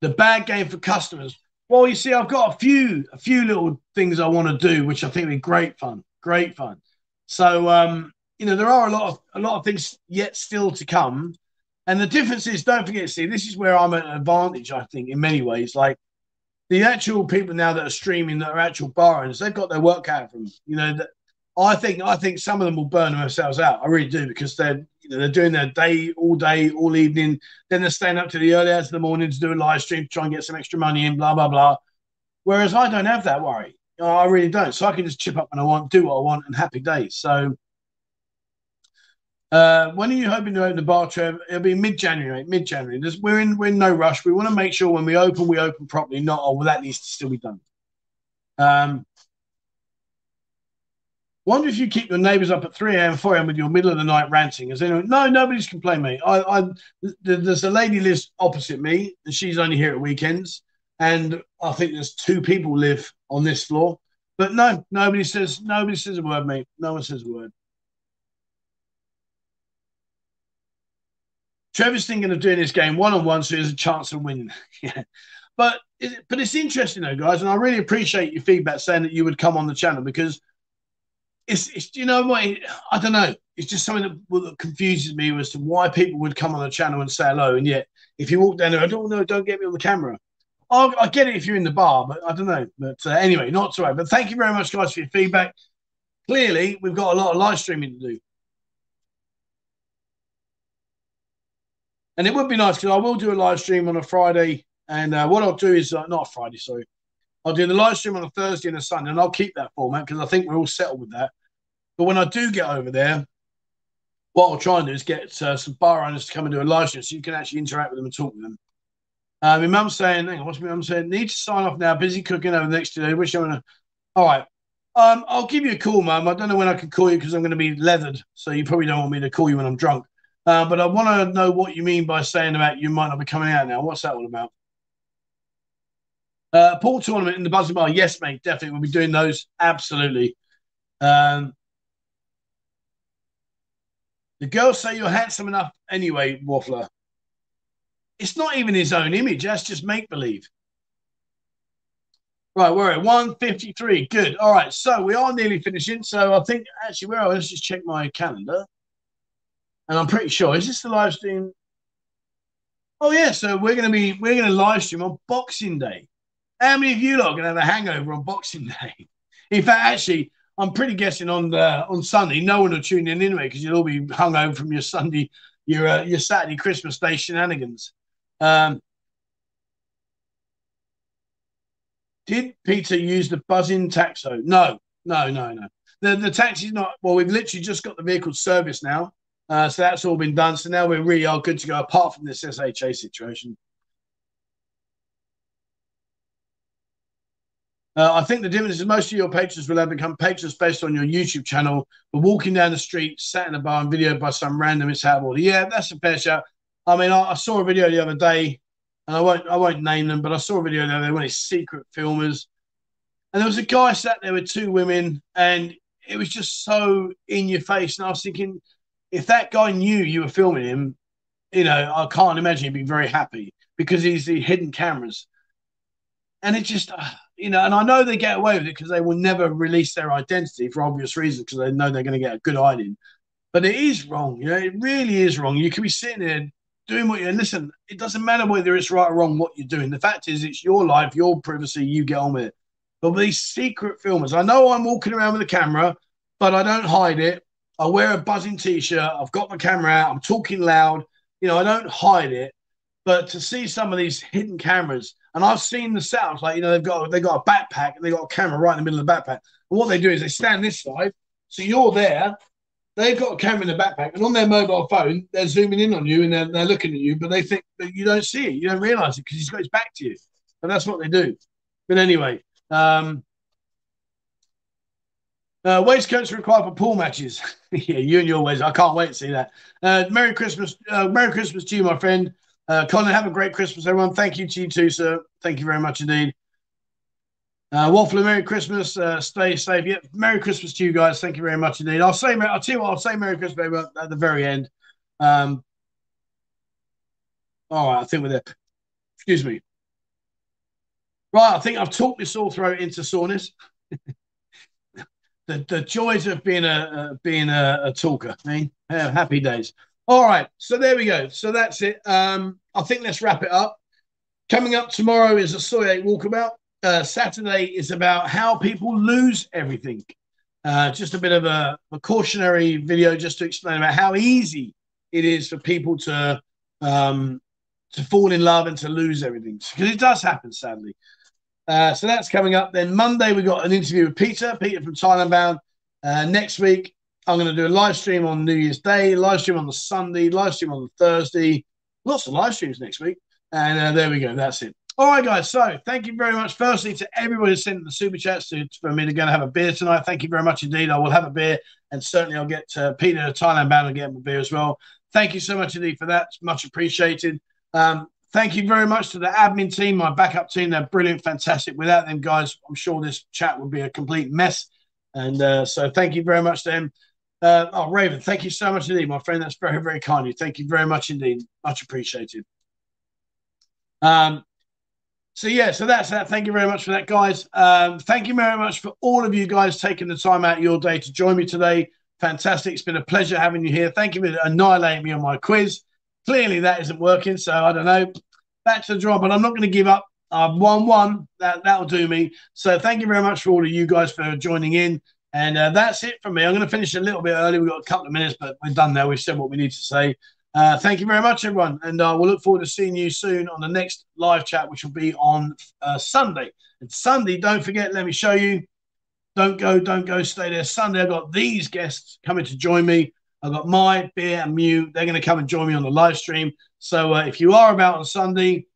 the bad game for customers. Well, you see, I've got a few a few little things I want to do, which I think would be great fun, great fun. So um, you know, there are a lot of a lot of things yet still to come. And the difference is, don't forget, see, this is where I'm at an advantage, I think, in many ways. Like the actual people now that are streaming that are actual bar owners, they've got their work out from you know that I think I think some of them will burn themselves out. I really do because they're you know they're doing their day all day, all evening. Then they're staying up to the early hours of the morning to do a live stream to try and get some extra money in, blah blah blah. Whereas I don't have that worry. I really don't. So I can just chip up when I want, do what I want, and happy days. So uh, when are you hoping to open the bar, Trev? It'll be mid-January. Mid-January. we're in we're in no rush. We want to make sure when we open, we open properly. Not oh, well, that needs to still be done. Um, Wonder if you keep your neighbours up at 3 a.m., 4 a.m. with your middle of the night ranting. Is anyone? No, nobody's complaining, mate. I, I, there's a lady lives opposite me, and she's only here at weekends. And I think there's two people live on this floor. But no, nobody says nobody says a word, mate. No one says a word. Trevor's thinking of doing this game one on one, so there's a chance of winning. yeah, but but it's interesting though, guys, and I really appreciate your feedback saying that you would come on the channel because it's, it's you know what I don't know. It's just something that, that, confuses me as to why people would come on the channel and say hello, and yet if you walk down there, I don't know, don't get me on the camera. I'll, I get it if you're in the bar, but I don't know. But uh, anyway, not to worry. But thank you very much, guys, for your feedback. Clearly, we've got a lot of live streaming to do. And it would be nice because I will do a live stream on a Friday. And uh, what I'll do is uh, not a Friday, sorry. I'll do the live stream on a Thursday and a Sunday, and I'll keep that format because I think we're all settled with that. But when I do get over there, what I'll try and do is get uh, some bar owners to come and do a live stream so you can actually interact with them and talk with them. Uh, my mum's saying, hang on, what's my mum saying? Need to sign off now. Busy cooking over the next two days. Wish I would All right. Um, I'll give you a call, mum. I don't know when I can call you because I'm going to be leathered. So you probably don't want me to call you when I'm drunk. Uh, but I want to know what you mean by saying about you might not be coming out now. What's that all about? Uh, pool tournament in the Buzzin Bar. Yes, mate, definitely. We'll be doing those. Absolutely. Um, the girls say you're handsome enough anyway, Waffler. It's not even his own image. That's just make believe. Right, we're at 153. Good. All right. So we are nearly finishing. So I think actually, where let's just check my calendar. And I'm pretty sure. Is this the live stream? Oh, yeah. So we're to be, we're going to live stream on Boxing Day. How many of you lot are going to have a hangover on Boxing Day? In fact, actually, I'm pretty guessing on the, on Sunday, no one will tune in anyway because you'll all be hungover from your Sunday, your uh, your Saturday Christmas Day shenanigans. Um, did Peter use the buzzing taxo? No, no, no, no. The the taxi's not. Well, we've literally just got the vehicle service now, uh, so that's all been done. So now we really are good to go. Apart from this SHA situation. Uh, I think the difference is most of your patrons will have become patrons based on your YouTube channel, but walking down the street, sat in a bar and videoed by some random mishap. Yeah, that's a fair shout. I mean, I, I, saw a video the other day, and I won't I won't name them, but I saw a video the other day of secret filmers, and there was a guy sat there with two women, and it was just so in your face. And I was thinking, if that guy knew you were filming him, you know, I can't imagine he'd be very happy because he's the hidden cameras, and it just. Uh, you know, and I know they get away with it because they will never release their identity for obvious reasons because they know they're going to get a good hiding. But it is wrong, you know, it really is wrong. You can be sitting there doing what you're listen, it doesn't matter whether it's right or wrong what you're doing. The fact is, it's your life, your privacy, you get on with it. But these secret filmers, I know I'm walking around with a camera, but I don't hide it. I wear a buzzing t shirt, I've got my camera out, I'm talking loud. you know, I don't hide it, but to see some of these hidden cameras, and I've seen the setups, like you know, they've got they got a backpack and they've got a camera right in the middle of the backpack. And what they do is they stand this side, so you're there. They've got a camera in the backpack, and on their mobile phone, they're zooming in on you and they're, they're looking at you, but they think that you don't see it, you don't realize it because he's got his back to you, and that's what they do. But anyway, um, uh, waistcoats required for pool matches. yeah, you and your ways. I can't wait to see that. Uh, Merry Christmas. Uh, Merry Christmas to you, my friend. Uh, Colin, have a great Christmas, everyone. Thank you to you too, sir. Thank you very much indeed. Uh, Waffler, Merry Christmas. Uh, stay safe. Yeah, Merry Christmas to you guys. Thank you very much indeed. I'll say, I'll tell you what, I'll say Merry Christmas baby, at the very end. Um, all right, I think we're there. Excuse me. Right, I think I've talked this sore throat into soreness. the, the joys of being a uh, being a, a talker. I mean, happy days. All right, so there we go. So that's it. Um, I think let's wrap it up. Coming up tomorrow is a Soi 8 walkabout. Uh, Saturday is about how people lose everything. Uh, just a bit of a, a, cautionary video just to explain about how easy it is for people to um, to fall in love and to lose everything because it does happen sadly. Uh, so that's coming up. Then Monday, we got an interview with Peter, Peter from Thailand Bound. Uh, next week, I'm going to do a live stream on New Year's Day, live stream on the Sunday, live stream on the Thursday. Lots of live streams next week. And uh, there we go. That's it. All right, guys. So thank you very much. Firstly, to everybody who sent the super chats to, for me to go and have a beer tonight. Thank you very much indeed. I will have a beer, and certainly I'll get uh, Peter Thailand bound and get him a beer as well. Thank you so much indeed for that. Much appreciated. Um, Thank you very much to the admin team, my backup team. They're brilliant, fantastic. Without them, guys, I'm sure this chat would be a complete mess. And uh, so thank you very much to them. Uh, oh, Raven, thank you so much indeed, my friend. That's very, very kind of you. Thank you very much indeed. Much appreciated. Um, so yeah, so that's that. Thank you very much for that, guys. Um, thank you very much for all of you guys taking the time out of your day to join me today. Fantastic. It's been a pleasure having you here. Thank you for annihilating me on my quiz. Clearly, that isn't working. So I don't know. Back to the draw, but I'm not going to give up. I've won one. That that'll do me. So thank you very much for all of you guys for joining in. And uh, that's it from me. I'm going to finish a little bit early. We've got a couple of minutes, but we're done now. We've said what we need to say. Uh, thank you very much, everyone. And uh, we'll look forward to seeing you soon on the next live chat, which will be on uh, Sunday. And Sunday, don't forget, let me show you. Don't go, don't go, stay there. Sunday, I've got these guests coming to join me. I've got my beer and Mew. They're going to come and join me on the live stream. So uh, if you are about on Sunday,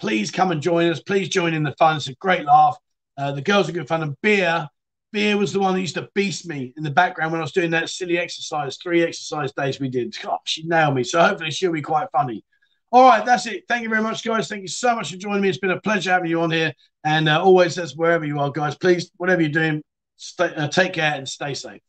please come and join us. Please join in the fun. It's a great laugh. Uh, the girls are good fun. And beer, beer was the one that used to beast me in the background when I was doing that silly exercise. Three exercise days we did. God, she nailed me. So hopefully she'll be quite funny. All right, that's it. Thank you very much, guys. Thank you so much for joining me. It's been a pleasure having you on here. And uh, always, as wherever you are, guys, please, whatever you're doing, stay, uh, take care and stay safe.